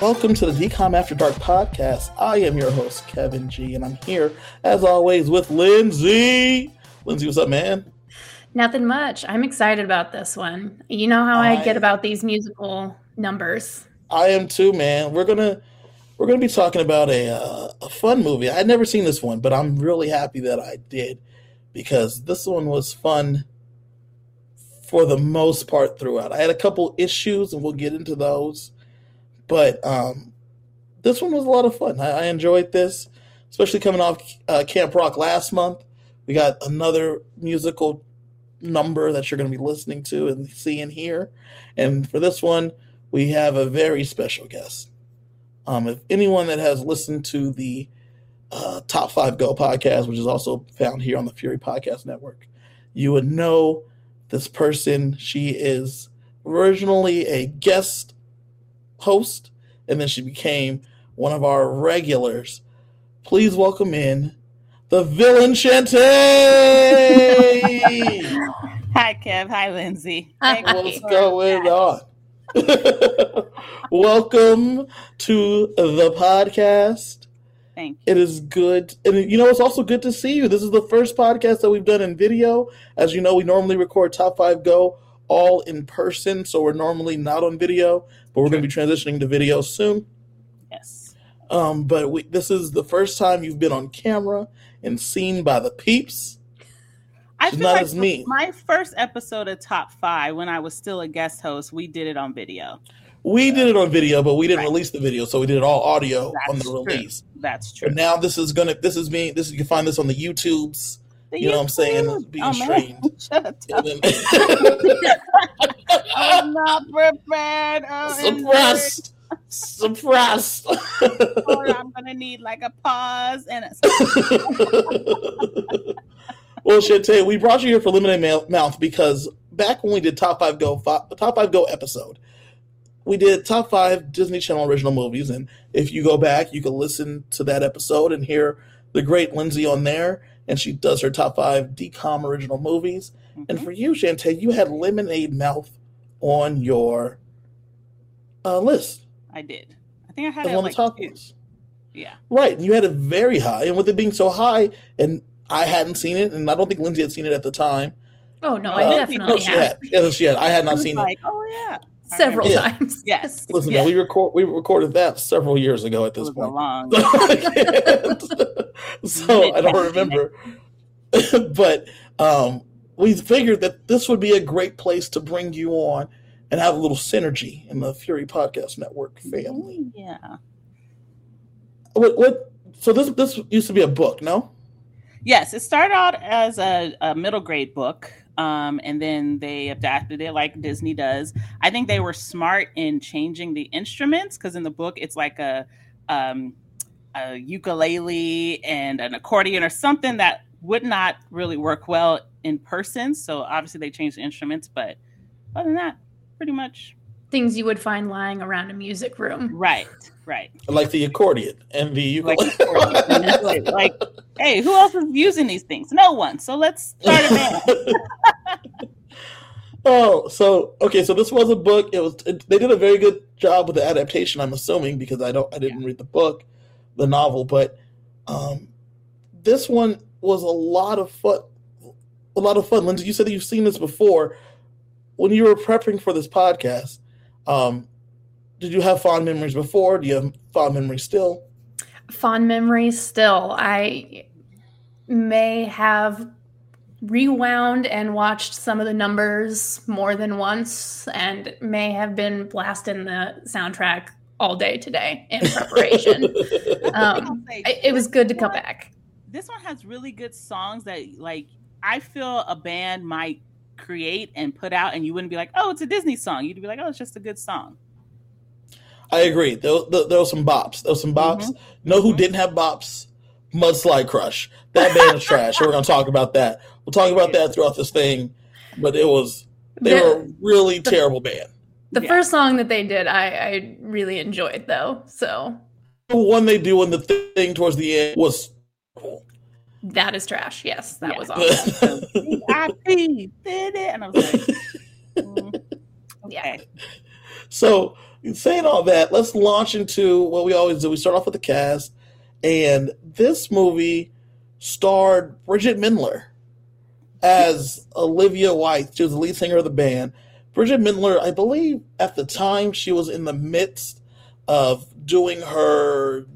Welcome to the DCOM After Dark podcast. I am your host, Kevin G, and I'm here, as always, with Lindsay. Lindsay, what's up, man? Nothing much. I'm excited about this one. You know how I, I get about these musical numbers. I am too, man. We're gonna we're gonna be talking about a uh, a fun movie. I'd never seen this one, but I'm really happy that I did because this one was fun for the most part throughout. I had a couple issues, and we'll get into those but um, this one was a lot of fun. I, I enjoyed this, especially coming off uh, Camp Rock last month. We got another musical number that you're going to be listening to and seeing here. And for this one, we have a very special guest. Um, if anyone that has listened to the uh, Top 5 Go podcast, which is also found here on the Fury Podcast Network, you would know this person. She is originally a guest host, and then she became one of our regulars. Please welcome in the villain Shantae. Hi, Kev. Hi, Lindsay. What's going on? welcome to the podcast. Thank you. It is good. And you know, it's also good to see you. This is the first podcast that we've done in video. As you know, we normally record Top 5 Go all in person, so we're normally not on video but we're going to be transitioning to video soon. Yes. Um, but we, this is the first time you've been on camera and seen by the peeps. I feel not like as me. My first episode of Top Five, when I was still a guest host, we did it on video. We did it on video, but we didn't right. release the video, so we did it all audio That's on the release. True. That's true. But now this is gonna. This is being. This you can find this on the YouTubes. You know what I'm saying? Being oh. Shut. I'm not prepared. Oh, Suppressed. Suppressed. or I'm gonna need like a pause and a. well, Shantae, we brought you here for Lemonade Mouth because back when we did Top Five Go, five, Top Five Go episode, we did top five Disney Channel original movies, and if you go back, you can listen to that episode and hear the great Lindsay on there, and she does her top five DCOM original movies. Mm-hmm. And for you, Shantae, you had Lemonade Mouth on your uh, list. I did. I think I had it on like the top list. Yeah. Right. And you had it very high. And with it being so high, and I hadn't seen it, and I don't think Lindsay had seen it at the time. Oh, no, I uh, definitely no, she had. Yes, she had. I had not seen like, it. Oh, yeah. Several yeah. times. Yes. Listen, yeah. we record we recorded that several years ago at this point. long. so I don't remember. but um, we figured that this would be a great place to bring you on and have a little synergy in the Fury Podcast Network family. Yeah. What? What? So this this used to be a book, no? Yes, it started out as a, a middle grade book, um, and then they adapted it like Disney does. I think they were smart in changing the instruments because in the book it's like a, um, a ukulele and an accordion or something that would not really work well in person. So obviously they changed the instruments, but other than that, pretty much things you would find lying around a music room. Right, right. Like the accordion and the ukulele. Like, like, like, hey, who else is using these things? No one. So let's start a band. oh, so okay, so this was a book. It was it, they did a very good job with the adaptation. I'm assuming because I don't I didn't yeah. read the book, the novel, but um, this one was a lot of fun. A lot of fun. Lindsay, you said that you've seen this before. When you were prepping for this podcast, um, did you have fond memories before? Do you have fond memories still? Fond memories still. I may have rewound and watched some of the numbers more than once and may have been blasting the soundtrack all day today in preparation. um, it was good to come back this one has really good songs that like I feel a band might create and put out, and you wouldn't be like, "Oh, it's a Disney song." You'd be like, "Oh, it's just a good song." I agree. There, there, there were some bops. There were some bops. Mm-hmm. Know who mm-hmm. didn't have bops? Mudslide Crush. That band is trash. We're going to talk about that. We'll talk about that throughout this thing. But it was they the, were a really the, terrible band. The yeah. first song that they did, I, I really enjoyed though. So the one they do in the thing towards the end was that is trash. Yes, that yeah. was awesome. I did it, and I was like, mm, okay. So saying all that, let's launch into what we always do. We start off with the cast, and this movie starred Bridget Mendler as Olivia White. She was the lead singer of the band. Bridget Mendler, I believe at the time she was in the midst of doing her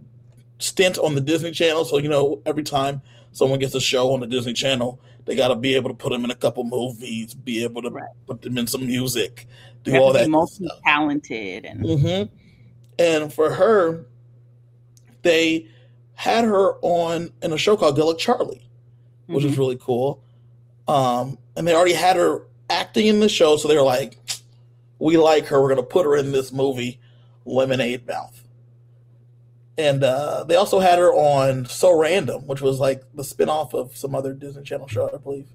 stint on the Disney Channel. So, you know, every time someone gets a show on the Disney Channel, they got to be able to put them in a couple movies, be able to right. put them in some music, do all that. Multi talented and. Mm-hmm. And for her, they had her on in a show called Good Luck Charlie, which mm-hmm. is really cool. Um, and they already had her acting in the show, so they were like, "We like her. We're going to put her in this movie, Lemonade Mouth." And uh, they also had her on So Random, which was like the spinoff of some other Disney Channel show, I believe.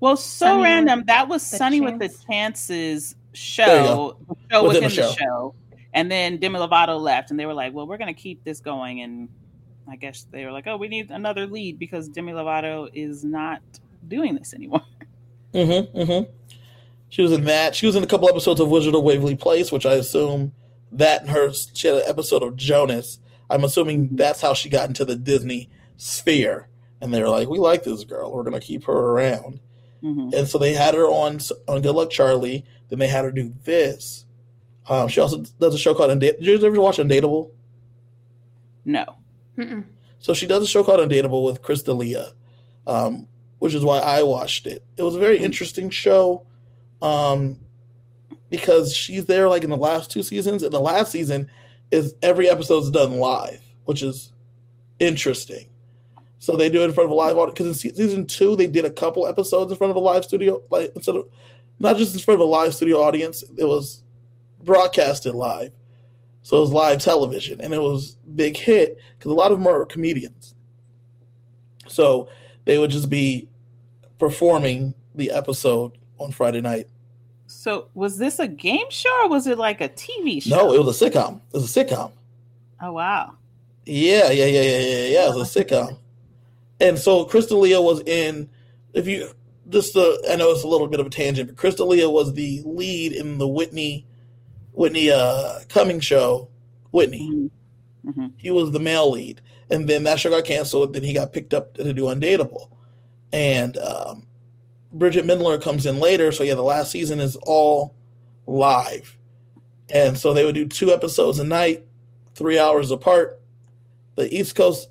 Well, So Sonny Random, that was Sonny Chance. with the Chances show, the show within, within the, show. the show. And then Demi Lovato left, and they were like, "Well, we're going to keep this going." And I guess they were like, "Oh, we need another lead because Demi Lovato is not doing this anymore." Mm-hmm. Mm-hmm. She was in that. She was in a couple episodes of Wizard of Waverly Place, which I assume that and her she had an episode of Jonas. I'm assuming that's how she got into the Disney sphere. And they were like, "We like this girl. We're gonna keep her around." Mm-hmm. And so they had her on on Good Luck Charlie. Then they had her do this. Um, she also does a show called Undateable. Did you ever watch Undateable? No. Mm-mm. So she does a show called Undateable with Chris D'Elia, um, which is why I watched it. It was a very interesting show um, because she's there like in the last two seasons, and the last season is every episode's done live, which is interesting. So they do it in front of a live audience because in season two they did a couple episodes in front of a live studio, like instead of not just in front of a live studio audience, it was broadcasted live. So it was live television, and it was big hit because a lot of them are comedians. So they would just be performing the episode on Friday night. So was this a game show or was it like a TV show? No, it was a sitcom. It was a sitcom. Oh wow. Yeah, yeah, yeah, yeah, yeah, yeah. It was a sitcom. And so Chris D'Elia was in if you just uh, I know it's a little bit of a tangent, but Chris D'Elia was the lead in the Whitney Whitney uh Cummings show, Whitney. Mm-hmm. Mm-hmm. He was the male lead. And then that show got canceled, then he got picked up to do Undateable. And um, Bridget Mendler comes in later, so yeah, the last season is all live, and so they would do two episodes a night, three hours apart. The East Coast,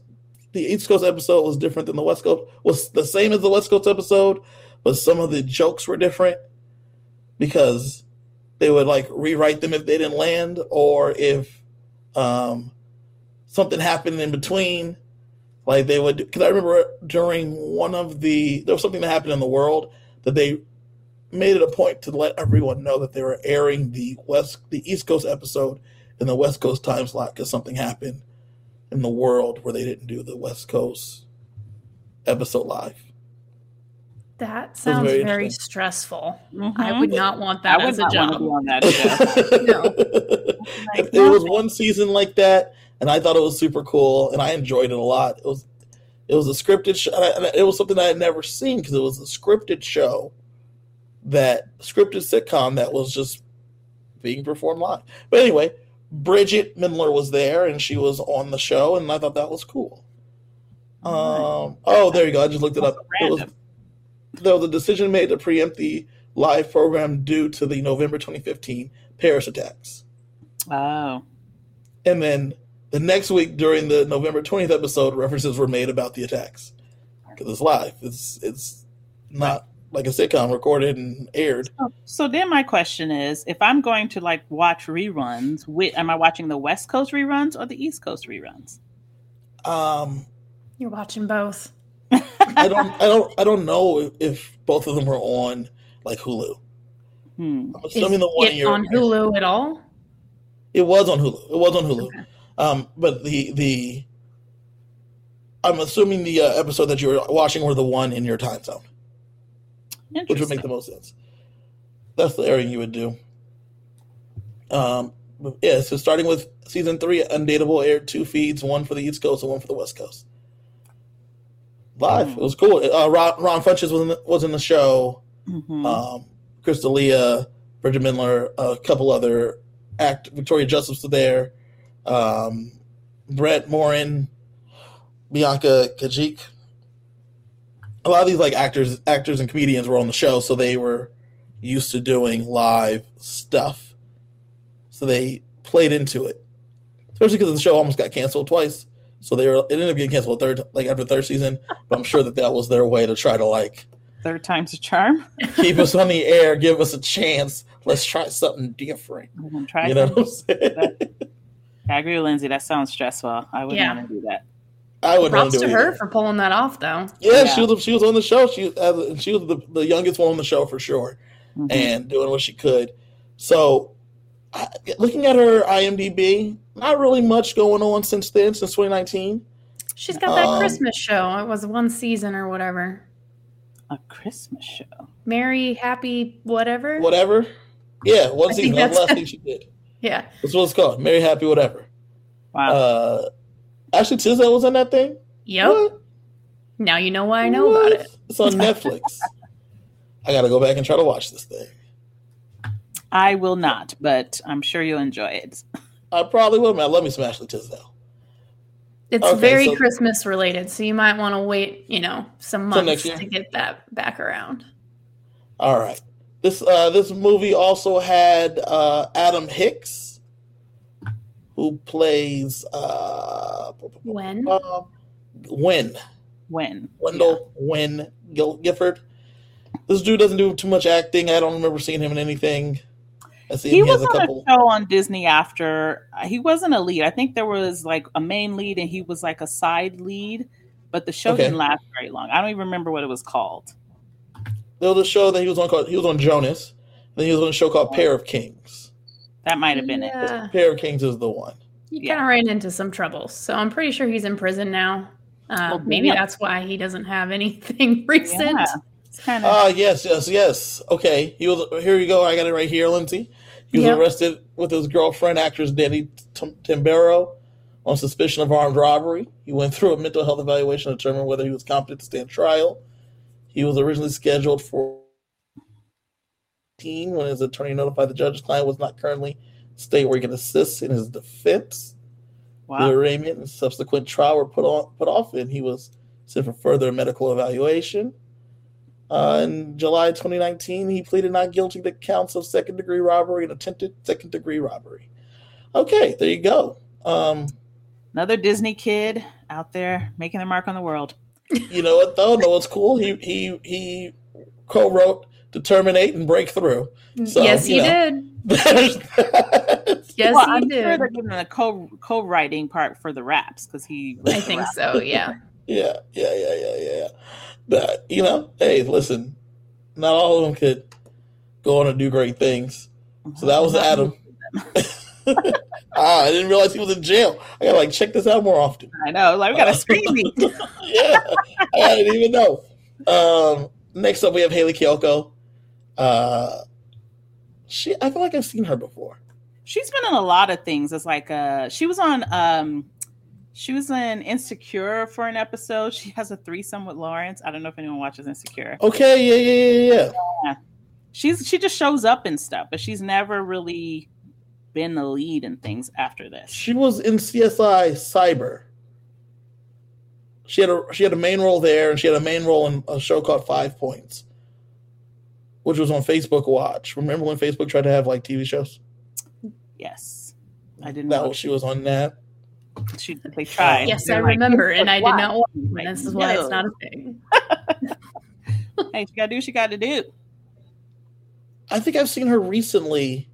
the East Coast episode was different than the West Coast. Was the same as the West Coast episode, but some of the jokes were different because they would like rewrite them if they didn't land or if um, something happened in between like they would, because I remember during one of the there was something that happened in the world that they made it a point to let everyone know that they were airing the west the East Coast episode in the West Coast time slot because something happened in the world where they didn't do the West Coast episode live. That sounds very, very stressful. Mm-hmm. I would not want that I as a job. on that no. Like, it was one season like that, and I thought it was super cool, and I enjoyed it a lot. It was it was a scripted show. And It was something I had never seen because it was a scripted show that scripted sitcom that was just being performed live. But anyway, Bridget Mendler was there and she was on the show, and I thought that was cool. Um, oh, there you go. I just looked it up. It was, there was a decision made to preempt the live program due to the November 2015 Paris attacks. Oh. And then the next week during the November 20th episode, references were made about the attacks because it's live. It's it's not like a sitcom recorded and aired. So, so, then my question is, if I'm going to like watch reruns, am I watching the West Coast reruns or the East Coast reruns? Um, you're watching both. I don't, I don't, I don't know if, if both of them are on like Hulu. Hmm. I'm assuming is the one it on Hulu at all? It was on Hulu. It was on Hulu. Okay. Um, but the the I'm assuming the uh, episode that you were watching were the one in your time zone, which would make the most sense. That's the airing you would do. Um, yeah. So starting with season three, Undateable aired two feeds, one for the East Coast and one for the West Coast. Live, mm. it was cool. Uh, Ron, Ron Funches was in the, was in the show. Mm-hmm. Um, Chris D'Elia, Bridget Mendler, a couple other act Victoria Justice was there, um, Brent Morin, Bianca Kajlich. A lot of these like actors, actors and comedians were on the show, so they were used to doing live stuff. So they played into it, especially because the show almost got canceled twice. So they were it ended up getting canceled third, like after the third season. But I'm sure that that was their way to try to like Third time's a charm. keep us on the air, give us a chance. Let's try something different. I'm gonna try You know I agree with Lindsay. That sounds stressful. I wouldn't Yeah. want to do that. I wouldn't Props to to do it her either. for pulling that off, though. Yeah, Yeah. she was she was on the show. She uh, she was the, the youngest one on the show for sure, Mhm. and doing what she could. So, I, looking at her IMDb, not really much going on since then, since 2019. She's got that Um, Christmas show. It was one season or whatever. a Christmas show. Merry, happy, whatever. Whatever. Yeah, one I season. think That's the last thing she did. Yeah. That's what it's called. Merry Happy Whatever. Wow. Uh, Ashley Tisdale was in that thing. Yep. What? Now you know why I know What? about it. It's on Netflix. I got to go back and try to watch this thing. I will not, but I'm sure you'll enjoy it. I probably will. Man, I love me some Ashley Tisdale. It's Okay, very so- Christmas related, so you might want to wait, you know, some months to get that back around. All right. This uh, this movie also had uh, Adam Hicks, who plays uh, When? uh, Win When? Wendell Win Gil- Gifford. This dude doesn't do too much acting. I don't remember seeing him in anything. He. He was a on couple. a show on Disney after. He wasn't a lead. I think there was like a main lead and he was like a side lead, but the show Okay. didn't last very long. I don't even remember what it was called. There was a show that he was on called he was on Jonas. Then he was on a show called Pair of Kings. That might have been it. Pair of Kings is the one. He Yeah. kind of ran into some troubles, so I'm pretty sure he's in prison now. Uh, Well, maybe damn. that's why he doesn't have anything recent. Yeah. It's kind of. Ah, yes, yes, yes. Okay, he was. Here you go. I got it right here, Lindsay. He was Yep. arrested with his girlfriend, actress Danny Tim- Timbero, on suspicion of armed robbery. He went through a mental health evaluation to determine whether he was competent to stand trial. He was originally scheduled for 18 when his attorney notified the judge his client was not currently state where he can assist in his defense. The arraignment and subsequent trial were put on put off, and he was sent for further medical evaluation. Uh, in July 2019, he pleaded not guilty to counts of second degree robbery and attempted second degree robbery. Okay, there you go. Um, Another Disney kid out there making their mark on the world. You know what though? No, what's cool? He he he co-wrote "Determinate and Break Through." So, yes, you he know. did. Yes, well, he I'm did. sure they're giving him the co co writing part for the raps because he. I think so. Yeah. Yeah, yeah, yeah, yeah, yeah. But you know, hey, listen, not all of them could go on and do great things. So that uh-huh. was Adam. ah, I didn't realize he was in jail. I gotta like check this out more often. I know. Like we got a screen meet. yeah, I didn't even know. Um, next up, we have Hayley Kiyoko. Uh, she, I feel like I've seen her before. She's been in a lot of things. It's like uh she was on um she was in Insecure for an episode. She has a threesome with Lawrence. I don't know if anyone watches Insecure. Okay, yeah, yeah, yeah, yeah, yeah. She's she just shows up and stuff, but she's never really been the lead in things after this. She was in CSI Cyber. She had a she had a main role there, and she had a main role in a show called Five Points, which was on Facebook Watch. Remember when Facebook tried to have like TV shows? Yes. I didn't That know she was on that. she they tried. Yes, They're I like, remember, and I did not watch. Like, and this is why no. it's not a thing. Hey, she gotta do what she gotta do. I think I've seen her recently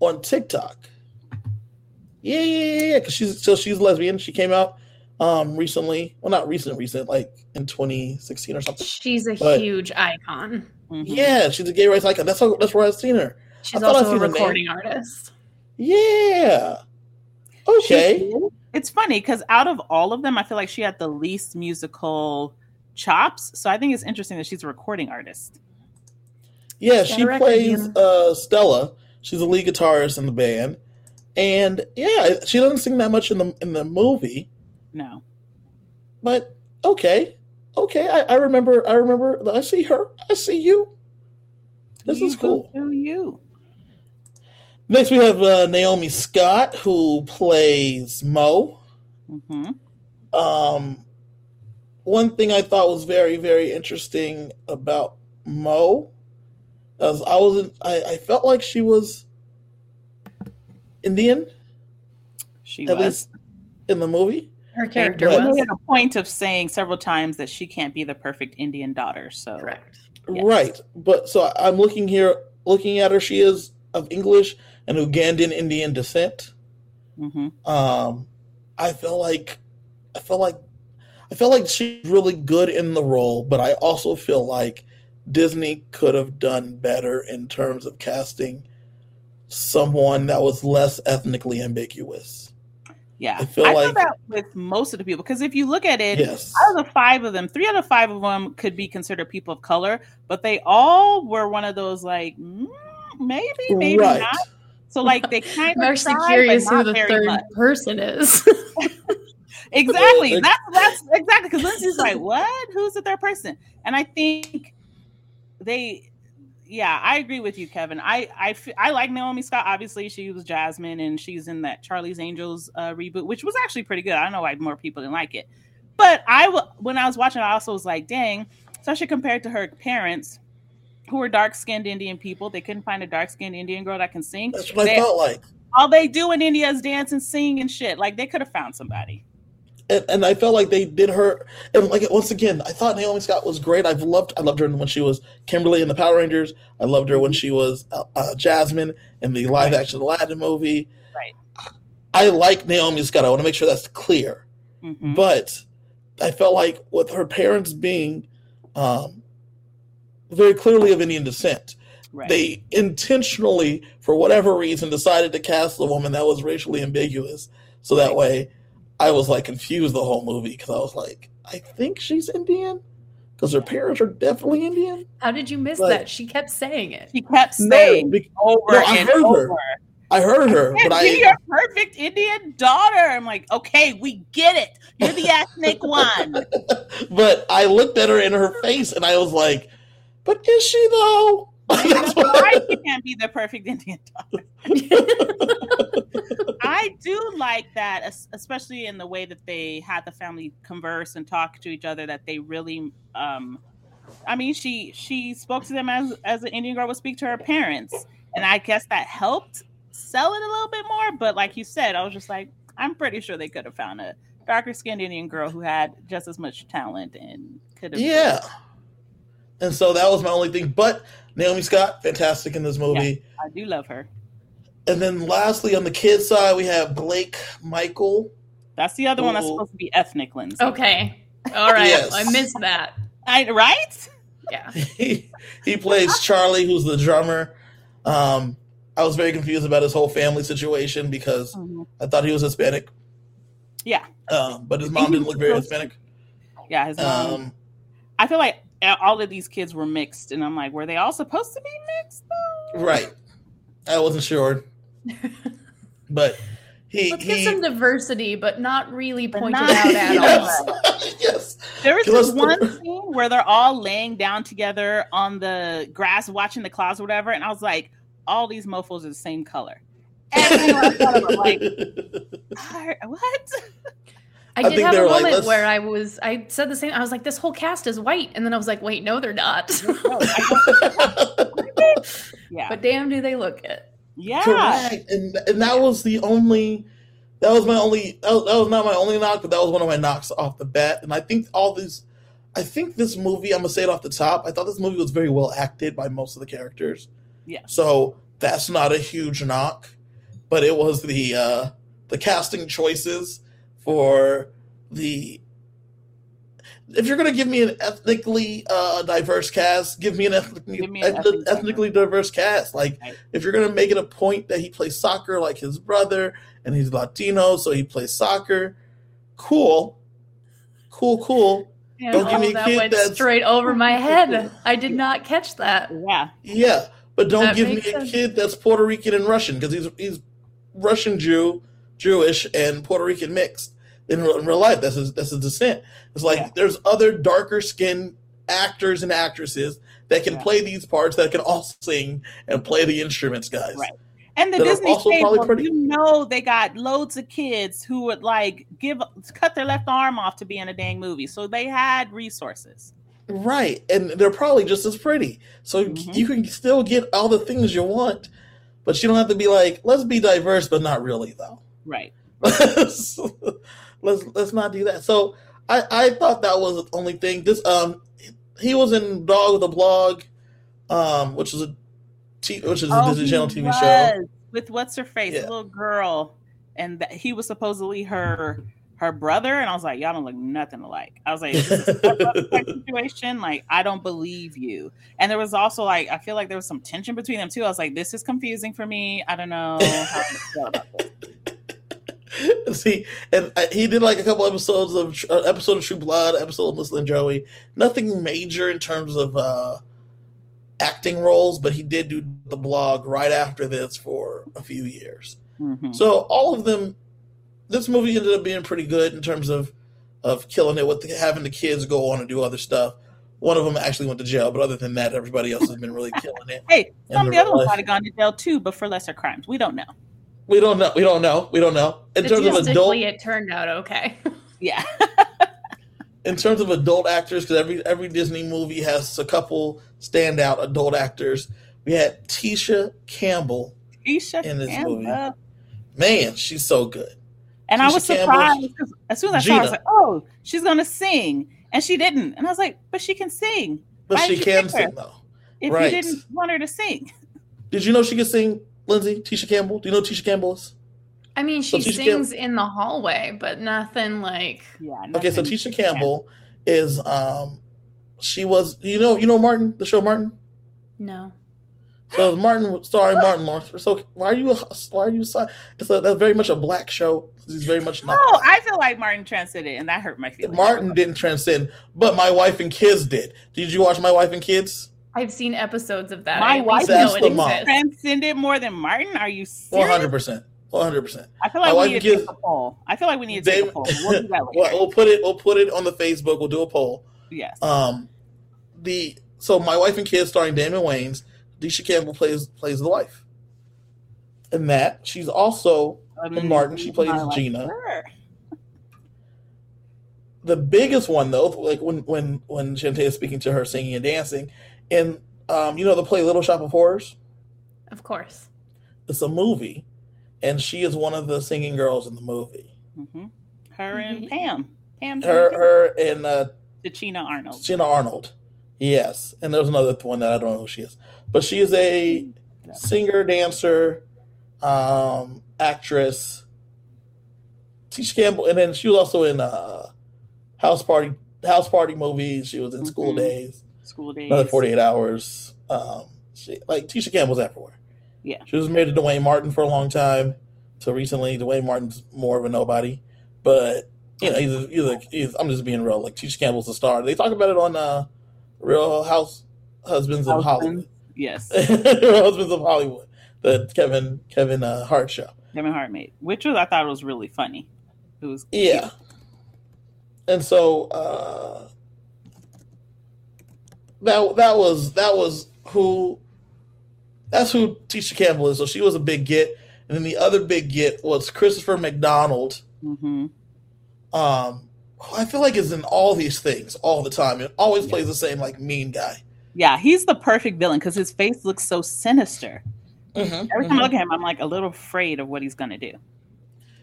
on TikTok. Yeah, yeah, yeah, yeah. Because she's so she's lesbian. She came out um recently. Well, not recent, recent, like in 2016 or something. She's a But- huge icon. Mhm. Yeah, she's a gay rights icon. That's how, that's where I've seen her. She's I'd also a seen her recording artist. Yeah. Okay. She- it's funny because out of all of them, I feel like she had the least musical chops. So I think it's interesting that she's a recording artist. Yeah, She's got she a record plays uh, Stella. She's a lead guitarist in the band, and yeah, she doesn't sing that much in the in the movie. No. But okay, okay, I, I remember. I remember. I see her. I see you. This You is cool. Do you? Next, we have uh, Naomi Scott, who plays Mo. hmm Um, one thing I thought was very, very interesting about Mo, as I was, I, I felt like she was Indian, She at was. least in the movie. Her character But- was made a point of saying several times that she can't be the perfect Indian daughter. So correct. Yes. Right, but so I'm looking here, looking at her. She is of English and Ugandan Indian descent. hmm Um, I feel like, I feel like, I feel like she's really good in the role, but I also feel like Disney could have done better in terms of casting someone that was less ethnically ambiguous. yeah, I feel I like- feel that with most of the people because if you look at it, Yes, out of the five of them, three out of five of them could be considered people of color, but they all were one of those like mm, maybe, maybe right. not. So like they kind I'm of actually tried, curious who the third much. person is. Exactly. That's that's exactly because Lindsay's like, what? Who's the third person? And I think they, yeah, I agree with you, Kevin. I, I, I like Naomi Scott. Obviously, she was Jasmine, and she's in that Charlie's Angels uh, reboot, which was actually pretty good. I don't know why more people didn't like it, but I w- when I was watching, I also was like, dang, especially compared to her parents. Who were dark skinned Indian people? They couldn't find a dark skinned Indian girl that can sing. that's what I felt like. all they do in India is dance and sing and shit. Like they could have found somebody. And, and I felt like they did her. And like once again, I thought Naomi Scott was great. I've loved I loved her when she was Kimberly in the Power Rangers. I loved her when she was uh, uh, Jasmine in the live action Aladdin movie. Right. I like Naomi Scott. I want to make sure that's clear. Mhm. But I felt like with her parents being um, very clearly of Indian descent, Right. they intentionally, for whatever reason, decided to cast a woman that was racially ambiguous. So that way, I was like confused the whole movie because I was like, I think she's Indian because her parents are definitely Indian. How did you miss Like- that? She kept saying it. She kept No, saying be- over no, I and heard her. over. I heard her, Can't but be I your perfect Indian daughter. I'm like, okay, we get it. You're the ethnic one. but I looked at her in her face and I was like, but is she though? That's That's what- why she can't be the perfect Indian daughter. I do like that, especially in the way that they had the family converse and talk to each other. That they really, um, I mean, she she spoke to them as as an Indian girl would speak to her parents, and I guess that helped sell it a little bit more. But like you said, I was just like, I'm pretty sure they could have found a darker skinned Indian girl who had just as much talent and could have. yeah. And so that was my only thing. But Naomi Scott, fantastic in this movie. I do love her. And then lastly, on the kids side, we have Blake Michael. That's the other one that's supposed to be ethnic, Lindsay. okay. All right. Yes. I missed that. I, right? Yeah. he, he plays Charlie, who's the drummer. Um, I was very confused about his whole family situation because I thought he was Hispanic. Yeah. Um, but his mom didn't look very Hispanic. Yeah, his mom. Um, I feel like all of these kids were mixed, and I'm like, were they all supposed to be mixed though? right. I wasn't sure. But he. Let's he get some diversity, but not really pointed not- out at all. yes. yes. There was this us the- one scene where they're all laying down together on the grass, watching the clouds or whatever, and I was like, all these mofo's are the same color. Everyone I thought like, what? I I did think have a were like, moment where I was, I said the same. I was like, this whole cast is white. And then I was like, wait, no, they're not. Yeah, but damn, do they look it. yeah. Correct, and and that was the only, that was my only, that was, that was not my only knock, but that was one of my knocks off the bat. And I think all these, I think this movie, I'm gonna say it off the top. I thought this movie was very well acted by most of the characters. Yeah. So that's not a huge knock, but it was the uh the casting choices for the. If you're gonna give me an ethnically uh, diverse cast, give me an ethnically, me an ethnic- ethnic- ethnically diverse cast. Like Right. if you're gonna make it a point that he plays soccer like his brother and he's Latino, so he plays soccer, cool, cool, cool. And Don't give me a that kid went straight over my head. I did not catch that. Yeah, Yeah, but don't That give me makes a sense. kid that's Puerto Rican and Russian because he's he's Russian Jew, Jewish, and Puerto Rican mixed. In real, in real life, that's a, that's his descent. It's like Yeah. there's other darker skinned actors and actresses that can Yeah. play these parts that can also sing and play the instruments, guys. Right. And the Disney stable, pretty. you know, they got loads of kids who would like give cut their left arm off to be in a dang movie. So they had resources. Right, and they're probably just as pretty. So Mhm. you can still get all the things you want, but you don't have to be like, let's be diverse, but not really though. Right. let's let's not do that. So I I thought that was the only thing. This um he was in Dog with a Blog, um which is a t- which is a Oh, Disney Channel TV show. with what's her face, Yeah. a little girl, and that he was supposedly her her brother, and I was like, y'all don't look nothing alike. I was like, is a situation, like I don't believe you. And there was also like, I feel like there was some tension between them too. I was like, this is confusing for me. I don't know how to feel about this. See, and I, he did like a couple episodes of uh, episode of True Blood, episode of Melissa Joey. Nothing major in terms of uh, acting roles, but he did do the blog right after this for a few years. Mhm. So all of them, this movie ended up being pretty good in terms of of killing it with the, having the kids go on and do other stuff. One of them actually went to jail, but other than that, everybody else has been really killing it. Hey, some of the other ones might have gone to jail too, but for lesser crimes. We don't know. We don't know. We don't know. We don't know. In terms of adult, it turned out okay. Yeah. in terms of adult actors, because every every Disney movie has a couple standout adult actors. We had Tisha Campbell. Isha In this Campbell. movie. Man, she's so good. And I was Campbell, surprised 'cause as soon as I saw her, I was like, oh, she's going to sing. And she didn't. And I was like, but she can sing. But Why she can sing though. If Right. you didn't want her to sing. Did you know she could sing, Lindsay? Tisha Campbell? Do you know Tisha Campbell is? I mean, she So Tisha sings in the hallway, but nothing like. Yeah. Okay, so Tisha Campbell is um she was you know you know Martin the show Martin No. so Martin starring Martin Lawrence so why are you why are you si- it's a, that's very much a black show he's very much not Oh, I feel like Martin transcended, and that hurt my feelings. Martin didn't transcend but my wife and kids did did you watch my wife and kids I've seen episodes of that. My I at wife least That's know the it mom. exists. transcended more than Martin. Are you one serious? hundred percent one hundred percent I feel like wife we need and to take a poll. I feel like we need to take a poll. We'll do that later. Well, we'll put it we'll put it on the Facebook we'll do a poll yes. um the so my wife and kids starring Damon Wayans Tisha Campbell plays plays the wife in that she's also Um, Martin, she plays I like Gina. her. the biggest one though, like when when when Shantae is speaking to her singing and dancing, and um, you know the play Little Shop of Horrors. Of course. It's a movie, and she is one of the singing girls in the movie. Mhm. Her and Mhm. Pam. Pam. Her her and uh, China Arnold. Gina Arnold. Yes, and there's another one that I don't know who she is, but she is a singer, dancer, um, actress. Tisha Campbell, and then she was also in uh, House Party House Party movies. She was in School Mhm. Days. School days. another 48 hours. Um, she, like Tisha Campbell's everywhere. Yeah. She was married to Duane Martin for a long time. So recently, Duane Martin's more of a nobody. But, you know, he's, he's, a, he's I'm just being real. Like, Tisha Campbell's a star. They talk about it on uh, Real House Husbands of Hollywood. Yes. Real Husbands of Hollywood. The Kevin Kevin uh, Hart show. Kevin Hart made, which was I thought was really funny. It was Yeah. And so uh that that was that was who that's who Tisha Campbell is. So she was a big get. And then the other big get was Christopher McDonald. hmm Um who I feel like is in all these things all the time. It always plays the same like mean guy. Yeah, he's the perfect villain because his face looks so sinister. Mhm, Every time I mhm. look at him, I'm like a little afraid of what he's gonna do.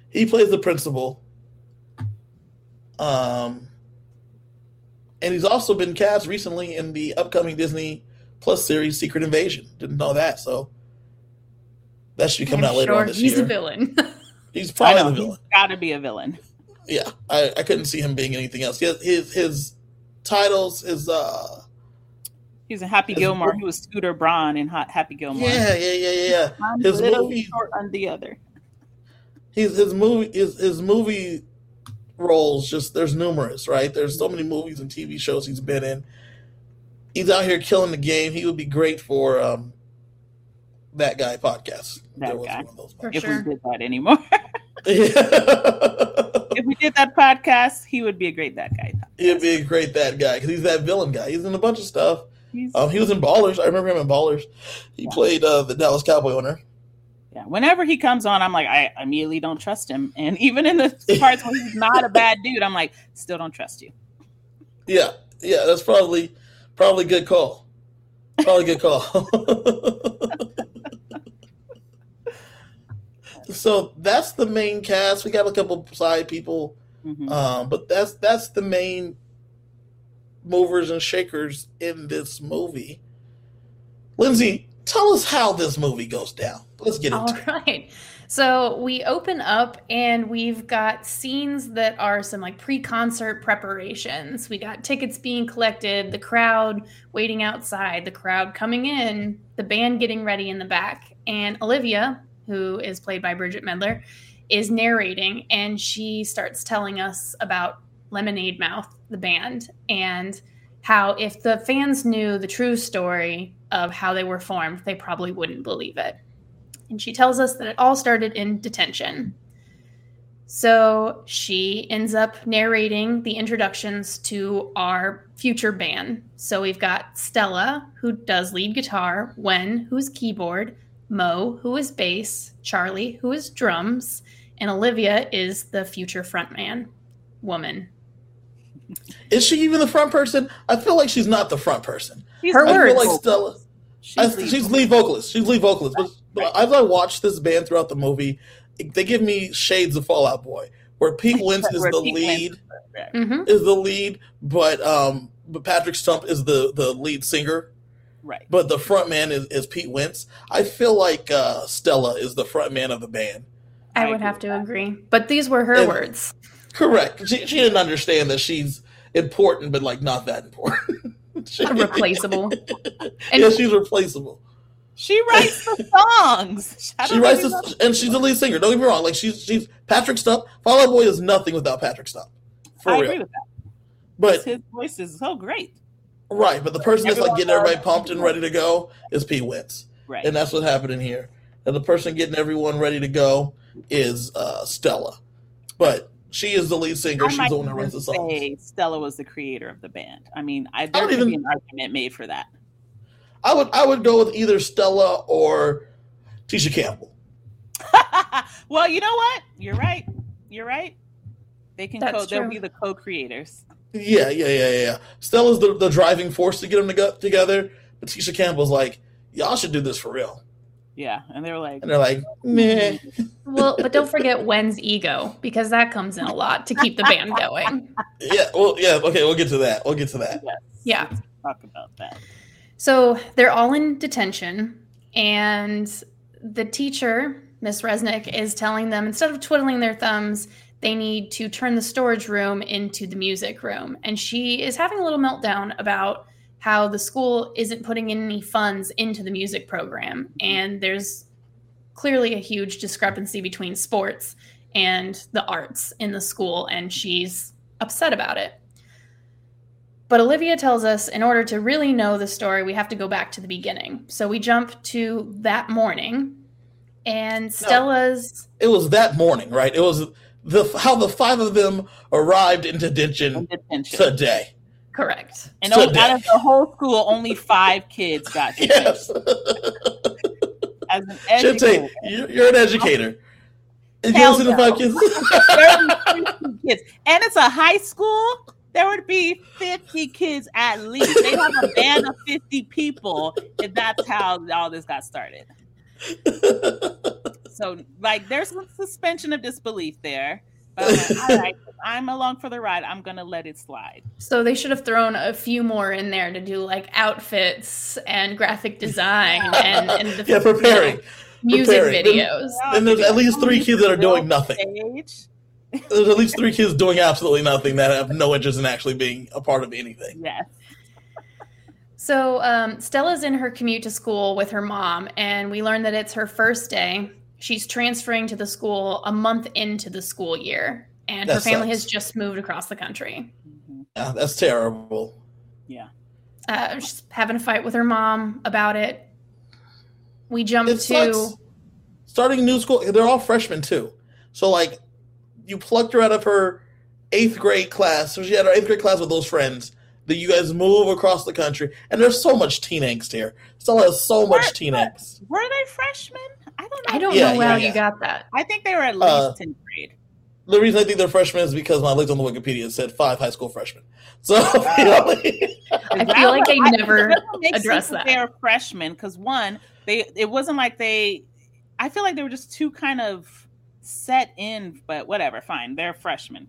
He plays the principal. Um, and he's also been cast recently in the upcoming Disney Plus series Secret Invasion. Didn't know that, so that should be coming I'm out later sure on this he's year. a villain. He's probably know the he's villain. got to be a villain. Yeah, I, I couldn't see him being anything else. His his, his titles, his uh, He's in Happy Gilmore. book- He was Scooter Braun in Hot Happy Gilmore. yeah, yeah, yeah, yeah, yeah. His movie- short on the other. his his movie his, his movie roles just there's numerous right? There's so many movies and tv shows he's been in. He's out here killing the game. He would be great for um that guy podcast. If That guy. one of those For If sure. we did that anymore, if we did that podcast, he would be a great that guy. he'd be a great that guy because he's that villain guy. He's in a bunch of stuff. Um he was in ballers. I remember him in ballers. He Yeah. played uh the dallas cowboy owner Yeah, whenever he comes on, I'm like, I immediately don't trust him. And even in the parts where he's not a bad dude, I'm like, still don't trust you. Yeah, yeah, that's probably probably good call. Probably good call. so that's the main cast. We got a couple side people, Mhm. um, but that's that's the main movers and shakers in this movie. Lindsay, tell us how this movie goes down. Let's get All into it. right. So we open up and we've got scenes that are some like pre concert preparations. We got tickets being collected, the crowd waiting outside, the crowd coming in, the band getting ready in the back. And Olivia, who is played by Bridget Mendler, is narrating and she starts telling us about Lemonade Mouth, the band, and how if the fans knew the true story of how they were formed, they probably wouldn't believe it and she tells us that it all started in detention. So she ends up narrating the introductions to our future band. So we've got Stella, who does lead guitar, Wen, who's keyboard, Mo, who is bass, Charlie, who is drums, and Olivia is the future frontman woman. Is she even the front person? I feel like she's not the front person. She's Her I words. feel like Stella. She's, I, lead she's lead vocalist. She's lead vocalist. But, but as I watch this band throughout the movie, they give me shades of Fall Out Boy, where Pete Wentz is the Pete Wentz lead, hmm is the lead, but um, but Patrick Stump is the the lead singer, Right. but the front man is, is Pete Wentz. I feel like uh, Stella is the front man of the band. I I would agree have to that. agree. But these were her And- words. Correct. She, she didn't understand that she's important, but like not that important. She- Replaceable. And yeah, she's replaceable. She writes the songs. She writes this, and she's the lead singer. Don't get me wrong. Like she's she's Patrick Stump. Fall Out Boy is nothing without Patrick Stump. For I real. agree with that. But His voice is so great. right, but the person that's like getting everybody pumped and ready to go is Pete Wentz, Right. and that's what happened in here. And the person getting everyone ready to go is uh, Stella, but she is the lead singer. I She's might the one that even writes the songs. say Stella was the creator of the band. I mean, I, there don't could be even- an argument made for that. I would I would go with either Stella or Tisha Campbell. well, you know what? You're right. You're right. They can That's co- they'll be the co-creators. Yeah, yeah, yeah, yeah, yeah. Stella's the, the driving force to get them to go together, but Tisha Campbell's like, y'all should do this for real. Yeah, and they're like, And they're like, meh. Mm. Well, but don't forget Wen's ego because that comes in a lot to keep the band going. Yeah, well, yeah, okay, we'll get to that. We'll get to that. yes, Yeah. let's talk about that. So they're all in detention, and the teacher, Miss Resnick, is telling them instead of twiddling their thumbs, they need to turn the storage room into the music room. And she is having a little meltdown about how the school isn't putting any funds into the music program. And there's clearly a huge discrepancy between sports and the arts in the school, and she's upset about it. But Olivia tells us in order to really know the story, we have to go back to the beginning. So we jump to that morning, and Stella's. It was that morning, right? It was the how the five of them arrived in detention In detention. today. Correct. and so out of the whole school, only five kids got detention. Yes. As an Should educator, you're, you're an educator. And you Hell listen to five kids. kids, and it's a high school. There would be fifty kids at least. They have a band of fifty people, and that's how all this got started. So, like, there's some suspension of disbelief there. But I'm like, all right, I'm along for the ride. I'm gonna let it slide. So they should have thrown a few more in there to do like outfits and graphic design and, and the yeah, preparing. you music Preparing. videos. And there's at least three kids that are doing nothing. There's at least three kids doing absolutely nothing that have no interest in actually being a part of anything. Yes. So um, Stella's in her commute to school with her mom, and we learn that it's her first day. She's transferring to the school a month into the school year, and her family sucks. has just moved across the country. Yeah, that's terrible. Yeah. Uh, she's having a fight with her mom about it. We jump It to sucks. Starting new school, they're all freshmen too. So like, you plucked her out of her eighth grade class. So she had her eighth grade class with those friends. That you guys move across the country, and there's so much teen angst here. Stella has so much teen angst. Were they freshmen? I I don't know. I don't Yeah, know yeah, how yeah. you got that. I think they were at least Uh, 10th grade. The reason I think they're freshmen is because when I looked on the Wikipedia, it said five high school freshmen. So, you know, I feel like they never it address that. They're freshmen because one, they it wasn't like they. I feel like they were just too kind of set in, but whatever, fine. They're freshmen.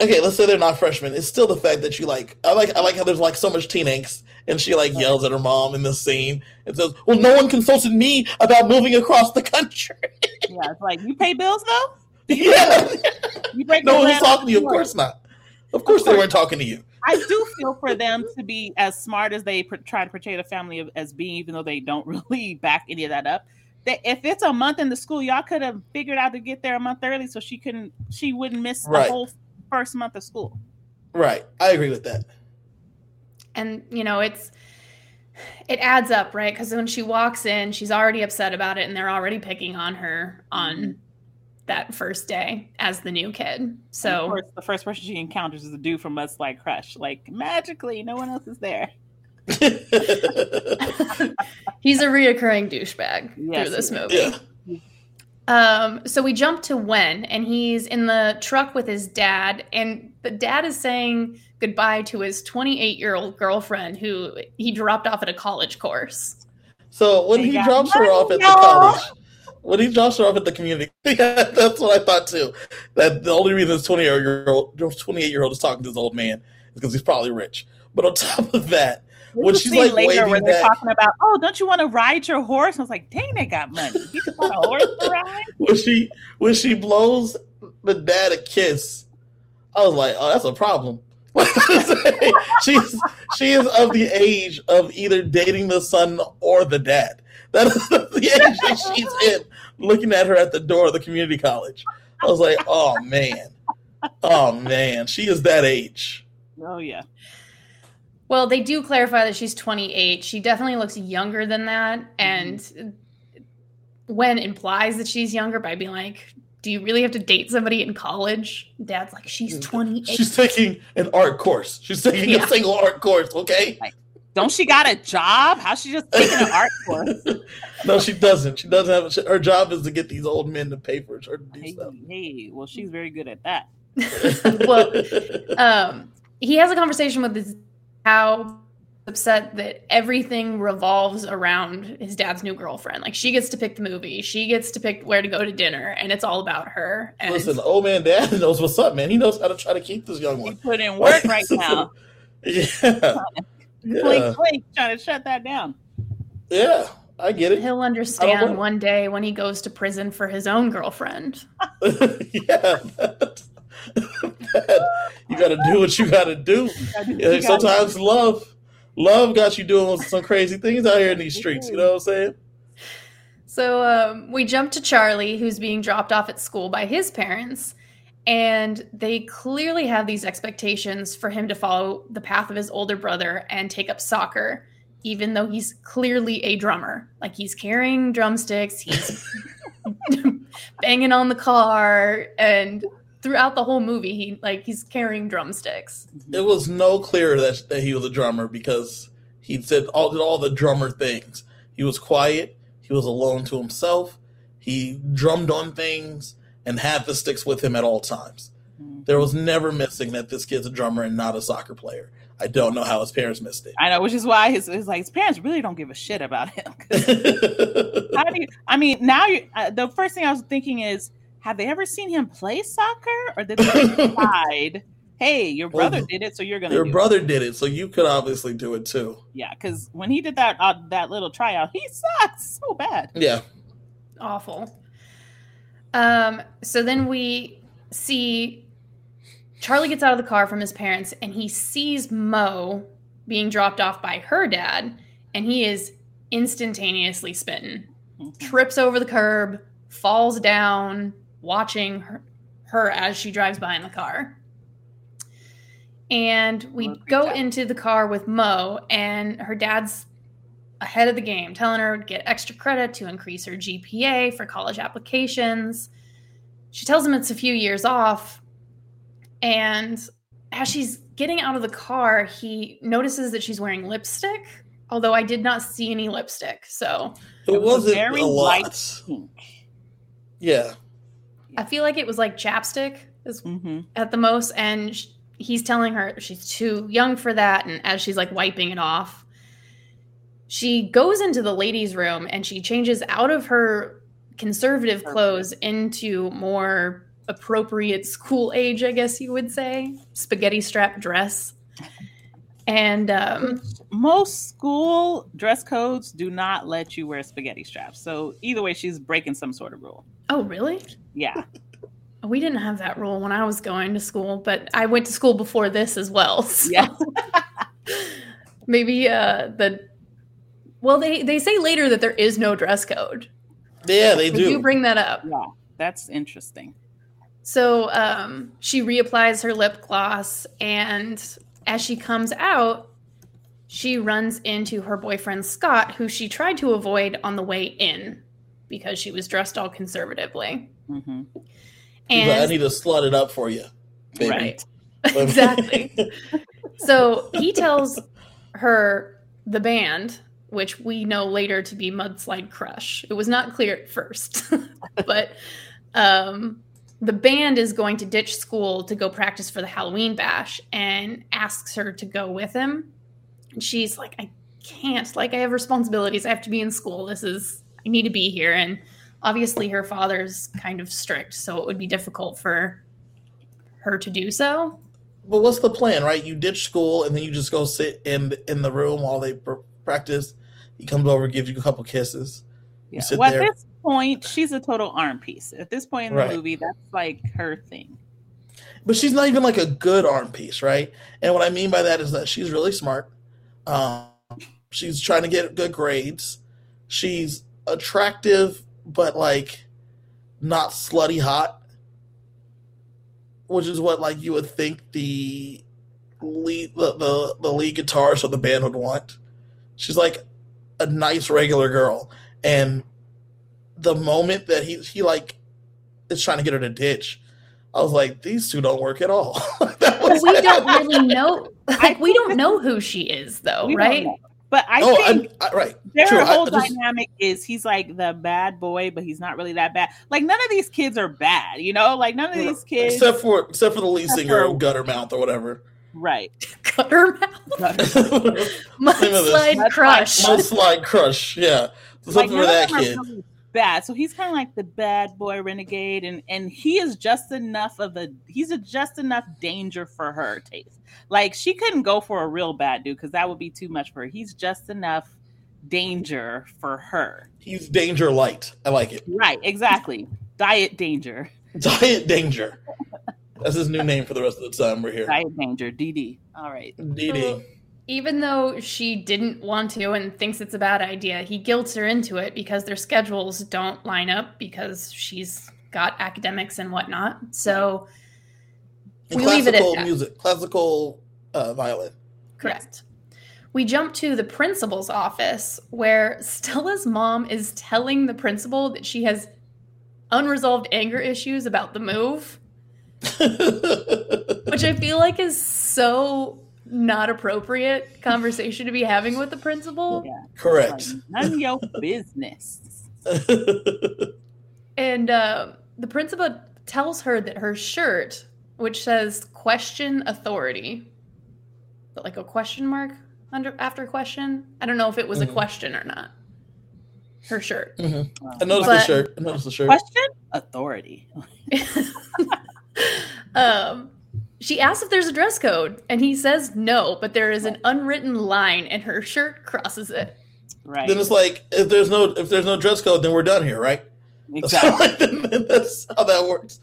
Okay, let's say they're not freshmen. It's still the fact that you like. I like. I like how there's like so much teen angst, and she like yells at her mom in the scene and says, "Well, no one consulted me about moving across the country." Yeah, it's like you pay bills though. yeah, You break no your one was land talking to you. Of course not. Of course they course. weren't talking to you. I do feel for them to be as smart as they pr- try to portray the family of, as being, even though they don't really back any of that up. That if it's a month in the school, y'all could have figured out to get there a month early so she couldn't, she wouldn't miss Right. the whole first month of school. Right, I agree with that. and you know it's it adds up right because when she walks in she's already upset about it and they're already picking on her on mm-hmm. that first day as the new kid And of so course, the first person she encounters is a dude from Mudslide Crush. Like magically, no one else is there. he's a reoccurring douchebag Yes, through this movie yeah, um so we jump to Wen, and he's in the truck with his dad and the dad is saying goodbye to his 28 year old girlfriend who he dropped off at a college course So when They he drops her off at the college, when he drops her off at the community, yeah, that's what I thought too. That the only reason this twenty year old, twenty eight year old is talking to this old man is because he's probably rich. But on top of that, when she's like later where waving they're talking about, oh, don't you want to ride your horse? I was like, dang, they got money. You just want a horse to ride? when she when she blows the dad a kiss, I was like, oh, that's a problem. she's she is of the age of either dating the son or the dad. That is the age that she's in. Looking at her at the door of the community college, I was like, oh man, oh man, she is that age. Oh yeah. Well, they do clarify that she's 28. She definitely looks younger than that. And Wen implies that she's younger by being like, Do you really have to date somebody in college? Dad's like, She's 28. She's taking an art course. She's taking Yeah. a single art course. Okay. Don't she got a job? How's she just taking an art course? no, she doesn't. She doesn't have. A, her job is to get these old men to pay for her to do Hey, stuff. hey, well, she's very good at that. well, um, he has a conversation with his how upset that everything revolves around his dad's new girlfriend. Like she gets to pick the movie, she gets to pick where to go to dinner, and it's all about her. And Listen, the old man dad knows what's up, man. He knows how to try to keep this young He one. put in work right now. Yeah. Blink, Yeah. blink, trying to shut that down. Yeah. I get it. he'll understand one day when he goes to prison for his own girlfriend. yeah. that- you got to do what you got to do. You gotta- sometimes love, love got you doing some crazy things out here in these streets. You know what I'm saying? So um, we jump to Charlie, who's being dropped off at school by his parents, and they clearly have these expectations for him to follow the path of his older brother and take up soccer, even though he's clearly a drummer. Like he's carrying drumsticks, he's banging on the car, and throughout the whole movie, he like he's carrying drumsticks. It was no clearer that, that he was a drummer because he said all did all the drummer things. He was quiet. He was alone to himself. He drummed on things and had the sticks with him at all times. Mhm. There was never missing that this kid's a drummer and not a soccer player. I don't know how his parents missed it. I know, which is why his, his like his parents really don't give a shit about him. How do you? I mean, now you. Uh, the first thing I was thinking is, have they ever seen him play soccer, or did they decide, hey, your Well, brother did it, so you're gonna Your do brother did it, so you could obviously do it too. Yeah, because when he did that uh, that little tryout, he sucks so bad. Yeah. awful. Um, so then we see Charlie gets out of the car from his parents and he sees Mo being dropped off by her dad, and he is instantaneously smitten. Trips over the curb, falls down, watching her, her as she drives by in the car. And we Mo go out. into the car with Mo, and her dad's ahead of the game, telling her to get extra credit to increase her GPA for college applications. She tells him it's a few years off. And as she's getting out of the car, he notices that she's wearing lipstick, although I did not see any lipstick. So It, It was wasn't very a light lot. pink. Yeah. I feel like it was like chapstick is hmm at the most, and sh- he's telling her she's too young for that. And as she's like wiping it off, she goes into the ladies' room and she changes out of her conservative clothes into more appropriate school age, I guess you would say, spaghetti strap dress. And um, Most school dress codes do not let you wear spaghetti straps. So either way, she's breaking some sort of rule. oh, really? Yeah. We didn't have that rule when I was going to school, but I went to school before this as well. so Yeah. maybe uh, the well, they they say later that there is no dress code. Yeah, they They do. do bring that up. Yeah. That's interesting. So um, she reapplies her lip gloss, and as she comes out, she runs into her boyfriend Scott, who she tried to avoid on the way in because she was dressed all conservatively. Hmm He's like, I need to slut it up for you. baby." right, exactly. So he tells her the band, which we know later to be Mudslide Crush. It was not clear at first, but um, the band is going to ditch school to go practice for the Halloween bash and asks her to go with him. And she's like, I can't. Like, I have responsibilities. I have to be in school. This is, I need to be here. And obviously, her father's kind of strict, so it would be difficult for her to do so. But what's the plan, right? You ditch school and then you just go sit in in the room while they pr- practice. He comes over, gives you a couple kisses. Yeah. sit Well, there. at this point, she's a total arm piece. At this point in the Right. movie, that's like her thing. But she's not even like a good arm piece, right? And what I mean by that is that she's really smart. Um, she's trying to get good grades. She's attractive, but like not slutty hot, which is what like you would think the lead the the, the lead guitarist of the band would want. She's like a nice regular girl, and the moment that he he like is trying to get her to ditch, I was like, these two don't work at all. that was we don't really know. Like, we don't know who she is, though, We don't right? Know. But I oh, think I, I, right. their True, whole I just- dynamic is he's like the bad boy, but he's not really that bad. Like none of these kids are bad, you know. Like none of these kids, except for except for the lead Except singer for- of Guttermouth or whatever. right? Gutter mouth, mudslide Mudslide crush. Mudslide Crush, yeah. Something none for that of them are kid. really bad. So he's kind of like the bad boy renegade, and and he is just enough of a he's a just enough danger for her taste. Like she couldn't go for a real bad dude because that would be too much for her. He's just enough danger for her. He's Danger Light. I like it. Right? Exactly. Diet danger. Diet Danger. That's his new name for the rest of the time we're here. Diet danger. DD. All right. DD. Even though she didn't want to and thinks it's a bad idea, he guilts her into it because their schedules don't line up because she's got academics and whatnot. So, And we leave it at classical that. music, classical uh, violin. correct. We jump to the principal's office where Stella's mom is telling the principal that she has unresolved anger issues about the move. which I feel like is so not appropriate conversation to be having with the principal. Yeah. Correct. Like, none of your business. And uh, the principal tells her that her shirt, which says question authority, but like a question mark under after question. I don't know if it was a Mhm. question or not. Her shirt. I noticed the shirt. I noticed the shirt. Question? Authority. um, she asks if there's a dress code, and he says no, but there is an unwritten line, and her shirt crosses it. Right. Then it's like if there's no if there's no dress code, then we're done here, right? Exactly. That's how that works.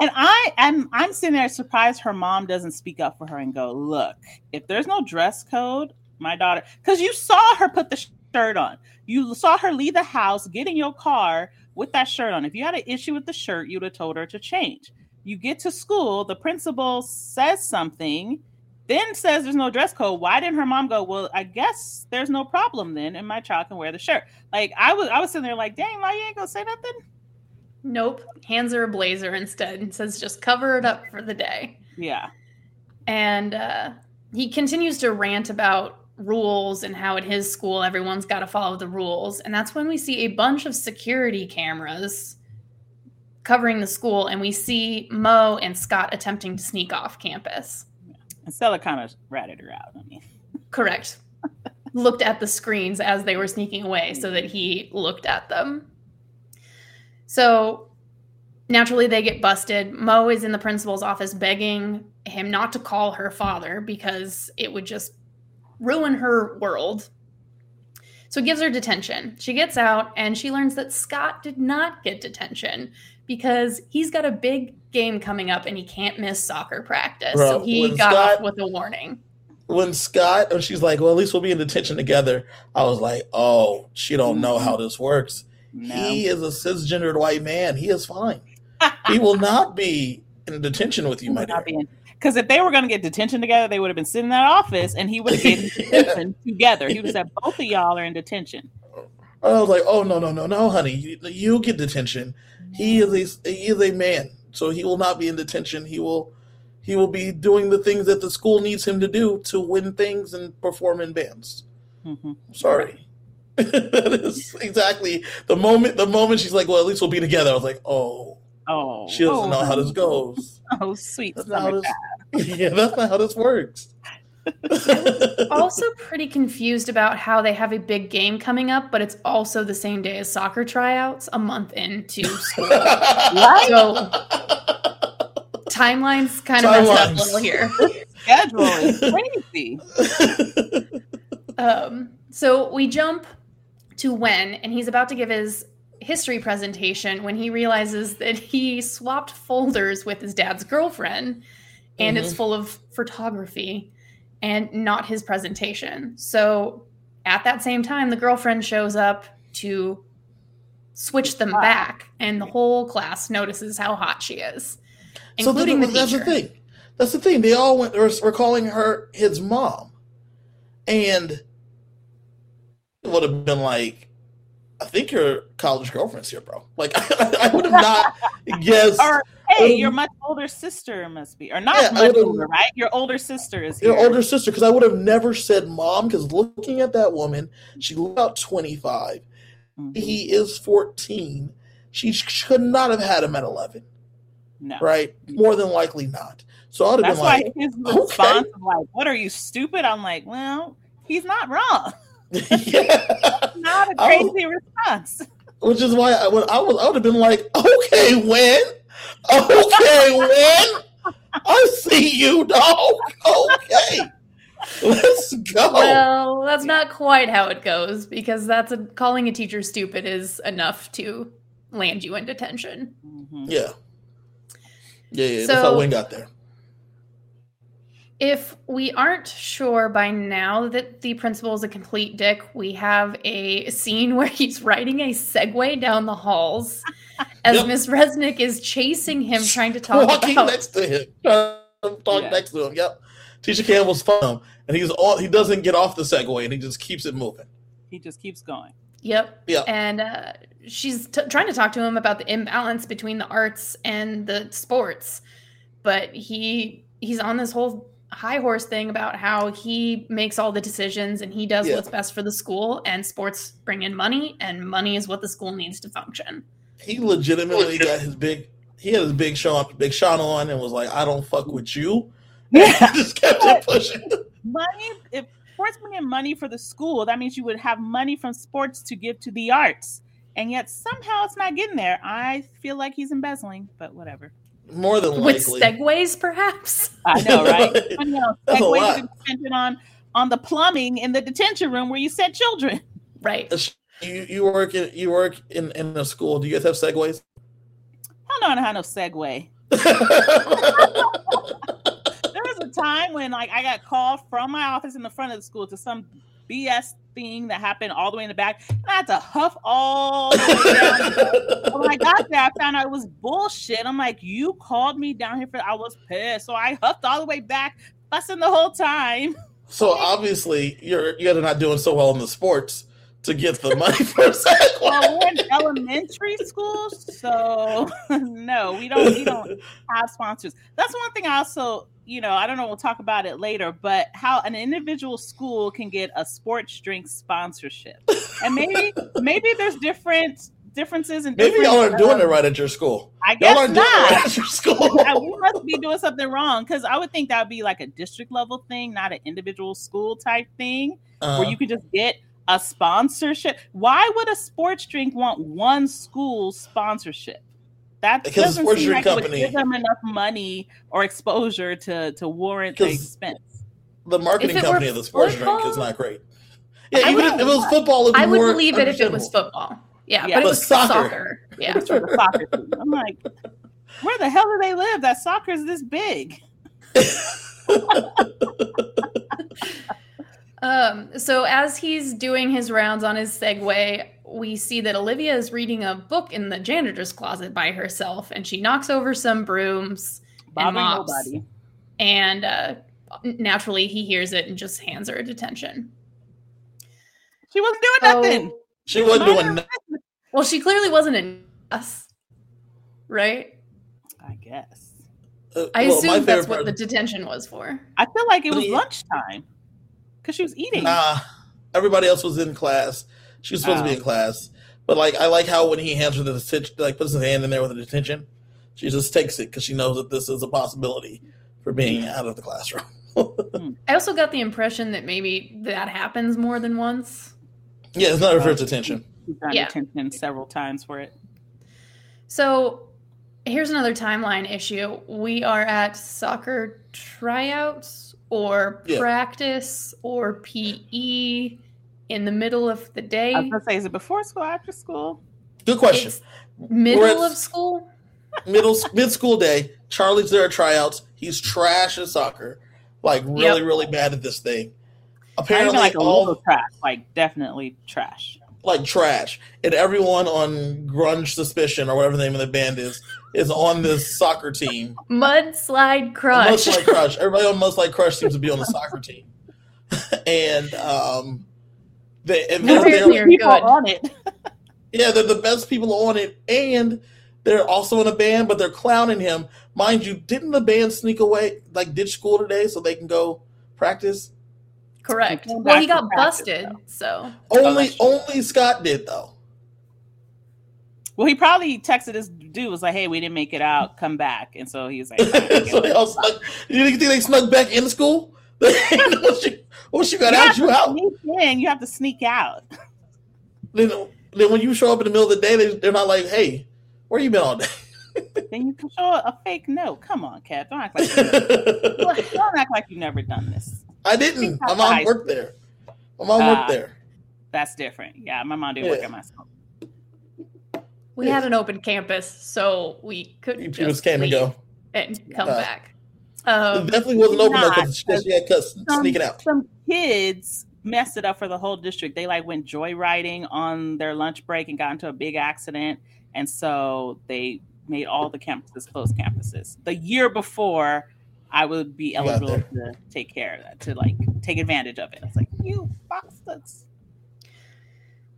And I am I'm sitting there surprised her mom doesn't speak up for her and go, look, if there's no dress code, my daughter because you saw her put the shirt on. You saw her leave the house, get in your car with that shirt on. If you had an issue with the shirt, you'd have told her to change. You get to school, the principal says something, then says there's no dress code. Why didn't her mom go, Well, I guess there's no problem then, and my child can wear the shirt. Like I was I was sitting there like, dang, why you ain't gonna say nothing? Nope. Hands her a blazer instead and says just cover it up for the day. Yeah. And uh, he continues to rant about rules and how at his school everyone's got to follow the rules. And that's when we see a bunch of security cameras covering the school, and we see Mo and Scott attempting to sneak off campus. And Stella kind of ratted her out. I mean, Correct. looked at the screens as they were sneaking away so that he looked at them. So naturally, they get busted. Mo is in the principal's office begging him not to call her father because it would just ruin her world. So he gives her detention. She gets out and she learns that Scott did not get detention because he's got a big game coming up and he can't miss soccer practice. Bro, so he got Scott- off with a warning. when Scott, and she's like, "Well, at least we'll be in detention together." I was like, "Oh, she don't know how mm-hmm. this works." no. He is a cisgendered white man. He is fine. he will not be in detention with you, my dear. Because if they were going to get detention together, they would have been sitting in that office and he would have getting detention together. He would have said, both of y'all are in detention. I was like, "Oh no, no, no, no, honey, you, you get detention. He is a he is a man, so he will not be in detention. He will." He will be doing the things that the school needs him to do to win things and perform in bands. Mhm. Sorry. that is exactly the moment. The moment she's like, "Well, at least we'll be together." I was like, "Oh, Oh, she doesn't oh, know how this goes." Oh, sweet That's this. yeah, that's not how this works. also pretty confused about how they have a big game coming up, but it's also the same day as soccer tryouts, a month into school. So timelines kind of messed up a Timelines. little here. schedule is crazy. Um, so we jump to Wen, and he's about to give his history presentation when he realizes that he swapped folders with his dad's girlfriend, and it's full of photography and not his presentation. So at that same time, the girlfriend shows up to switch them ah. back, and the whole class notices how hot she is, so including the, that's the thing. That's the thing. They all went. Were, were calling her his mom, and it would have been like, "I think your college girlfriend's here, bro." Like, I, would have not guessed. Or, hey, your much older sister must be, or not Yeah, much older, right? Your older sister is here. Your older sister, because I would have never said mom. Because looking at that woman, she looked about twenty five. Mhm. He is fourteen. She sh- could not have had him at eleven, No. right? More than likely not. So I would have That's been why like, his response of like, "What are you stupid?" I'm like, "Well, he's not wrong. yeah. Not a crazy response." Which is why I would I would I would have been like, okay, Wen, okay, Wen, I see you, dog. Okay, let's go. Well, that's not quite how it goes because that's a, calling a teacher stupid is enough to land you in detention. Mhm. yeah, yeah, yeah. that's how Wayne got there. If we aren't sure by now that the principal is a complete dick, we have a scene where he's riding a Segway down the halls as Yep. Miss Reznik is chasing him, trying to talk Walking about. next to him, trying to talk Yeah. next to him. Yep. Tisha Campbell's phone, and he's all he doesn't get off the Segway, and he just keeps it moving. He just keeps going. Yep. Yeah. And uh, she's t- trying to talk to him about the imbalance between the arts and the sports, but he he's on this whole high horse thing about how he makes all the decisions and he does Yeah. what's best for the school and sports bring in money and money is what the school needs to function. He legitimately got his big. He had his big Sean, big Sean on, and was like, "I don't fuck with you." Yeah. he just kept it pushing. money if sports bring in money for the school that means you would have money from sports to give to the arts and yet somehow it's not getting there i feel like he's embezzling but whatever More than likely. With likely. segways, perhaps? i know right I know, Segways lot. you can spend it on on the plumbing in the detention room where you set children Right. You you work in you work in in a school. Do you guys have segways? i don't know how no segue there was a time when like I got called from my office in the front of the school to some BS thing that happened all the way in the back, and I had to huff all the way down. when I got there, I found out it was bullshit. I'm like, you called me down here for I was pissed. So I huffed all the way back, fussing the whole time. so obviously you're you're not doing so well in the sports to get the money for a segway. Well, we're in elementary school, so no, we don't we don't have sponsors. That's one thing I also, you know, I don't know, we'll talk about it later, but how an individual school can get a sports drink sponsorship. And maybe maybe there's different differences and Maybe y'all aren't doing it right at your school. I Y'all guess aren't doing it right at your school. We must be doing something wrong because I would think that would be like a district level thing, not an individual school type thing Uh, where you could just get a sponsorship. Why would a sports drink want one school sponsorship? That Because doesn't sports seem drink like it would company- give them enough money or exposure to to warrant the expense. the marketing If it were company of the sports drink is not great. Yeah, I even if, it was football, it'd be I would more believe it if it was football. Yeah, Yeah. but it was soccer. soccer. Yeah. For the soccer team. I'm like, where the hell do they live? That soccer is this big. Um, so as he's doing his rounds on his Segway, we see that Olivia is reading a book in the janitor's closet by herself, and she knocks over some brooms and mops. nobody. And uh, naturally, he hears it and just hands her a detention. She wasn't doing So- nothing. She wasn't doing. nothing. Well, she clearly wasn't in us, right? I guess. uh, I well, my assume that's what part- the detention was for. I feel like it was Yeah. lunchtime because she was eating. Nah, everybody else was in class. She was supposed to be Oh. in class, but like I like how when he hands her the detention, like puts his hand in there with the detention, she just takes it because she knows that this is a possibility for being out of the classroom. Hmm. I also got the impression that maybe that happens more than once. yeah, it's not her first detention. Yeah. attention several times for it. So here's another timeline issue. We are at soccer tryouts or Yeah. practice or PE in the middle of the day. I was gonna say, is it before school, after school? Good question. It's middle We're at- of school. Middle mid school day, Charlie's there at tryouts. He's trash at soccer, like really, Yep. really bad at this thing. Apparently, like all little trash, like definitely trash. like trash, and everyone on Grunge Suspicion or whatever the name of the band is is on this soccer team. Mudslide crush. Mudslide Crush. Everybody on Mudslide Crush seems to be on the soccer team, and um, they and they're, they're You're people good. on it. yeah they're the best people on it, and they're also in a band, but they're clowning him. Mind you, didn't the band sneak away, like ditch school today so they can go practice? Correct. Came Well, he got practice, busted, though. so Only that's true. only Scott did though. Well, he probably texted this dude was like, "Hey, we didn't make it out. Come back." And so he was like, "Fine, so they all snuck, you think they snuck back in the school? once, you, once you got You out, you out. in. You have to sneak out. Then, then when you show up in the middle of the day, they, they're not like, "Hey, where you been all day?" then you can show a fake note. Come on, Kat. Don't act like you never, don't act like you've never done this. I didn't. My mom worked there. My mom Ah. worked there. That's different. Yeah, my mom didn't work at my school. We had an open campus, so we could You just, just came and go. and come Uh, back. It Um, definitely wasn't open though not, because she had cuss Some- sneaking out. Some kids messed it up for the whole district. They like went joyriding on their lunch break and got into a big accident, and so they made all the campuses close campuses. The year before, I would be eligible to take care of that, to like take advantage of it. It's like, you bastards.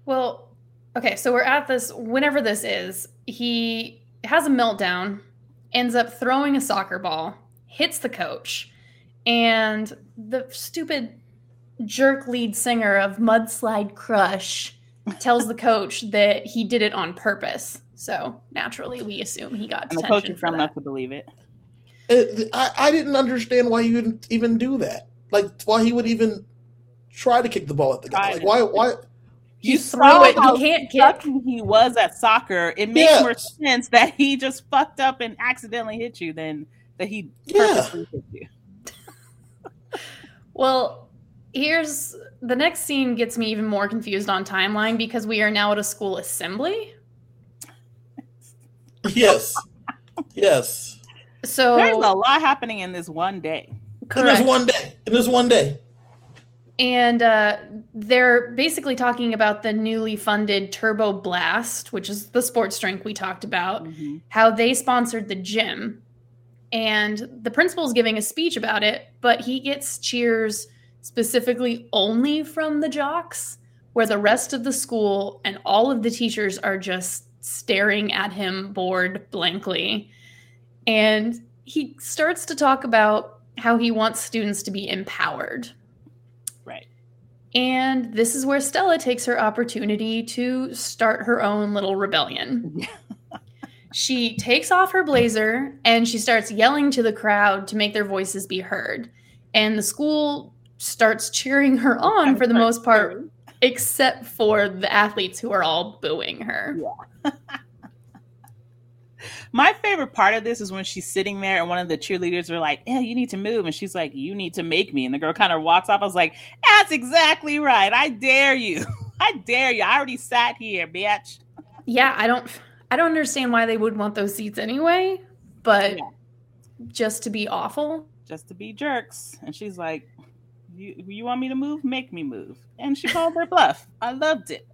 Well, okay, so we're at this, whenever this is, he has a meltdown, ends up throwing a soccer ball, hits the coach, and the stupid jerk lead singer of Mudslide Crush tells the coach that he did it on purpose. So naturally, we assume he got And the coach detention is dumb enough that. to believe it. Uh, it, I, I didn't understand why you would even do that. Like why he would even try to kick the ball at the guy. Like why? Why? You saw throw it, you can't kick. sucky he was at soccer. It makes Yeah. more sense that he just fucked up and accidentally hit you than that he Yeah. purposely hit you. Well, here's the next scene gets me even more confused on timeline because we are now at a school assembly. Yes. yes. So There's a lot happening in this one day. And correct. there's one day. And there's one day. And uh, they're basically talking about the newly funded Turbo Blast, which is the sports drink we talked about, Mhm. how they sponsored the gym. And the principal's giving a speech about it, but he gets cheers specifically only from the jocks, where the rest of the school and all of the teachers are just staring at him bored blankly. And he starts to talk about how he wants students to be empowered. And this is where Stella takes her opportunity to start her own little rebellion. she takes off her blazer and she starts yelling to the crowd to make their voices be heard. And the school starts cheering her on for the most part, except for the athletes who are all booing her. Yeah. My favorite part of this is when she's sitting there and one of the cheerleaders are like, Yeah, you need to move. And she's like, You need to make me. And the girl kind of walks off. I was like, That's exactly right. I dare you. I dare you. I already sat here, bitch. Yeah, I don't I don't understand why they would want those seats anyway, but yeah. just to be awful. Just to be jerks. And she's like, you, you want me to move? Make me move. And she called her bluff. I loved it.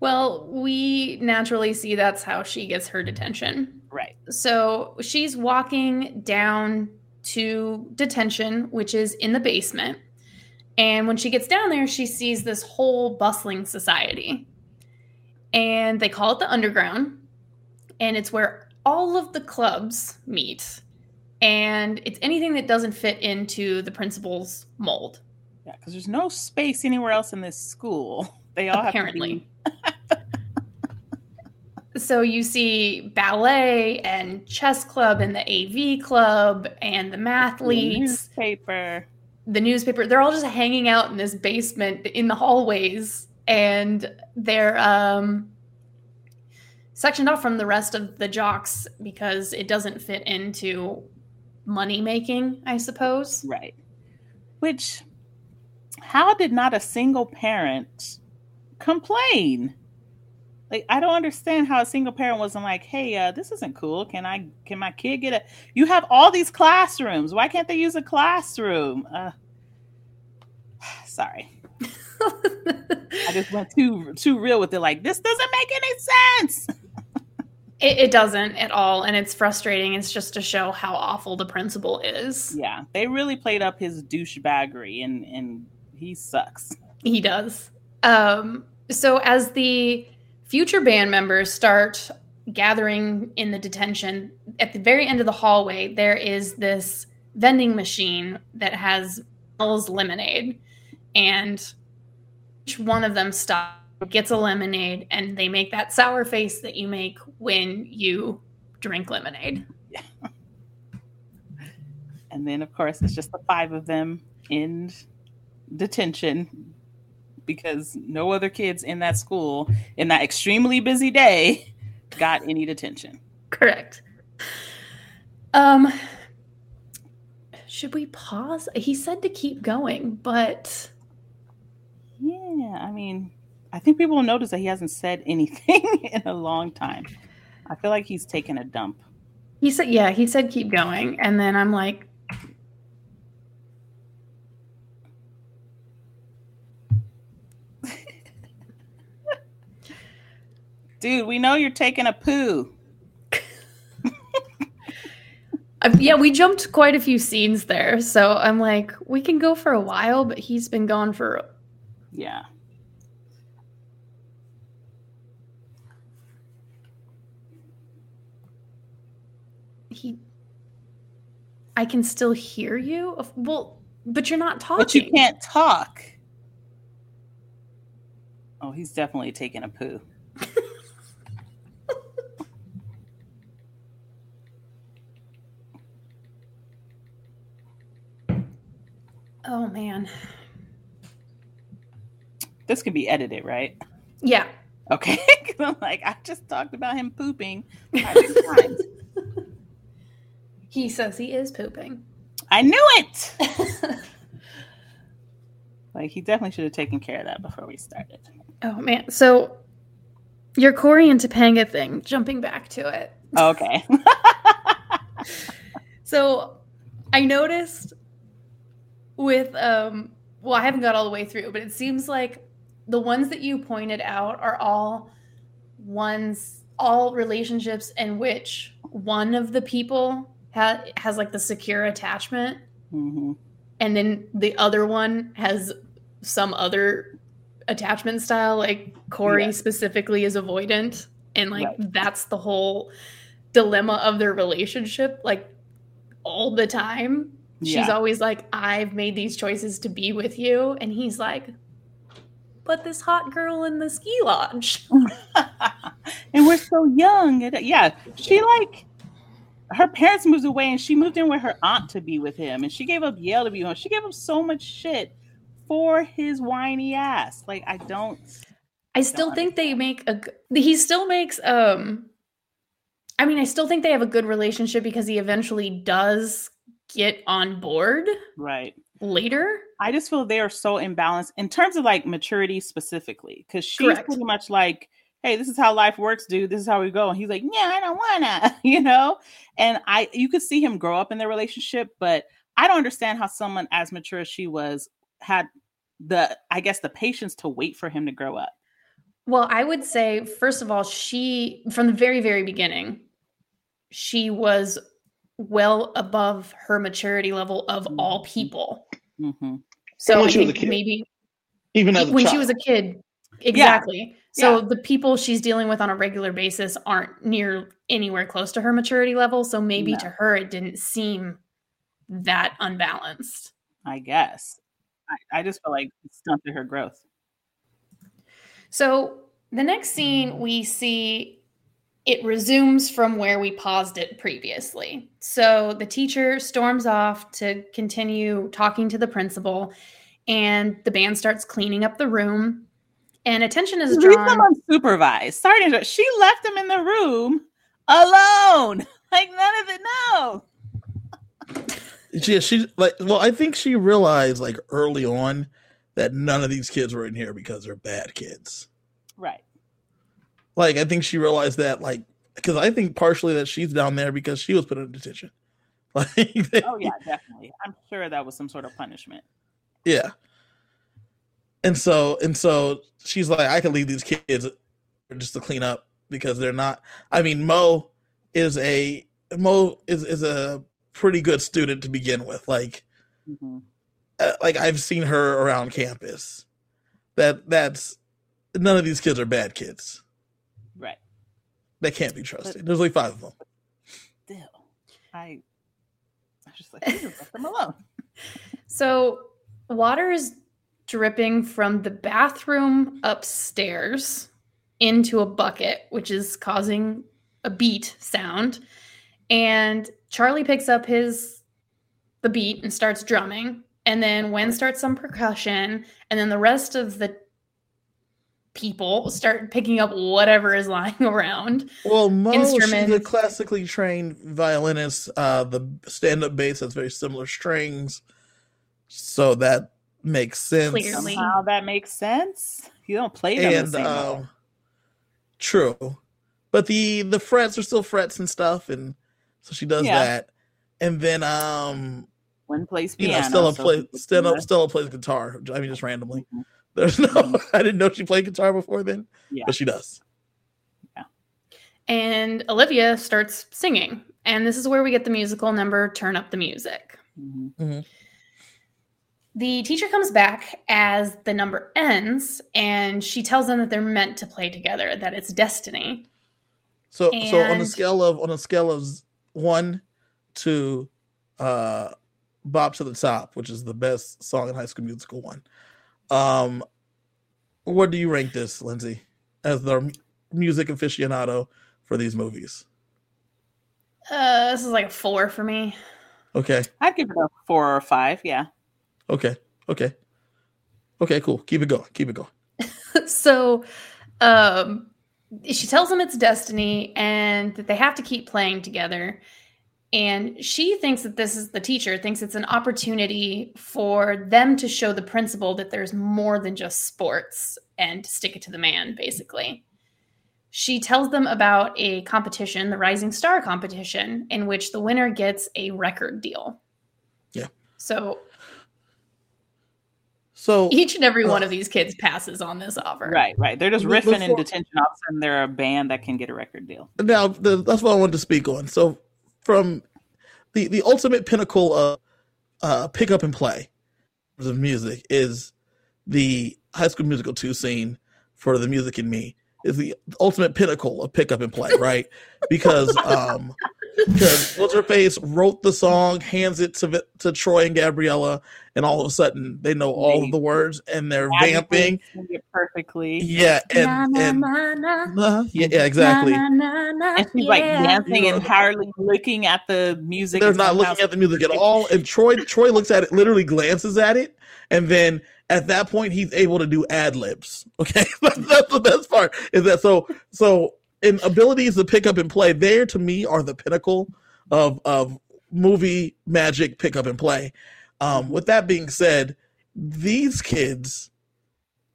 Well, we naturally see that's how she gets her detention. Right. So she's walking down to detention, which is in the basement. And when she gets down there, she sees this whole bustling society. And they call it the underground. And it's where all of the clubs meet. And it's anything that doesn't fit into the principal's mold. Yeah, because there's no space anywhere else in this school. They all apparently. So you see ballet and chess club and the AV club and the mathletes. The newspaper. The newspaper. They're all just hanging out in this basement in the hallways and they're um sectioned off from the rest of the jocks because it doesn't fit into money making, I suppose. Right. Which how did not a single parent complain. Like I don't understand how a single parent wasn't like, "Hey, uh, this isn't cool. Can I can my kid get a You have all these classrooms. Why can't they use a classroom?" Uh, sorry. I just went too too real with it like, "This doesn't make any sense." It, it, doesn't at all, and it's frustrating. It's just to show how awful the principal is. Yeah, they really played up his douchebaggery, and and he sucks. He does. Um, so as the future band members start gathering in the detention, at the very end of the hallway, there is this vending machine that has Bell's lemonade, and each one of them stops, gets a lemonade, and they make that sour face that you make when you drink lemonade. Yeah. And then, of course, it's just the five of them in detention because no other kids in that school in that extremely busy day got any detention. Correct. Um should we pause? He said to keep going, but yeah, I mean, I think people will notice that he hasn't said anything in a long time. I feel like he's taken a dump. He said, yeah, he said keep going. And then I'm like, Dude, we know you're taking a poo. uh, yeah, we jumped quite a few scenes there. So I'm like, we can go for a while, but he's been gone for. Yeah. He. I can still hear you. Well, but you're not talking. But you can't talk. Oh, he's definitely taking a poo. Oh man. This could be edited, right? Yeah. Okay. I'm like, I just talked about him pooping. he says he is pooping. I knew it. like he definitely should have taken care of that before we started. Oh man. So your Cory and Topanga thing, jumping back to it. Okay. so I noticed with um well i haven't got all the way through but it seems like the ones that you pointed out are all ones all relationships in which one of the people ha- has like the secure attachment mm-hmm. and then the other one has some other attachment style like cory yeah. specifically is avoidant and like right. that's the whole dilemma of their relationship like all the time She's Yeah. always like, I've made these choices to be with you. And he's like, but this hot girl in the ski lodge. and we're so young. And, yeah, she like her parents moved away, and she moved in with her aunt to be with him, and she gave up Yale to be with him. She gave up so much shit for his whiny ass. Like I don't. I still Don't think they make a. He still makes. um I mean, I still think they have a good relationship because he eventually does get on board Right. later. I just feel they are so imbalanced in terms of like maturity specifically, because she's Correct. pretty much like, "Hey, this is how life works, dude. This is how we go." And he's like, "Yeah, I don't wanna," you know. And I, you could see him grow up in their relationship, but I don't understand how someone as mature as she was had the, I guess, the patience to wait for him to grow up. Well, I would say, first of all, she, from the very, very beginning, she was well above her maturity level of all people. hmm So when I she was a think kid. maybe Even as a when child. she was a kid, exactly. So Yeah. the people she's dealing with on a regular basis aren't near anywhere close to her maturity level. So maybe No. to her, it didn't seem that unbalanced. I guess. I, I just feel like it stunted her growth. So the next scene we see it resumes from where we paused it previously. So the teacher storms off to continue talking to the principal and the band starts cleaning up the room and attention is Leave drawn them unsupervised. Sorry to. She left them in the room alone. Like none of it. No. Yeah, she like. Well, I think she realized like early on that none of these kids were in here because they're bad kids. Right. Like, I think she realized that, like, because I think partially that she's down there because she was put in detention. Like, they- Oh yeah, definitely. I'm sure that was some sort of punishment. yeah. And so, and so she's like, I can leave these kids just to clean up because they're not. I mean, Mo is a Mo is is a pretty good student to begin with. Like, hmm uh, like I've seen her around campus. That that's none of these kids are bad kids. Right. They can't be trusted. There's like five of them. Still, I. I just like "You left them alone. So water is dripping from the bathroom upstairs into a bucket, which is causing a beat sound. And Charlie picks up his the beat and starts drumming. And then Wen starts some percussion, and then the rest of the people start picking up whatever is lying around. Well, Mo, she's a classically trained violinist. Uh, the stand-up bass has very similar strings, so that makes sense. Clearly. Somehow that makes sense. You don't play them and the same way. um, true, but the the frets are still frets and stuff, and so she does Yeah. that. And then, um, One plays you know, Stella so plays people can Stella, Stella plays guitar. I mean, just randomly. Mhm. There's no, I didn't know she played guitar before then, Yeah. but she does. Yeah. And Olivia starts singing. And this is where we get the musical number Turn Up the Music. Mhm. The teacher comes back as the number ends and she tells them that they're meant to play together, that it's destiny. So, so on a scale of on a scale of one to uh, "Bop to the Top," which is the best song in High School Musical one, um, what do you rank this, Lindsay, as the music aficionado for these movies? Uh, this is like a four for me. Okay, I'd give it a four or five. Yeah. okay, okay, okay. Cool. Keep it going. Keep it going. so um she tells them it's destiny and that they have to keep playing together and she thinks that this is the teacher thinks it's an opportunity for them to show the principal that there's more than just sports and stick it to the man basically she tells them about a competition the rising star competition in which the winner gets a record deal Yeah. so So each and every one Uh, of these kids passes on this offer Right. Right. They're just Be- riffing in detention. All of a sudden, they're a band that can get a record deal. now the, that's what I wanted to speak on. So from the the ultimate pinnacle of uh, pick up and play of music is the High School Musical two scene for the music in me is the ultimate pinnacle of pick up and play, right? Because um, because what's her face wrote the song, hands it to to Troy and Gabriella, and all of a sudden they know all of the words and they're vamping perfectly. Yeah, and, na, and na, na, yeah, yeah, exactly. and she's yeah. like dancing and hardly looking at the music. They're not looking at the music at all. And Troy Troy looks at it, literally glances at it, and then at that point he's able to do ad libs. Okay, that's the best part. Is that so? So in abilities to pick up and play, there to me are the pinnacle of of movie magic pick up and play. Um, with that being said, these kids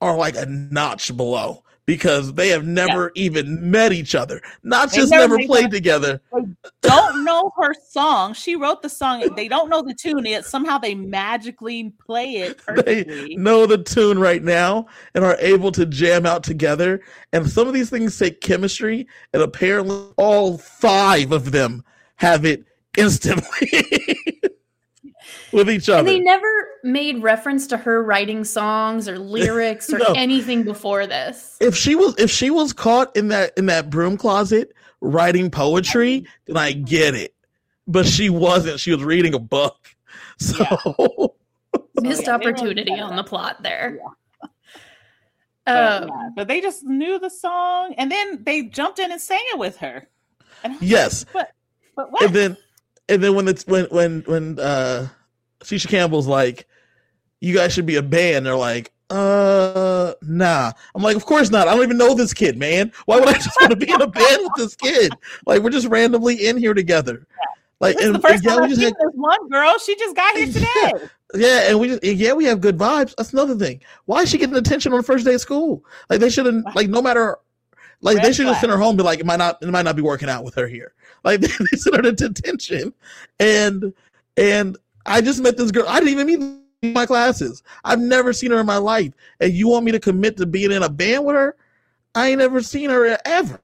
are like a notch below because they have never yeah. even met each other. Not they just never, never played together. They don't know her song. She wrote the song. They don't know the tune yet. Somehow they magically play it perfectly. They know the tune right now and are able to jam out together. And some of these things take chemistry, and apparently all five of them have it instantly. with each other. And they never made reference to her writing songs or lyrics or no. anything before this. If she was if she was caught in that in that broom closet writing poetry, then I get it. But she wasn't. She was reading a book. So yeah. missed opportunity on the plot there. Yeah. But, um, yeah, but they just knew the song and then they jumped in and sang it with her. yes. Like, but, but what? And then and then when it's when when when uh Tisha Campbell's like, you guys should be a band. They're like, uh, nah. I'm like, of course not. I don't even know this kid, man. Why would I just want to be in a band with this kid? Like, we're just randomly in here together. Like, and, the first and, time yeah, we just had, this one girl. She just got here today. Yeah, yeah, and we just yeah, we have good vibes. That's another thing. Why is she getting attention on the first day of school? Like, they shouldn't. Like, no matter. Like, Red they should just send her home. Be like, it might not. It might not be working out with her here. Like, they, they sent her to detention, and and I just met this girl. I didn't even meet my classes. I've never seen her in my life. And you want me to commit to being in a band with her? I ain't never seen her ever.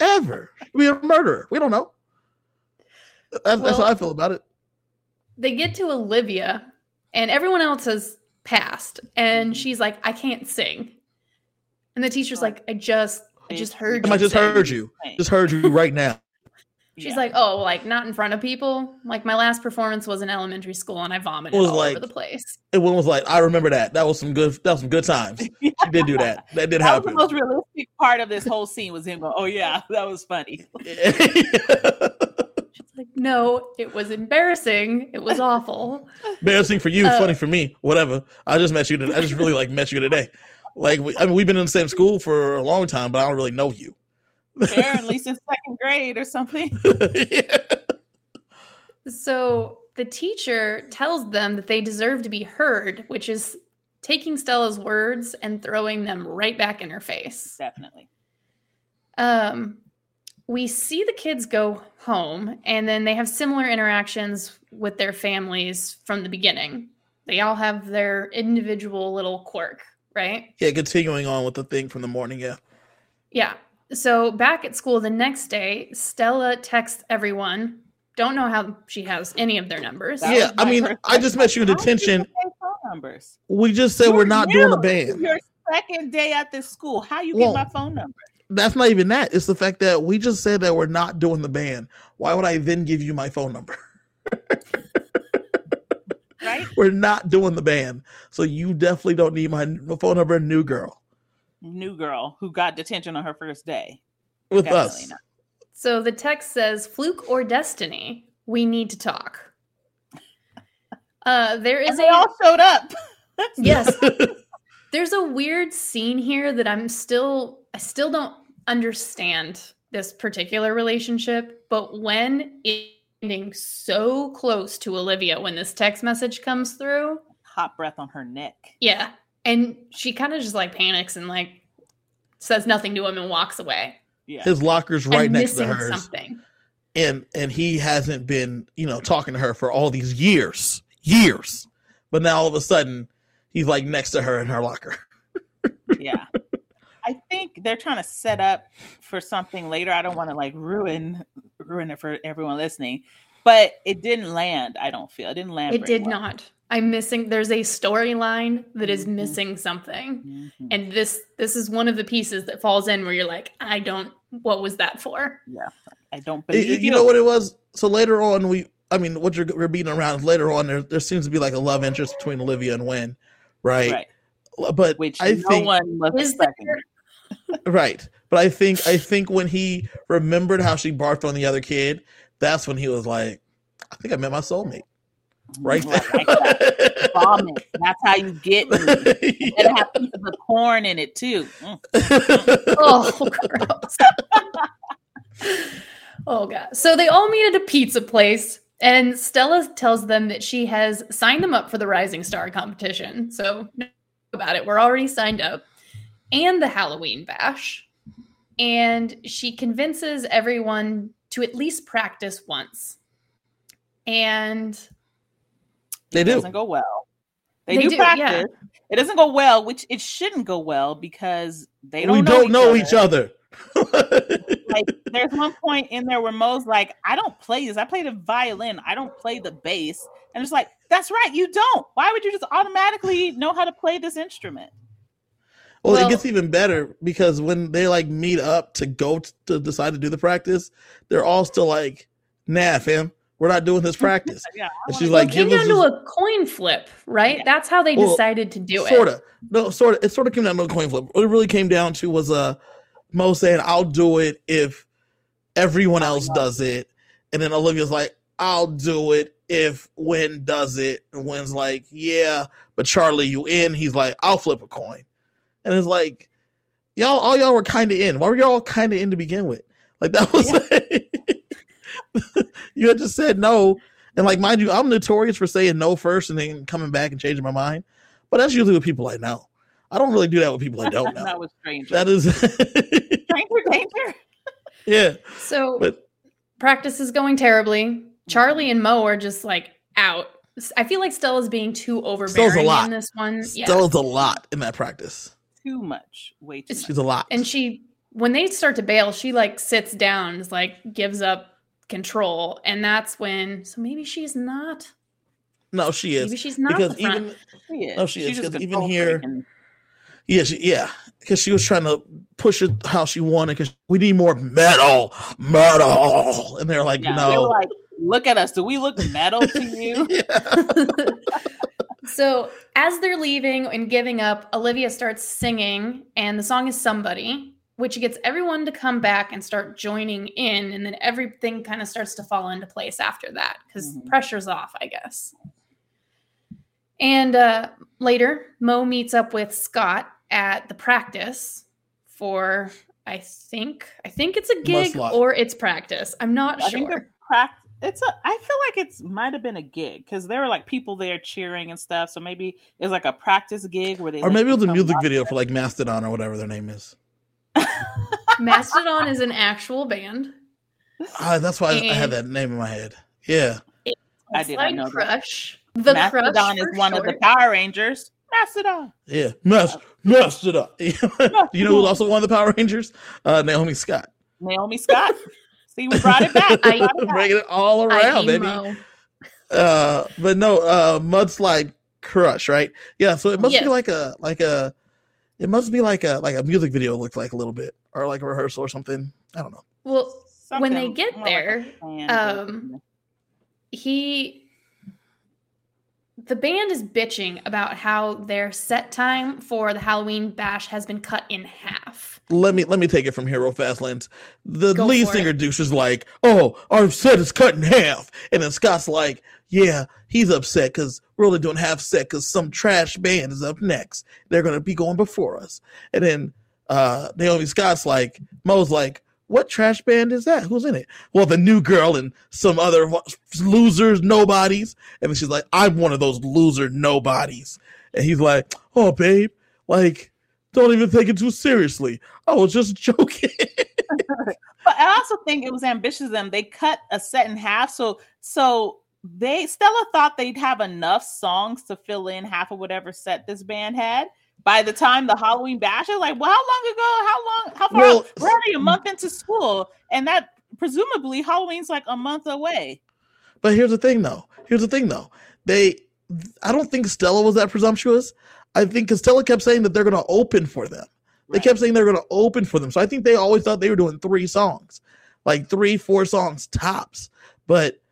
ever. Be a murderer. We don't know. That's, well, that's how I feel about it. They get to Olivia, and everyone else has passed, and she's like, "I can't sing," and the teacher's like, "I just, I just heard you." I just sing. heard you. Just heard you right now. She's yeah. like, oh, like not in front of people. Like my last performance was in elementary school, and I vomited all like, over the place. It was like, I remember that. That was some good. That was some good times. She did do that. That did that happen. Was the most realistic part of this whole scene was him going, "Oh yeah, that was funny." She's like, no, it was embarrassing. It was awful. Embarrassing for you, uh, funny for me. Whatever. I just met you. Today. I just really like met you today. Like, we, I mean, we've been in the same school for a long time, but I don't really know you. Apparently since second grade or something. yeah. So the teacher tells them that they deserve to be heard, which is taking Stella's words and throwing them right back in her face. Definitely. Um, we see the kids go home and then they have similar interactions with their families from the beginning. They all have their individual little quirk, right? Yeah, continuing on with the thing from the morning, yeah. Yeah. So back at school the next day, Stella texts everyone. Don't know how she has any of their numbers. That yeah, I mean, I just met you in detention. numbers. We just said You're we're not doing a band. Your second day at this school. How you well, get my phone number? That's not even that. It's the fact that we just said that we're not doing the band. Why would I then give you my phone number? right? We're not doing the band. So you definitely don't need my phone number, new girl new girl who got detention on her first day. With Definitely us. Not. So the text says, "Fluke or destiny? We need to talk." Uh, there is and they a, all showed up. yes, there's a weird scene here that I'm still, I still don't understand this particular relationship. But when ending so close to Olivia, when this text message comes through, hot breath on her neck. Yeah, and she kind of just like panics and like says nothing to him and walks away. Yeah. His locker's right and next to hers. Something. And and he hasn't been, you know, talking to her for all these years. Years. But now all of a sudden he's like next to her in her locker. yeah. I think they're trying to set up for something later. I don't want to like ruin ruin it for everyone listening, but it didn't land. I don't feel it didn't land. It did well. not. I'm missing there's a storyline that is mm-hmm. missing something. Mm-hmm. And this this is one of the pieces that falls in where you're like, I don't what was that for? Yeah. I don't It- believe it- you know what it was? So later on, we, I mean, what you're, we're beating around later on, there, there seems to be like a love interest between Olivia and Wen, right? Right. But Which I no think, one was Is expecting. right. But I think, I think when he remembered how she barked on the other kid, that's when he was like, I think I met my soulmate. Right Like, like that. Vomit. That's how you get me. there. And have pieces of corn in it too. Mm. Oh, gross. oh, God. So they all meet at a pizza place, and Stella tells them that she has signed them up for the Rising Star competition. So, know about it. We're already signed up. And the Halloween bash. And she convinces everyone to at least practice once. And They it do. doesn't go well. They, They do, do, yeah. practice. It doesn't go well, which it shouldn't go well because they don't we know don't know each other. like there's one point in there where Mo's like, I don't play this. I play the violin. I don't play the bass. And it's like, that's right, you don't. Why would you just automatically know how to play this instrument? Well, Well- it gets even better because when they like meet up to go t- to decide to do the practice, they're all still like, "Nah, fam, we're not doing this practice." Yeah. And she's go like, it came "Give us down to this- a coin flip, right? Yeah. That's how they Well, decided to do it. sorta, no, sorta. It sort of came down to a coin flip. What it really came down to was uh, Mo saying, "I'll do it if everyone else does it," and then Olivia's like, "I'll do it if Wen does it," and Wen's like, "Yeah, but Charlie, you in?" He's like, "I'll flip a coin," and it's like, y'all, all y'all were kind of in. Why were y'all kind of in to begin with? Like that was. you had just said no, and like mind you, I'm notorious for saying no first and then coming back and changing my mind. But that's usually with people I know. I don't really do that with people I don't know. that was strange. that is, stranger danger. yeah. So But practice is going terribly. Charlie and Mo are just like out. I feel like Stella's being too overbearing lot. in this one. Yeah. Stella's a lot in that practice. Too much. Way too It's- much. She's a lot. and she when they start to bail, she like sits down, is like gives up control, and that's when so maybe she's not. no, she is Maybe she's not because the front. even She is. Oh, she is, She's just 'cause even here- freaking. yeah, she, yeah, because she was trying to push it how she wanted. Because we need more metal, metal, and they're like, Yeah, they no. were like, look at us. Do we look metal to you? So as they're leaving and giving up, Olivia starts singing, and the song is "Somebody," which gets everyone to come back and start joining in, and then everything kind of starts to fall into place after that because Mhm. pressure's off, I guess. And uh, later, Mo meets up with Scott at the practice for I think I think it's a gig or it's practice. I'm not I think sure. the prac- it's a I feel like it's might have been a gig because there were like people there cheering and stuff. So maybe it's like a practice gig where they or let maybe it was a music video for like Mastodon or whatever their name is. Mastodon is an actual band. Ah, that's why I, I had that name in my head. Yeah, I did not Slide know that. Crush. The Mastodon Crush is for one of the. Power Rangers. Mastodon. yeah, Mas- Mastodon. you know who's also one of the Power Rangers? Uh, Naomi Scott. Naomi Scott. See, we brought it back. I- brought it back. Bringing it all around, baby. Uh but no uh mudslide crush right yeah so it must Yes. be like a like a it must be like a like a music video it looks like a little bit or like a rehearsal or something i don't know Well, when they get more like a there, but- um, he the band is bitching about how their set time for the Halloween bash has been cut in half. let me let me take it from here real fast lens the Go lead singer it. douche is like oh our set is cut in half and then scott's like yeah he's upset because we're only doing half set because some trash band is up next they're gonna be going before us and then uh naomi scott's like mo's like what trash band is that? Who's in it? Well the new girl and some other losers nobodies. And she's like i'm one of those loser nobodies. And he's like oh babe like don't even take it too seriously. I was just joking. But I also think it was ambitious of them. They cut a set in half, so so they Stella thought they'd have enough songs to fill in half of whatever set this band had. By the time the Halloween bash, like, "Well, how long ago? How long? How far? Well- We're already a mm. month into school, and that presumably Halloween's like a month away." But here's the thing, though. Here's the thing, though. They, I don't think Stella was that presumptuous. I think because Stella kept saying that they're going to open for them. They Right. kept saying they're going to open for them. So I think they always thought they were doing three songs. like three, four songs tops. But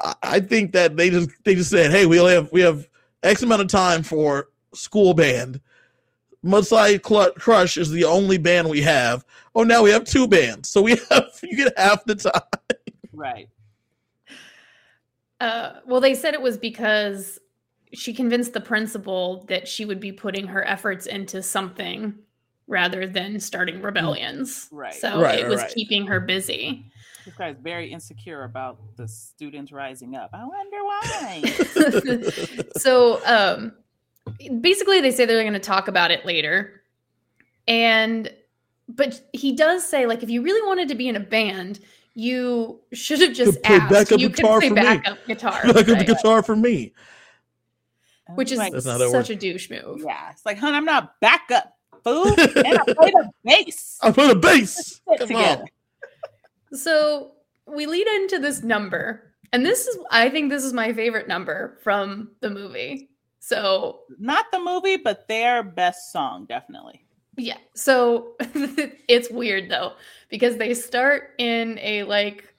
I, I think that they just they just said, hey, we only have we have X amount of time for school band. Mudslide Cl- Crush is the only band we have. Oh, now we have two bands, so we have you get half the time. Right. Uh, well, they said it was because she convinced the principal that she would be putting her efforts into something rather than starting rebellions. Right. So Right, it was right. keeping her busy. This guy's very insecure about the students rising up. I wonder why. so um basically they say they're going to talk about it later and but he does say like if you really wanted to be in a band you should have just Could asked backup you guitar could play for me. backup guitar like a right? guitar for me. which is like, That's not how it such works. a douche move yeah, it's like, hun, I'm not backup, fool, and I play the bass. I play the bass. Come on. so we lead into this number and this is i think this is my favorite number from the movie so Not the movie, but their best song, definitely. Yeah. So it's weird though because they start in a like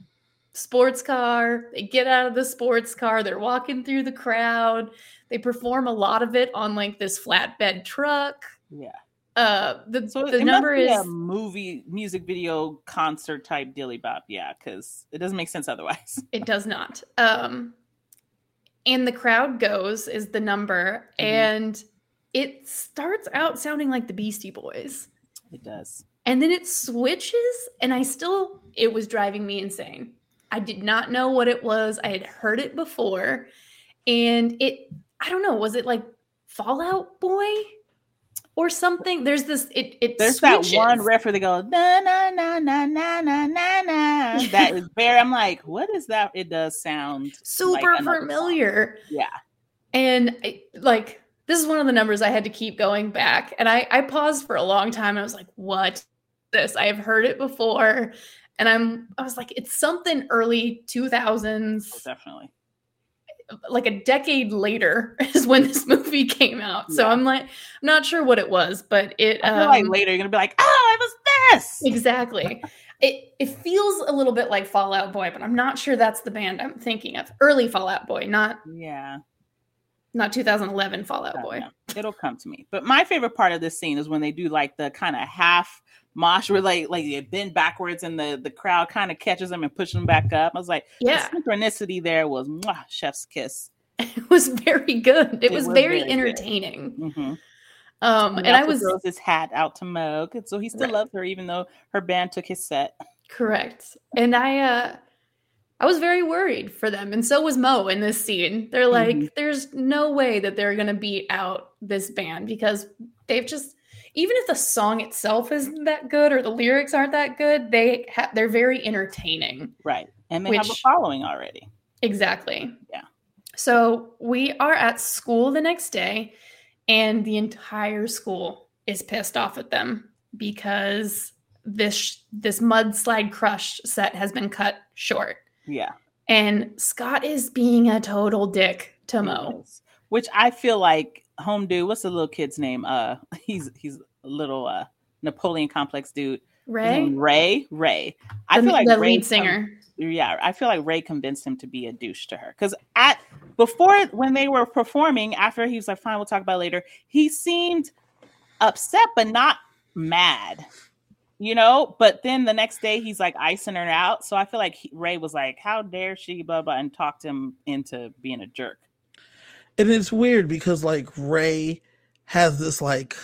sports car, they get out of the sports car, they're walking through the crowd. They perform a lot of it on like this flatbed truck. Yeah. Uh the So the number is a movie, music video, concert type dilly bop. Yeah, because it doesn't make sense otherwise. it does not. Um and the crowd goes is the number Mhm. and it starts out sounding like the Beastie Boys. It does. And then it switches, and I still, it was driving me insane. I did not know what it was. I had heard it before. And it, I don't know, was it like Fall Out Boy or something? There's this, it, it There's switches. that one riff where they go na na na na na na na na. That is very. I'm like, what is that? It does sound super like another song. familiar. Yeah. And I, like, this is one of the numbers I had to keep going back. And I, I paused for a long time. I was like, what? This, I have heard it before. And I'm, I was like, it's something early 2000s. Oh, definitely. Like a decade later is when this movie came out. So Yeah. I'm like, I'm not sure what it was, but it feel like um, later you're gonna be like, oh, it was this. exactly. It it feels a little bit like Fall Out Boy, but I'm not sure that's the band I'm thinking of. Early Fall Out Boy, not Yeah. not 2011 Fall Out Boy. know. It'll come to me. But my favorite part of this scene is when they do like the kind of half mosh where like like they bend backwards and the the crowd kind of catches them and pushes them back up. I was like, Yeah, the synchronicity there was mwah, chef's kiss. it was very good. It, It was, was very, very entertaining. hmm Um, And, and I was throws his hat out to Moog, so he still Right. loves her even though her band took his set. Correct. And I uh I was very worried for them and so was Mo in this scene. They're like Mhm. there's no way that they're going to beat out this band because they've just even if the song itself isn't that good or the lyrics aren't that good, they ha- they're very entertaining. Right. And they have a following already. Exactly. Yeah. So we are at school the next day and the entire school is pissed off at them because this this mudslide crush set has been cut short. Yeah. And Scott is being a total dick to Mo. Which I feel like home dude, what's the little kid's name? Uh he's he's a little uh Napoleon complex dude. Ray, Ray. Ray. I the, feel like the Ray lead singer. yeah, I feel like Ray convinced him to be a douche to her. Because at before when they were performing, after he was like, fine, we'll talk about it later, he seemed upset but not mad. You know, but then the next day he's like icing her out. So I feel like he, Ray was like, How dare she, blah blah, and talked him into being a jerk. And it's weird because like Ray has this like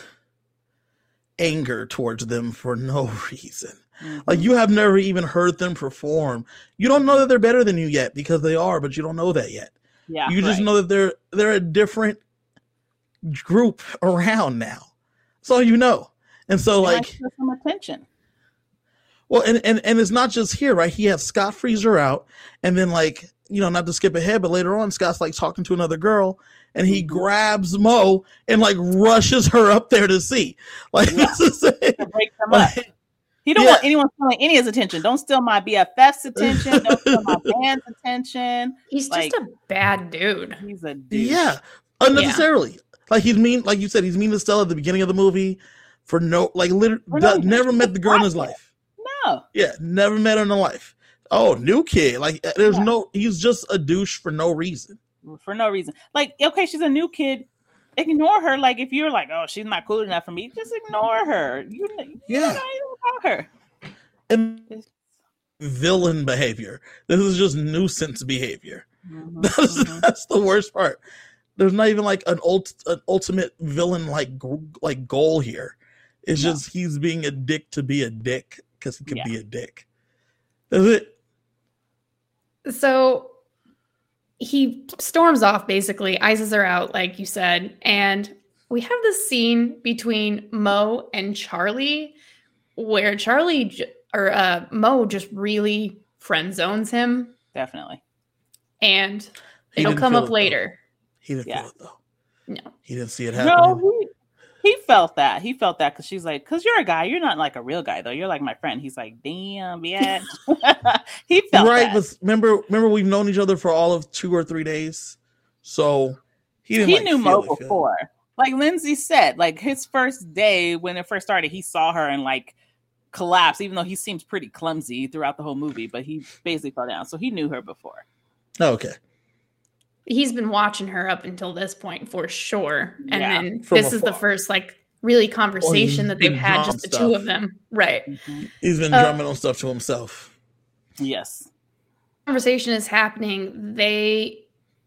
anger towards them for no reason. Like mm-hmm. you have never even heard them perform. You don't know that they're better than you yet because they are, but you don't know that yet. yeah, you just right. know that they're they're a different group around now. That's all you know. And so like some attention. well and, and and it's not just here, right? He has Scott Freezer out and then like, you know, not to skip ahead, but later on Scott's like talking to another girl and he Mhm. grabs Mo and like rushes her up there to see. Like Yeah. this is to break them up. He don't Yeah. want anyone stealing any of his attention. Don't steal my BFF's attention. Don't steal my band's attention. He's like- just a bad dude. He's a douche. Yeah, unnecessarily. Like he's mean, like you said, he's mean to Stella at the beginning of the movie for no, like literally, no never met the girl in his life. No. Yeah, never met her in her life. Oh, new kid. Like uh, there's Yeah. no. He's just a douche for no reason. for no reason. Like, okay, she's a new kid. Ignore her. Like, if you're like, oh, she's not cool enough for me, just ignore her. You, you Yeah. about her. And villain behavior. This is just nuisance behavior. Mhm, That's, mhm. that's the worst part. There's not even like an, ult, an ultimate villain like like goal here. It's No. just he's being a dick to be a dick because he could Yeah. be a dick. That's it. So he storms off basically, ices her out, like you said. And we have this scene between Mo and Charlie where Charlie j- or uh, Mo just really friend zones him. Definitely. And it'll come up it, though. later. He didn't Yeah. feel it though. No. He didn't see it No, happening. He, felt that. He felt that because she's like, because you're a guy. You're not like a real guy, though. You're like my friend. He's like, damn, yeah. he felt right, that. but remember, remember we've known each other for all of two or three days, so he didn't. he like, knew Mo it, before. Like Lindsay said, like his first day when it first started, he saw her and like collapse, even though he seems pretty clumsy throughout the whole movie, but he basically fell down. So he knew her before. Oh, okay, He's been watching her up until this point for sure. And Yeah. then From this is the first like really conversation that they've had, just the stuff. two of them. Right. he's been Uh, drumming on stuff to himself. Yes. conversation is happening, they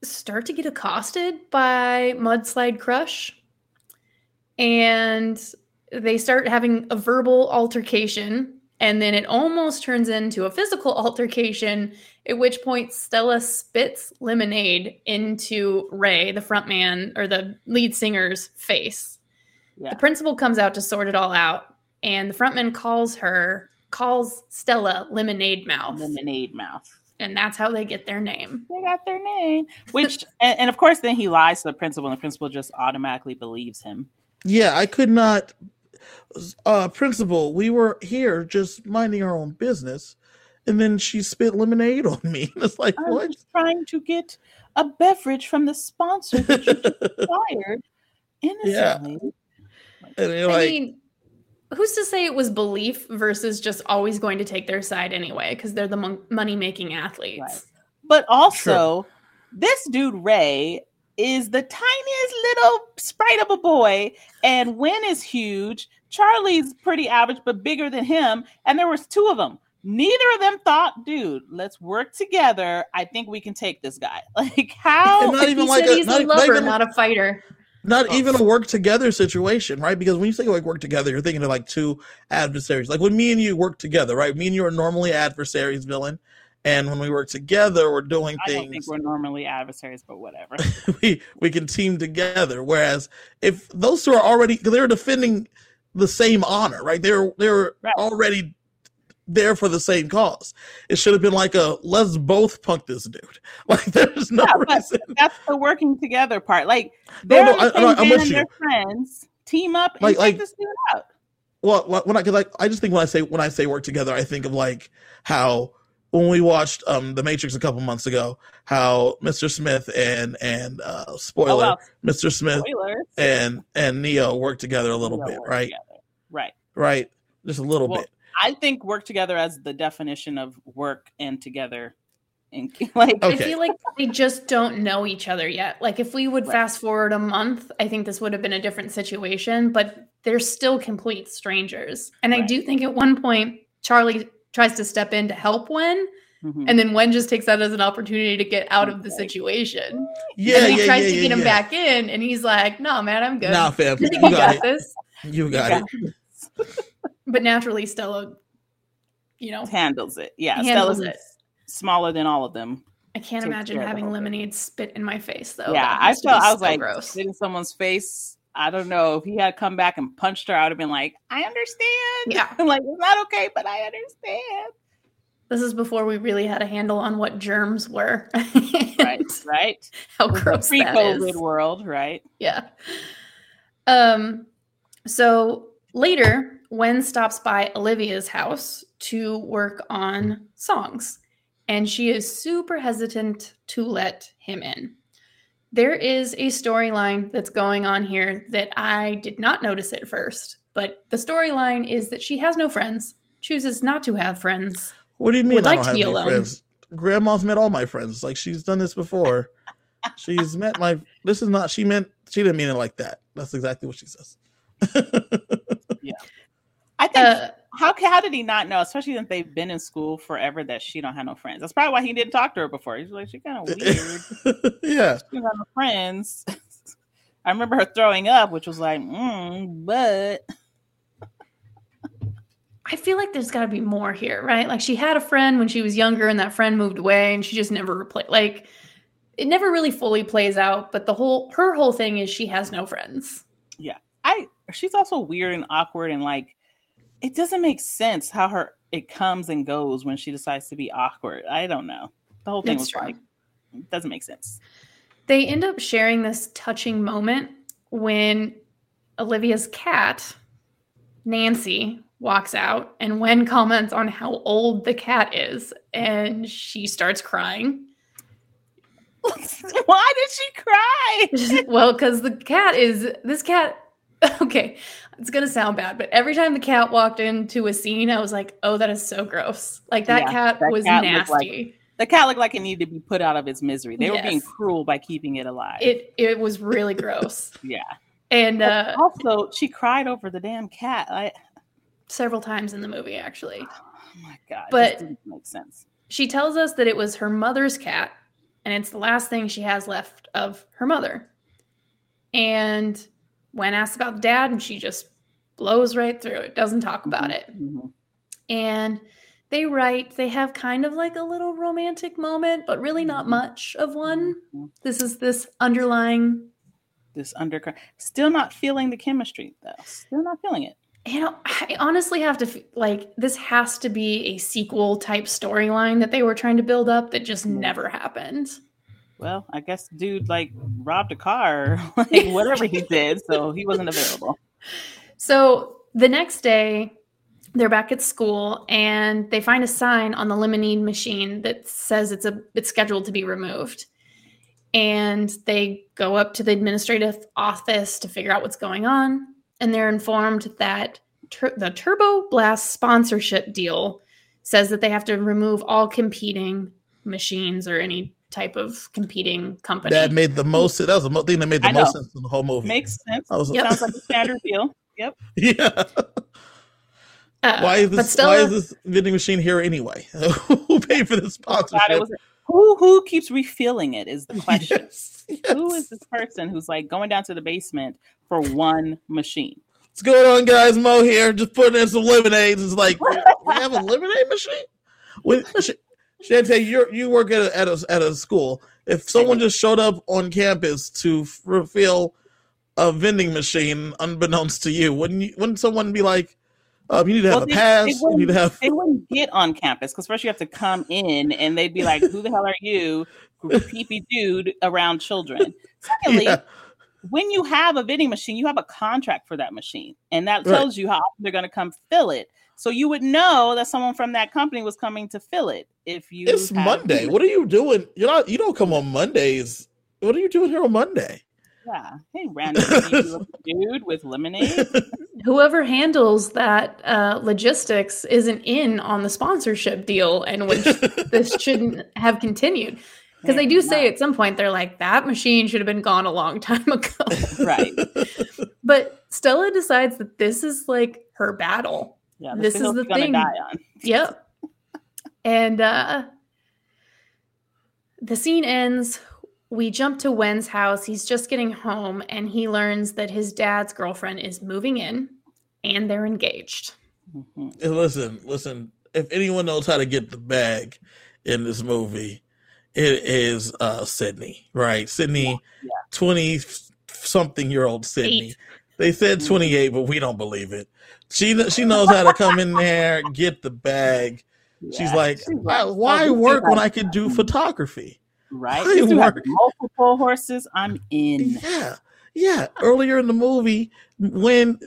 start to get accosted by Mudslide Crush. And they start having a verbal altercation. And then it almost turns into a physical altercation, at which point Stella spits lemonade into Ray, the frontman or the lead singer's face. Yeah. The principal comes out to sort it all out. And the frontman calls her, calls Stella Lemonade Mouth Lemonade mouth. and that's how they get their name. They got their name. Which and, and of course then he lies to the principal and the principal just automatically believes him. Yeah, I could not. Uh, principal, we were here just minding our own business, and then she spit lemonade on me. It's like I'm what? just trying to get a beverage from the sponsor that you just acquired innocently. And you're I mean, who's to say it was belief versus just always going to take their side anyway? Because they're the mon- money making athletes. Right. But also, this dude Ray is the tiniest little sprite of a boy, and Wen is huge. Charlie's pretty average, but bigger than him. And there was two of them. Neither of them thought, dude, let's work together. I think we can take this guy. Like how? And not even like a- he's not- a not lover, even- not a fighter. not Oh. even a work together situation, right? Because when you say like work together, you're thinking of like two adversaries. Like when me and you work together, right? Me and you are normally adversaries, villain. And when we work together, we're doing I don't think things we're normally adversaries, but whatever. we we can team together. Whereas if those two are already they're defending the same honor, right? They're they're Right. already there for the same cause. It should have been like a let's both punk this dude. Like there's no Yeah, reason. That's the working together part. Like they're no, on the I- same no, I'm band, with you. friends. Team up and Like- take like- this dude out. Well, when I cause like I just think when I say when I say work together, I think of like how when we watched um The Matrix a couple months ago, how Mr. Smith and and uh spoiler, Oh well, Mr. Smith spoilers. and and Neo work together a little They'll bit, right? together. Right. Right, just a little Well, bit. I think work together as the definition of work and together. And like Okay. I feel like they just don't know each other yet. Like if we would Right. fast forward a month, I think this would have been a different situation, but they're still complete strangers. And I do think at one point Charlie tries to step in to help Wen, mhm. and then Wen just takes that as an opportunity to get out of the situation. Yeah, and then he yeah, tries yeah, to yeah, get him yeah. back in, and he's like, "No, man, I'm good. Nah, fam, you you got, got it. this." You got Yeah. it. But naturally, Stella, you know, handles it. Yeah, handles Stella's it. smaller than all of them. I can't takes imagine care of the having lemonade spit in my face though. yeah, I has to felt I was so like gross. spit in someone's face. I don't know if he had come back and punched her. I would have been like, I understand. Yeah. I'm like, it's not okay, but I understand. This is before we really had a handle on what germs were. Right, right. How gross the pre-COVID world, right? Yeah. Um. So later, Wen stops by Olivia's house to work on songs, and she is super hesitant to let him in. There is a storyline that's going on here that I did not notice at first, but the storyline is that she has no friends, chooses not to have friends, What do you mean? Would I like don't to have be any alone. friends. Grandma's met all my friends. Like she's done this before. she's met my. This is not. She meant. She didn't mean it like that. That's exactly what she says. Yeah. I think Uh, how ca- how did he not know, especially since they've been in school forever, that she don't have no friends? That's probably why he didn't talk to her before. He's like, she kind of weird. yeah. She don't have no friends. I remember her throwing up, which was like, mm, but I feel like there's got to be more here, right? Like she had a friend when she was younger, and that friend moved away, and she just never replaced. Like it never really fully plays out. But the whole her whole thing is she has no friends. Yeah, I she's also weird and awkward and like it doesn't make sense how her it comes and goes when she decides to be awkward. I don't know. The whole thing That's was true. like it doesn't make sense. They end up sharing this touching moment when Olivia's cat, Nancy, walks out, and Wen comments on how old the cat is, and she starts crying. Why did she cry? well, because the cat is this cat. Okay, it's gonna sound bad, but every time the cat walked into a scene, I was like, "Oh, that is so gross!" Like that Yeah, cat that was cat looked like- nasty. The cat looked like it needed to be put out of its misery. They were being cruel by keeping it alive. it it was really gross, yeah. and uh, also, she cried over the damn cat. I, several times in the movie actually. oh my god, But- just didn't make sense. She tells us that it was her mother's cat, and it's the last thing she has left of her mother. And when asked about the dad, and she just blows right through it, doesn't talk about it. Mhm. And they write, they have kind of like a little romantic moment, but really not much of one. Mhm. This is this underlying, This undercurrent. Still not feeling the chemistry though. Still not feeling it. you know, I honestly have to like, this has to be a sequel type storyline that they were trying to build up that just never happened. Well, I guess dude like robbed a car, like whatever he did, so he wasn't available. So the next day, they're back at school and they find a sign on the lemonade machine that says it's a it's scheduled to be removed. And they go up to the administrative office to figure out what's going on, and they're informed that tur- the Turbo Blast sponsorship deal says that they have to remove all competing machines or any type of competing company. That made the most. That was the mo- thing that made the I know. most sense in the whole movie. Makes sense. I was Yep. Sounds like a standard deal. Yep. yeah. Uh, Why is this? Stella- why is this vending machine here anyway? Who paid for this God, it sponsorship? was- who who keeps refilling it is the question. Yes, yes. is this person who's like going down to the basement for one machine? What's going on, guys? Mo here, just putting in some lemonades. It's like we have a lemonade machine. When, Sh- Shantae, you you work at a, at a at a school. If someone just showed up on campus to refill a vending machine, unbeknownst to you, wouldn't you? Wouldn't someone be like, um, "You need to have Well, a they- pass. they You need to have." They wouldn't get on campus because first you have to come in and they'd be like, Who the hell are you? Creepy dude around children. Secondly, Yeah, when you have a vending machine, you have a contract for that machine, and that Right. tells you how often they're going to come fill it. So you would know that someone from that company was coming to fill it if you. it's have- Monday. What are you doing? You're not. You don't come on Mondays. What are you doing here on Monday? Yeah. Hey, random dude with lemonade. whoever handles that uh, logistics isn't in on the sponsorship deal and which this shouldn't have continued because they do say at some point they're like that machine should have been gone a long time ago right. but stella decides that this is like her battle Yeah. This is the gonna thing. Die on. yep and uh the scene ends we jump to wen's house he's just getting home and he learns that his dad's girlfriend is moving in and they're engaged Mhm. Hey, listen, listen. If anyone knows how to get the bag in this movie, it is uh Sydney, right? Sydney, Yeah. twenty something year old Sydney. Eight. They said Mhm. twenty eight, but we don't believe it. She she knows how to come in there, get the bag. She's like, She's why, like, why oh, work when I could do photography? Right. This work. multiple horses. I'm in. Yeah, yeah. Earlier in the movie, when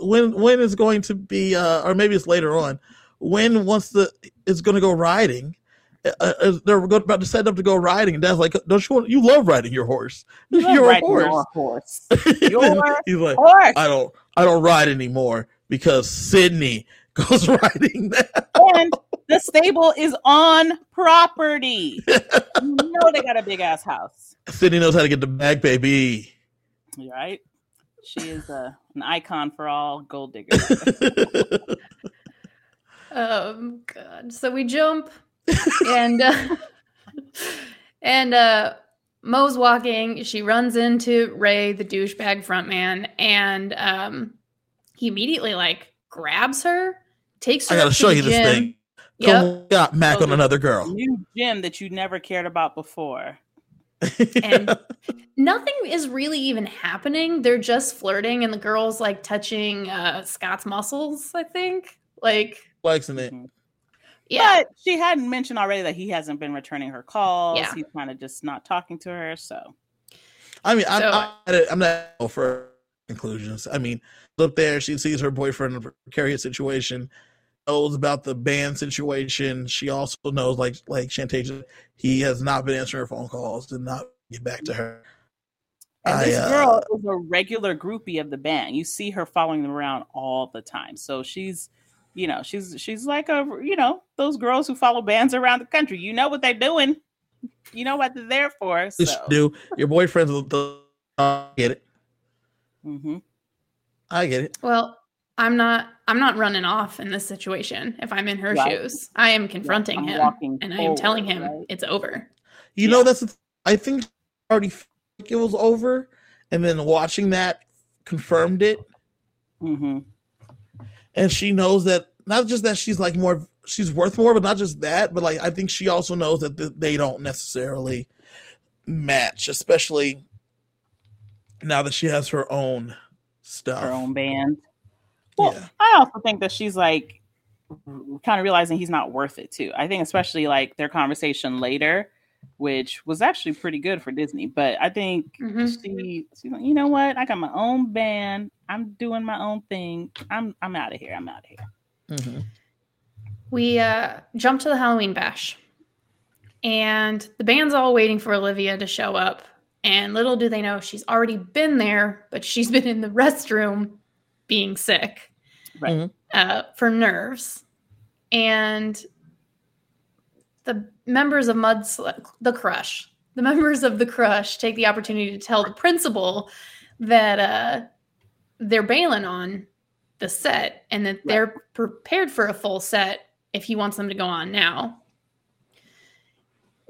when when is going to be, uh, or maybe it's later on, when once the is going to go riding. Uh, uh, they're about to set up to go riding, and Dad's like, "Don't you want? You love riding your horse. You You're a horse." Your horse. Your He's like, Horse. "I don't, I don't ride anymore because Sydney goes riding that." and the stable is on property. you know they got a big ass house. Sydney knows how to get the bag, baby. You right? She is a, an icon for all gold diggers. Um, God. So we jump, and uh, and uh, Mo's walking. She runs into Ray, the douchebag frontman, and um, he immediately like grabs her, takes her. I gotta to show the you this gym. thing. Yep. Come got Mac Oh, on another girl. New gym that you never cared about before. And nothing is really even happening. They're just flirting, and the girl's like touching uh, Scott's muscles. I think. Like, Flexing it. Mhm. yeah, But she hadn't mentioned already that he hasn't been returning her calls. Yeah. He's kind of just not talking to her. So I mean, I'm, So- I'm, I'm not for conclusions. I mean, up there, she sees her boyfriend in a precarious situation, knows about the band situation. She also knows, like like Shantasia, he has not been answering her phone calls, did not get back to her. and I, this uh, girl is a regular groupie of the band. You see her following them around all the time. So she's, you know, she's she's like a you know those girls who follow bands around the country. You know what they're doing. You know what they're there for. You do your boyfriend's the, the I get it. Hmm I get it. Well, I'm not I'm not running off in this situation if I'm in her Right. shoes. I am confronting I'm him walking and I am telling him right? it's over. You know, that's th- I think already it was over, and then watching that confirmed it. Mm-hmm. and she knows that not just that she's like more she's worth more but not just that but like i think she also knows that th- they don't necessarily match especially now that she has her own stuff Her own band. Well, yeah I also think that she's like kind of realizing he's not worth it too. I think especially like their conversation later, which was actually pretty good for Disney. But I think Mhm. she she's like, you know what? I got my own band. I'm doing my own thing. I'm I'm out of here. I'm out of here. Mhm. We uh jump to the Halloween bash. And the band's all waiting for Olivia to show up. And little do they know she's already been there, but she's been in the restroom being sick. Right. Mhm. uh, for nerves. And the members of Mud the Crush, the members of the Crush take the opportunity to tell the principal that uh, they're bailing on the set and that they're prepared for a full set if he wants them to go on now.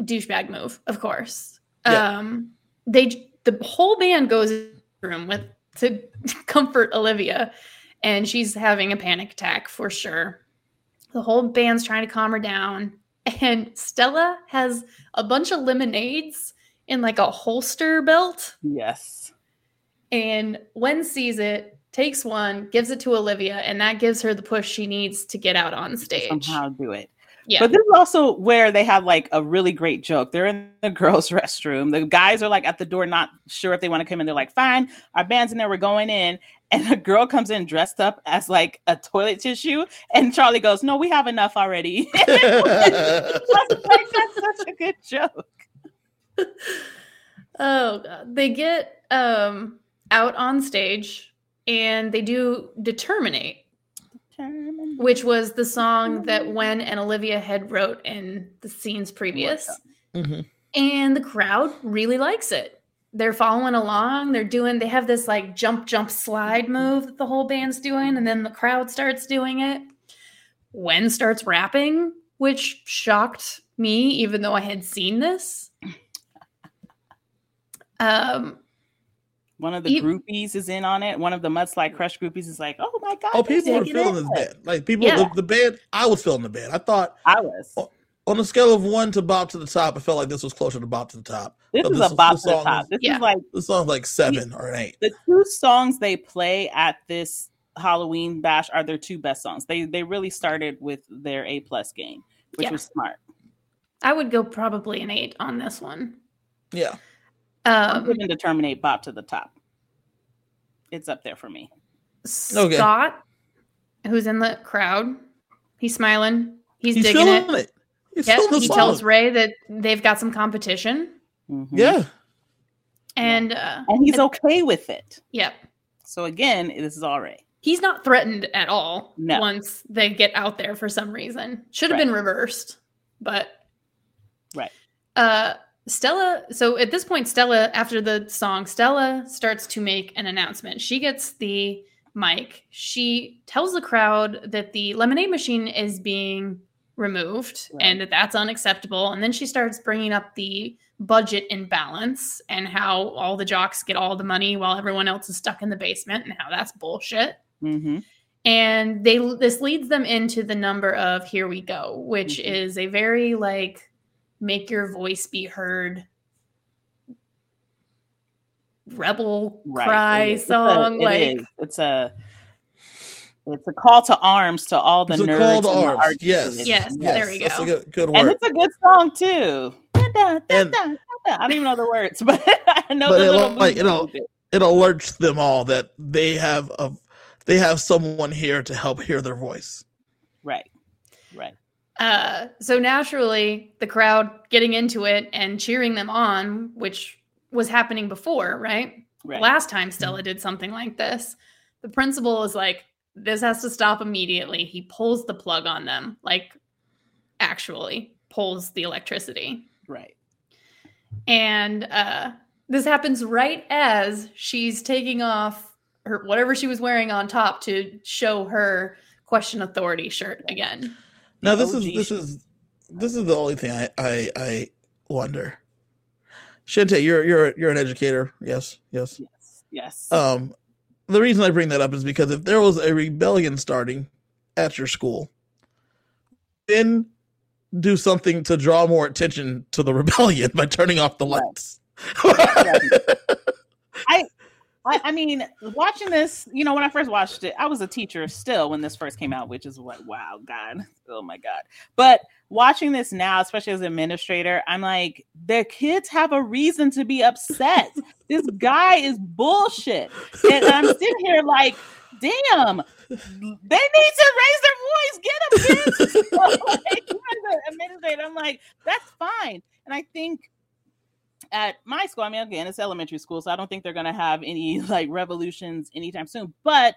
Douchebag move, of course. Yeah. Um, they the whole band goes in the room with to comfort Olivia, and she's having a panic attack for sure. The whole band's trying to calm her down, and Stella has a bunch of lemonades in like a holster belt. Yes. And Wen sees it, takes one, gives it to Olivia, and that gives her the push she needs to get out on stage. Somehow do it. Yeah. But this is also where they have like a really great joke. They're in the girls' restroom. The guys are like at the door, not sure if they want to come in. They're like, fine, our band's in there, we're going in. And a girl comes in dressed up as like a toilet tissue. And Charlie goes, No, we have enough already. That's like, that's such a good joke. Oh god. They get um out on stage and they do Determinate, which was the song that Wen and Olivia had wrote in the scenes previous. Mhm. And the crowd really likes it. They're following along. They're doing, they have this like jump, jump, slide move that the whole band's doing. And then the crowd starts doing it. Wen starts rapping, which shocked me, even though I had seen this. Um, One of the You- groupies is in on it. One of the Mudslide Crush groupies is like, Oh my God. oh people were feeling it." this band like people Yeah. the, the band i was feeling the band i thought I was. on a scale of one to bop to the top i felt like this was closer to bop to the top This but is this- a bop this to the song top. is- This Yeah. is like this song's like seven or an eight the two songs they play at this Halloween bash are their two best songs. They they really started with their A plus game, which Yeah. was smart. I would go probably an eight on this one. yeah I'm Um, giving Determinate Bop to the top. It's up there for me. Okay. Scott, who's in the crowd, he's smiling. He's, he's digging it. feeling it, he's Yep, he song. tells Ray that they've got some competition, Mhm. yeah and uh, and he's okay with it. yep. So again, this is all right. he's not threatened at all No. once they get out there for some reason. Should have Right. been reversed, but Right. Uh, Stella. So at this point, Stella, after the song, Stella starts to make an announcement. She gets the mic. She tells the crowd that the lemonade machine is being removed Right. and that that's unacceptable. And then she starts bringing up the budget imbalance and how all the jocks get all the money while everyone else is stuck in the basement and how that's bullshit Mm-hmm. and they this leads them into the number of here we go which Mhm. is a very like make your voice be heard rebel Right. cry It is. It's a- song it like is. it's a it's a call to arms to all the It's a nerds. call to and the arms. artists. Yes. Yes, there we That's go. a good, good And it's a good song too. Da, da, da, da, da, da. I don't even know the words, but I know But the it little like, you movie know. It alerts them all that they have a they have someone here to help hear their voice. Right. Right. Uh so naturally the crowd getting into it and cheering them on which was happening before right Right. last time Stella did something like this, the principal is like, this has to stop immediately. He pulls the plug on them, like, actually pulls the electricity. right. And uh, this happens right as she's taking off her whatever she was wearing on top to show her question authority shirt again. Now this is this is this is the only thing I I, I wonder. Shante, you're you're you're an educator, yes, yes. Yes. Yes. Um, the reason I bring that up is because if there was a rebellion starting at your school, then do something to draw more attention to the rebellion by turning off the Right. lights. I, I mean, watching this, you know, when I first watched it, I was a teacher still when this first came out, which is like, wow, God, oh my God. But watching this now, especially as an administrator, I'm like, the kids have a reason to be upset. this guy is bullshit. And I'm sitting here like, damn, they need to raise their voice. Get. So, like, as an administrator, I'm like, that's fine. And I think at my school, I mean, again, it's elementary school, so I don't think they're going to have any like revolutions anytime soon. But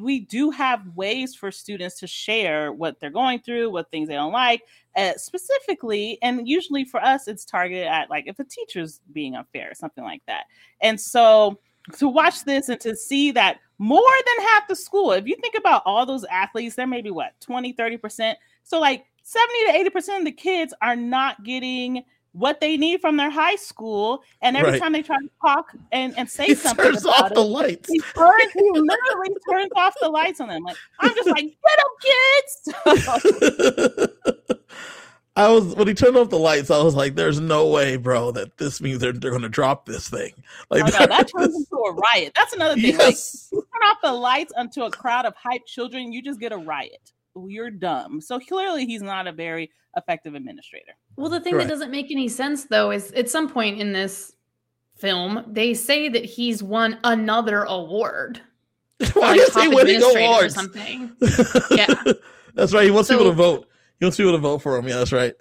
we do have ways for students to share what they're going through, what things they don't like, uh, specifically. And usually for us, it's targeted at like if a teacher's being unfair or something like that. And so to watch this and to see that more than half the school, if you think about all those athletes, there may be what 20, 30%. So like 70 to 80% of the kids are not getting what they need from their high school. And every Right. time they try to talk and, and say he something turns off it, the lights. he turns, he literally turns off the lights on them. Like I'm just like, get up, kids. I was when he turned off the lights. I was like, "There's no way, bro, that this means they're they're going to drop this thing." Like Oh, no, that turns into a riot. That's another thing. Like yes, you turn off the lights onto a crowd of hype children, you just get a riot. You're dumb. So clearly, he's not a very effective administrator. Well, the thing Correct. that doesn't make any sense though is at some point in this film, they say that he's won another award. for, why like, is he winning administrator or awards? something. Yeah. that's right. He wants people to vote. He wants people to vote for him. Yeah, that's right.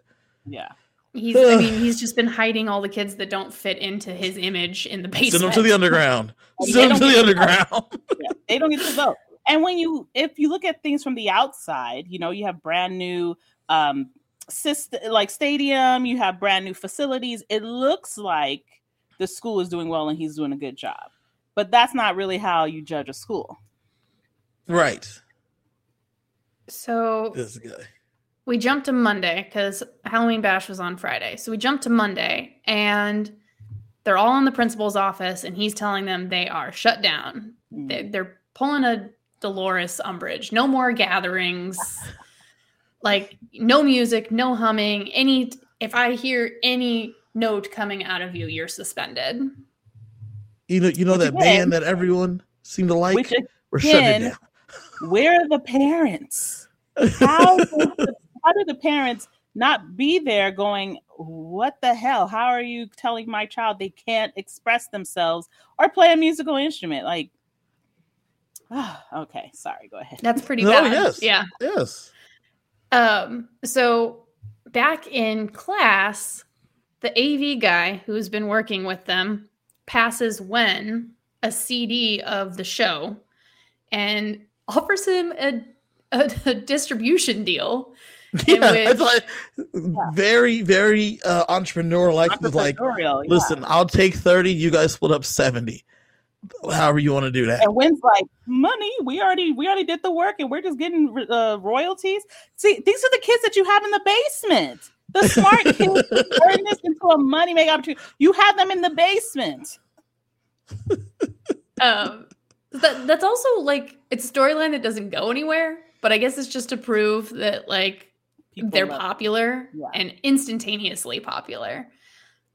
Yeah. He's I mean, he's just been hiding all the kids that don't fit into his image in the basement. Send him to the underground. Send him don't to the get to vote. underground. yeah, they don't get to vote. And when you, if you look at things from the outside, you know, you have brand new, um, system, like stadium, you have brand new facilities. It looks like the school is doing well and he's doing a good job, but that's not really how you judge a school. Right. So This guy. we jumped to Monday because Halloween Bash was on Friday. So we jumped to Monday and they're all in the principal's office and he's telling them they are shut down. Mm. They, they're pulling a Dolores Umbridge. No more gatherings. like no music, no humming. Any if I hear any note coming out of you, you're suspended. You know, you know that again- band that everyone seemed to like. Which We're shutting again- it where are the parents? How did the, how did the parents not be there going, what the hell? How are you telling my child they can't express themselves or play a musical instrument? Like, okay, sorry, go ahead. That's pretty No, bad. yes. Yeah. yes. Um, so back in class, the AV guy who's been working with them passes Wen a CD of the show. And offers him a, a, a distribution deal. Yeah, which- it's like very, very uh, entrepreneurial. Like, like, Entrepreneurial, yeah. listen, I'll take thirty. You guys split up seventy. However you want to do that. And Wen's like, money, we already we already did the work and we're just getting uh, royalties. See, these are the kids that you have in the basement. The smart kids turn this into a money making opportunity. You have them in the basement. um that that's also like it's storyline that doesn't go anywhere but i guess it's just to prove that like People they're popular Yeah. and instantaneously popular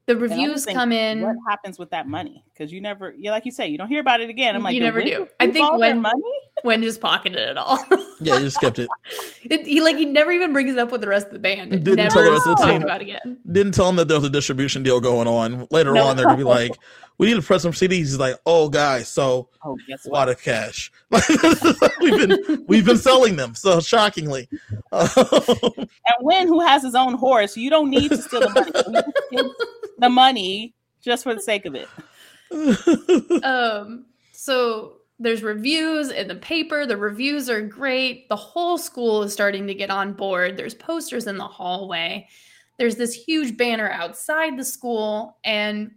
the reviews just come in What happens with that money? Because you never, yeah, like you say, you don't hear about it again. I'm like, You never do. I think when- money. Wen just pocketed it all Yeah, you skipped it. it, he like he never even brings it up with the rest of the band Didn't never tell the rest of the team. about it again Didn't tell him that there was a distribution deal going on. Later No. on, they're gonna be like, "We need to press some CDs." He's like, "Oh, guys, so Oh, guess a what? lot of cash. we've been we've been selling them. So shockingly, And Wen, who has his own horse, you don't need to steal the money. You just give the money just for the sake of it. um so there's reviews in the paper the reviews are great the whole school is starting to get on board there's posters in the hallway there's this huge banner outside the school and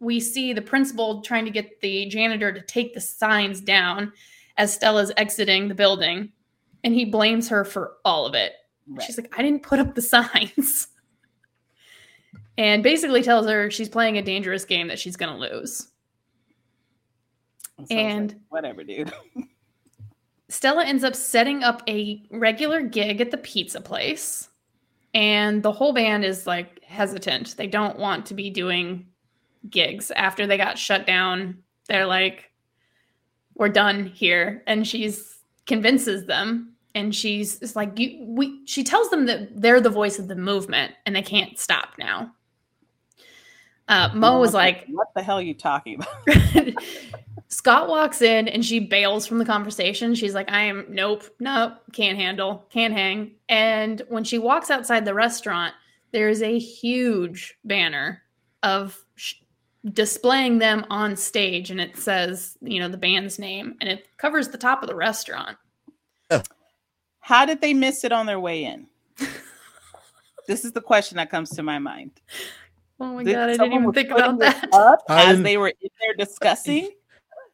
we see the principal trying to get the janitor to take the signs down as stella's exiting the building and he blames her for all of it Right. She's like, I didn't put up the signs. And basically tells her she's playing a dangerous game that she's going to lose. It's like, and- whatever, dude. Stella ends up setting up a regular gig at the pizza place. And the whole band is like hesitant. They don't want to be doing gigs after they got shut down. They're like, we're done here. And she's convinces them. And she's like, you, we, she tells them that they're the voice of the movement and they can't stop now. Uh, Mo was like, "What the hell are you talking about?" Scott walks in and she bails from the conversation. She's like, I am, nope, nope, can't handle, can't hang. And when she walks outside the restaurant, there is a huge banner of sh- displaying them on stage. And it says, you know, the band's name and it covers the top of the restaurant. How did they miss it on their way in? this is the question that comes to my mind. Oh my Did God, I didn't even think about that. Up as didn't- they were in there discussing.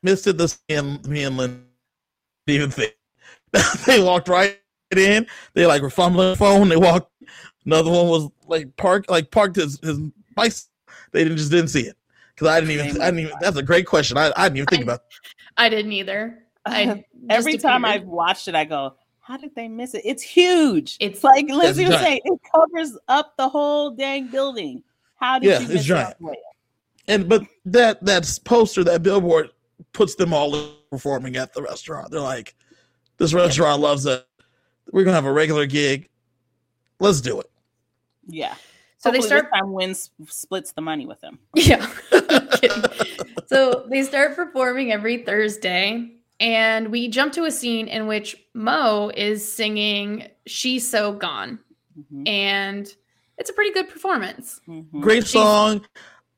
missed it. This me and me and Lynn didn't even think. they walked right in. They like were fumbling the phone. They walked. Another one was like parked, like parked his his bike. They didn't just didn't see it because I didn't even. I didn't even. That's a great question. I, I didn't even think about. I didn't either. I Every time. I've watched it, I go, "How did they miss it? It's huge. It's- like Lindsay was giant. saying, it covers up the whole dang building. How did Yeah, you it's miss giant. the way And but that that poster, that billboard, puts them all performing at the restaurant. They're like, this restaurant loves it. We're gonna have a regular gig. Let's do it. Yeah. So they start This time wins splits the money with them. Yeah. So they start performing every Thursday, and we jump to a scene in which Mo is singing She's So Gone. Mhm, And it's a pretty good performance. mhm. Great song.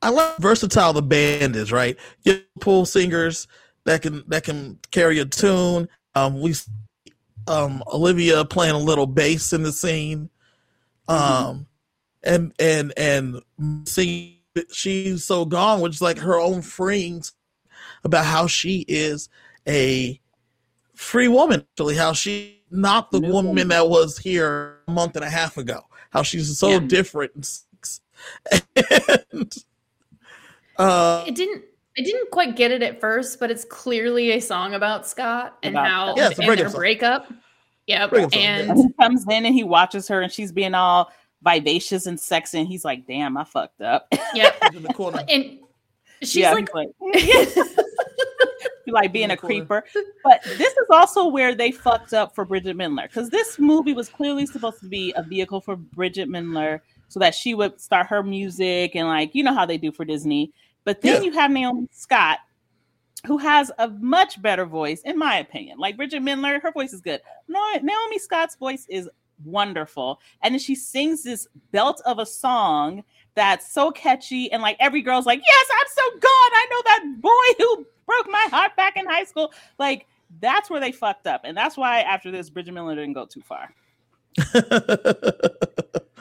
I like how versatile the band is, right? You have pull singers that can that can carry a tune. Um, we um Olivia playing a little bass in the scene. Um and and and singing she's so gone, which is like her own freeing about how she is a free woman, actually, how she not the woman woman. that was here a month and a half ago. How she's so Yeah. different and uh It didn't. I didn't quite get it at first, but it's clearly a song about Scott and About how Yeah, and breakup their song. breakup. Yep. Breakup song, and And he comes in and he watches her and she's being all vivacious and sexy and he's like, damn, I fucked up. yep. in the corner. And she's yeah, like, he's like, like being a creeper. But this is also where they fucked up for Bridget Mendler because this movie was clearly supposed to be a vehicle for Bridget Mendler so that she would start her music and like you know how they do for Disney. But then Yeah. you have Naomi Scott, who has a much better voice, in my opinion. Like Bridget Mendler, her voice is good. No, Naomi Scott's voice is wonderful, and then she sings this belt of a song that's so catchy, and like every girl's like, "Yes, I'm so gone. I know that boy who broke my heart back in high school." Like That's where they fucked up, and that's why after this, Bridget Mendler didn't go too far.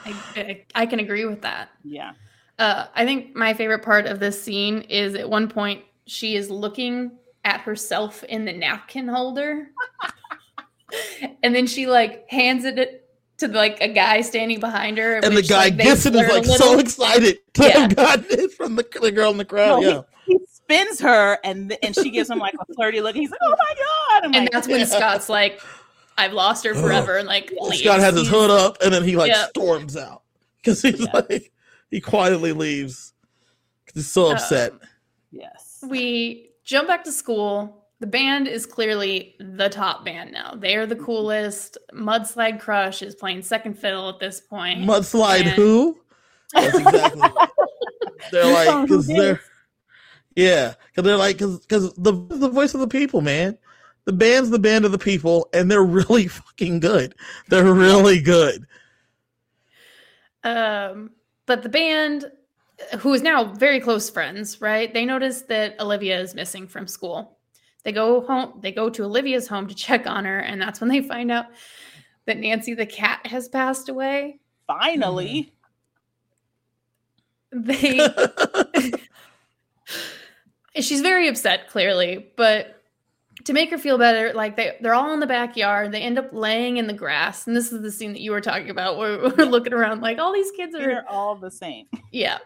I, I, I can agree with that. Yeah. Uh, I think my favorite part of this scene is at one point she is looking at herself in the napkin holder, and then she like hands it to like a guy standing behind her, and the guy like, gets it is flirt a like little. so excited to Yeah. have gotten it from the, the girl in the crowd. No, yeah. He spins her, and and she gives him like a flirty look. He's like, "Oh my god!" I'm and like, that's when Yeah. Scott's like, "I've lost her forever," and like leaves. Scott has his hood up and then he like Yeah. storms out because he's Yeah. like he quietly leaves because he's so upset. Um, "Yes." we jump back to school. The band is clearly the top band now. They are the coolest. Mudslide Crush is playing second fiddle at this point. Mudslide and- who? That's exactly. they're like because they're yeah because they're like because because the the voice of the people man. The band's the band of the people, and they're really fucking good. They're really good. Um, but the band, who is now very close friends, right? They notice that Olivia is missing from school. They go home. They go to Olivia's home to check on her, and that's when they find out that Nancy the cat has passed away. Finally, They she's very upset clearly but to make her feel better like they, they're all in the backyard they end up laying in the grass and this is the scene that you were talking about where we're looking around like all these kids are they're all the same. yeah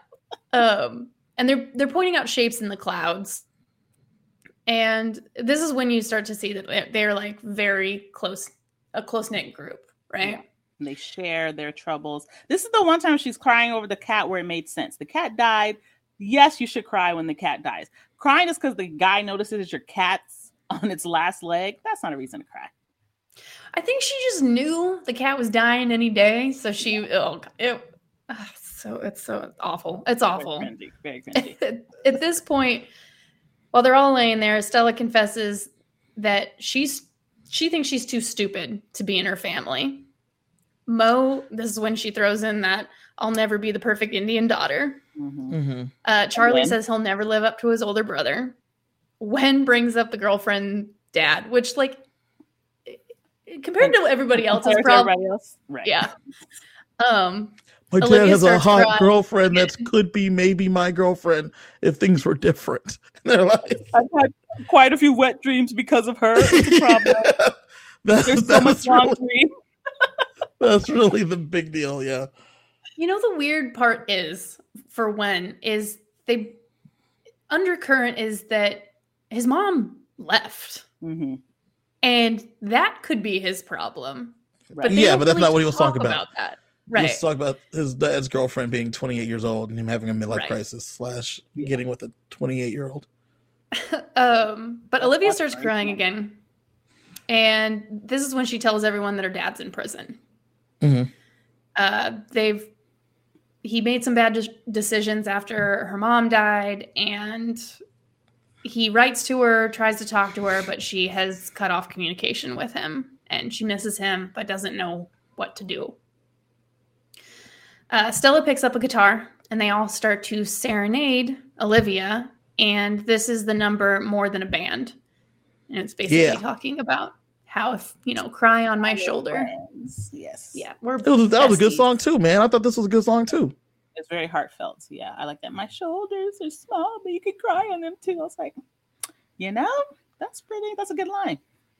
um and they're they're pointing out shapes in the clouds and this is when you start to see that they're, like very close a close-knit group right Yeah. They share their troubles. This is the one time she's crying over the cat where it made sense. The cat died. Yes, you should cry when the cat dies. Crying is because the guy notices your cat's on its last leg. That's not a reason to cry. I think she just knew the cat was dying any day, so she oh it ah, so it's so awful. It's awful. Very cringy. Very cringy. At this point, while they're all laying there, Stella confesses that she's she thinks she's too stupid to be in her family. Mo, this is when she throws in that I'll never be the perfect Indian daughter. Mhm. mm-hmm. Uh, Charlie Wen? says he'll never live up to his older brother. Wen brings up the girlfriend dad, which like compared to everybody else's problem, everybody else, right? yeah. Um, My dad has a hot crying. girlfriend that could be maybe my girlfriend if things were different. And they're like, I've had quite a few wet dreams because of her. It's a problem. that's, There's so much wrong really, that's really the big deal. Yeah. You know the weird part is for when is they undercurrent is that his mom left. Mhm. And that could be his problem. Right. they Yeah, but that's really not what he was talk talking about. that. He Right. was talking about his dad's girlfriend being 28 years old and him having a midlife Right. crisis slash Yeah. getting with a 28 year old. um, but That's Olivia starts crying cool. again. And this is when she tells everyone that her dad's in prison. Mhm. Uh, they've he made some bad de- decisions after her mom died, and he writes to her, tries to talk to her, but she has cut off communication with him, and she misses him, but doesn't know what to do. Uh, Stella picks up a guitar, and they all start to serenade Olivia, and this is the number more than a band, and it's basically Yeah. talking about how if you know, cry on my shoulder. Friends. Yes. Yeah, we're was, that was a good song too, man. I thought this was a good song too. It's very heartfelt. Yeah, I like that. My shoulders are small, but you can cry on them too. I was like, you know, that's pretty. That's a good line.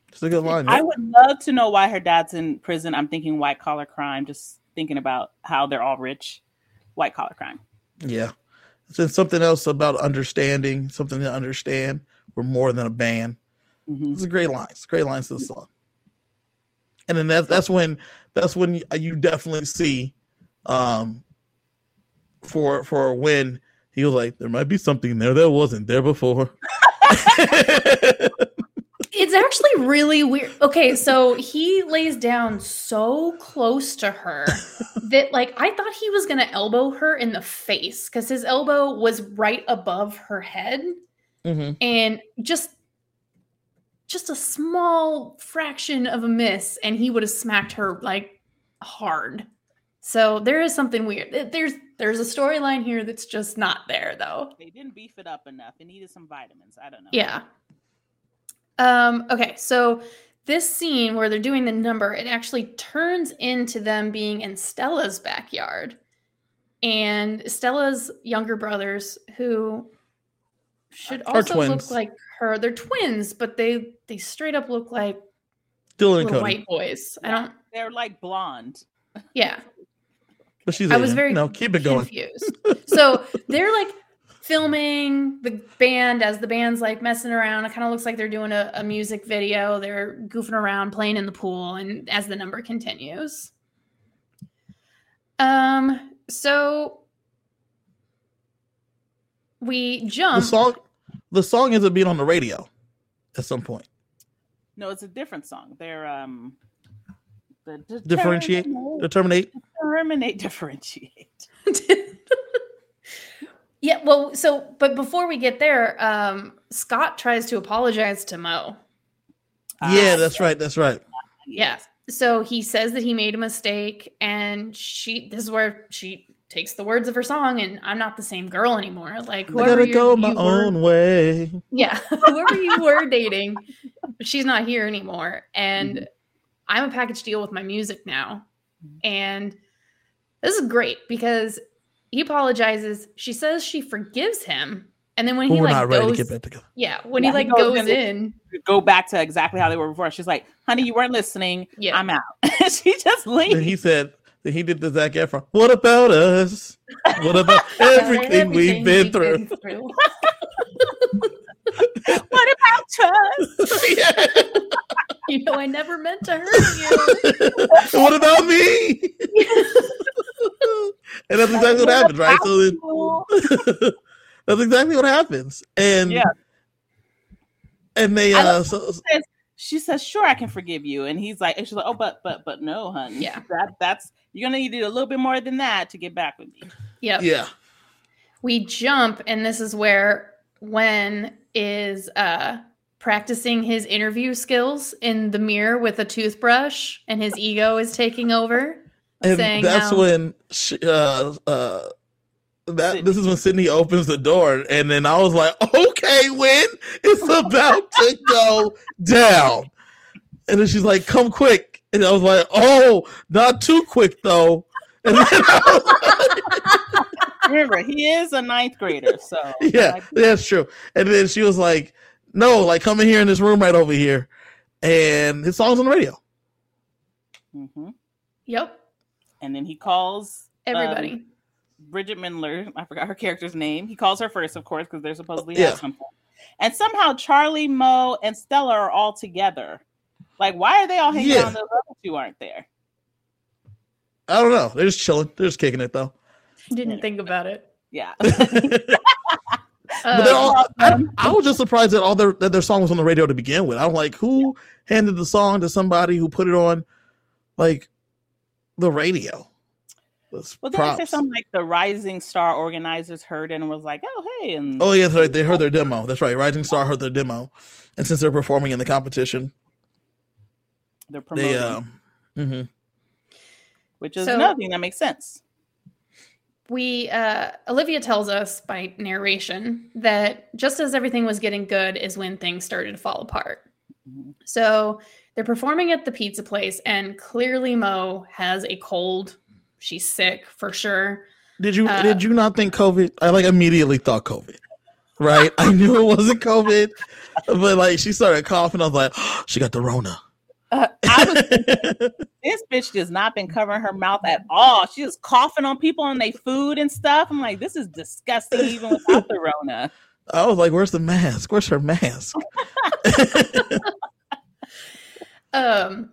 It's a good line. I would love to know why her dad's in prison. I'm thinking white collar crime. Just thinking about how they're all rich, white collar crime. Yeah. It's something else about understanding, something to understand. We're more than a band. Mhm. It's a great line. It's great lines to the song. And then that's that's when that's when you, you definitely see um for for when he was like, there might be something there that wasn't there before. It's actually really weird. Okay, so he lays down so close to her that like I thought he was going to elbow her in the face cuz his elbow was right above her head Mhm. and just just a small fraction of a miss and he would have smacked her like hard. So there is something weird. There's there's a storyline here that's just not there though. They didn't beef it up enough. It needed some vitamins. I don't know. Yeah. Um, okay, so this scene where they're doing the number, it actually turns into them being in Stella's backyard. And Stella's younger brothers, who should Are also look like her, they're twins, but they they straight up look like Dylan and Cody. white boys. I don't. They're like blonde. Yeah, But she's I was very no, keep it going. confused. so they're like filming the band as the band's like messing around. It kind of looks like they're doing a, a music video. They're goofing around, playing in the pool, and as the number continues. Um, so we The jump. song, the song ends up being on the radio at some point. No, it's a different song. They're um the Differentiate, determinate, determinate. terminate, differentiate. yeah, well, so but before we get there, um, Scott tries to apologize to Mo. Yeah, Ah, that's right. That's right. Yeah. So he says that he made a mistake, and she. This is where she takes the words of her song, and I'm not the same girl anymore. Like I whoever gotta you, go my you were- own way. yeah, whoever you were dating, she's not here anymore, and Mm-hmm. I'm a package deal with my music now, and this is great because he apologizes. She says she forgives him, and then when But he like not ready goes, to get back together. yeah, when Yeah, he he like goes goes in- in, Go back to exactly how they were before. She's like, honey, you weren't listening. Yeah. I'm out. she just Then leaves. he said, then he did the Zac Efron. What about us? What about everything, we've been through? through. what about us? Yeah. You know, I never meant to hurt you. what about me? and that's exactly what happens, right? So then, that's exactly what happens. And Yeah. and they uh love- so, she says, "Sure, I can forgive you," and he's like, and she's like, "Oh, but but but no, honey. Yeah. that that's you're gonna need to do a little bit more than that to get back with me." Yep. yeah. We jump, and this is where Wen is uh practicing his interview skills in the mirror with a toothbrush, and his ego is taking over. And saying that's how- when she, uh uh that this is when Sydney opens the door, and then I was like, "Okay, when it's about to go down," and then she's like, "Come quick," and I was like, "Oh, not too quick though." And then I was like, Remember, he is a ninth grader, so yeah, like, that's true. And then she was like, "No, like come in here in this room right over here," and his song's on the radio. mhm. Yep. And then he calls um, Everybody. Bridget Mendler. I forgot her character's name. He calls her first, of course, because they're supposedly Yeah. have something. And somehow Charlie, Mo, and Stella are all together. Like, why are they all hanging Yeah. out? And those other two aren't there. I don't know. They're just chilling. They're just kicking it though. Didn't think about it. Yeah. But they're all, I, I was just surprised that all their that their song was on the radio to begin with. I'm like, who handed the song to somebody who put it on like the radio? That's well, then they say props. something like the Rising Star organizers heard it and was like, "Oh, hey!" And Oh yeah, that's right. They heard their demo. That's right. Rising Star heard their demo, and since they're performing in the competition, they're promoting, they um, mhm. which is So- another thing that makes sense. we uh olivia tells us by narration that just as everything was getting good is when things started to fall apart Mhm. so they're performing at the pizza place and clearly mo has a cold she's sick for sure Did you Uh, did you not think COVID? I like immediately thought COVID. Right? I knew it wasn't COVID, but like she started coughing. I was like, she got the Rona. Uh, I was this bitch has not been covering her mouth at all. She was coughing on people and they food and stuff. I'm like, this is disgusting, even without the Rona. I was like, where's the mask? Where's her mask? um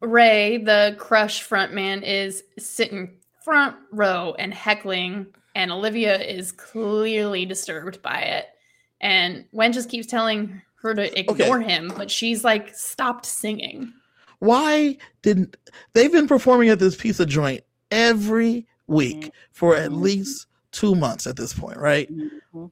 ray the crush frontman is sitting front row and heckling and olivia is clearly disturbed by it and wen just keeps telling her to ignore him but she's like stopped singing Why didn't they've been performing at this pizza joint every week for at least two months at this point, right? Mhm.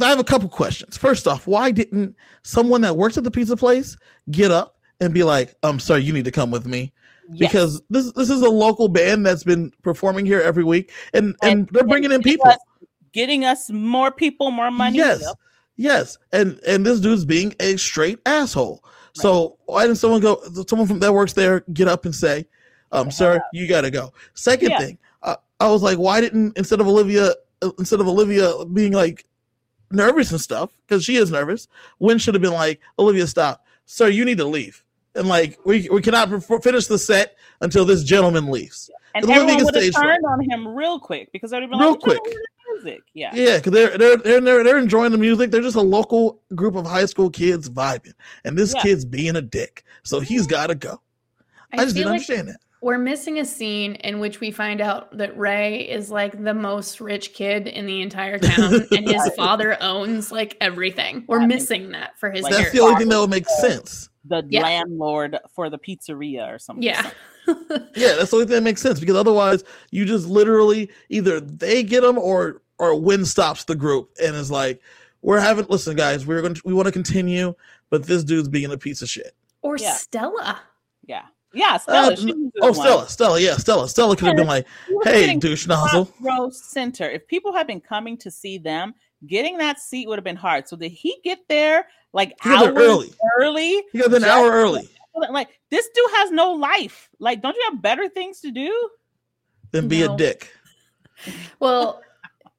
I have a couple questions. First off, why didn't someone that works at the pizza place get up and be like, "I'm sorry, you need to come with me"? Yes. Because this this is a local band that's been performing here every week, and and, And- they're bringing in people. us- getting us more people, more money. Yes. Yep. Yes, and and this dude's being a straight asshole. So why didn't someone go? Someone from that works there get up and say, um, "Sir, you got to go." Second Yeah. thing, uh, I was like, why didn't instead of Olivia uh, instead of Olivia being like nervous and stuff because she is nervous, Wen should have been like, Olivia, stop, sir, you need to leave, and like we we cannot f- finish the set until this gentleman leaves. And everyone would have turned on him real quick because they'd have been real like, quick. Music. Yeah, yeah, because they're, they're they're they're they're enjoying the music. They're just a local group of high school kids vibing, and this Yeah. kid's being a dick, so he's mm-hmm. got to go. I, I just didn't like understand that. We're missing a scene in which we find out that Ray is like the most rich kid in the entire town and his father owns like everything. We're Right. missing that for his Like, That's the only thing that would make sense. The Yeah. landlord for the pizzeria or something. Yeah. Yeah, that's the only thing that makes sense because otherwise, you just literally either they get them or or Wen stops the group and is like, "We're having listen, guys, we're going to we want to continue, but this dude's being a piece of shit." or Yeah. Stella. Yeah. Yeah. Stella. Uh, she was the oh, one. Stella, Stella, yeah, Stella, Stella could have been like, "Hey, douche front nozzle." row center. If people had been coming to see them, getting that seat would have been hard. So did he get there like He got hours there early. early? He got there an hour early. Like this dude has no life. Like, don't you have better things to do? than be a dick. Well,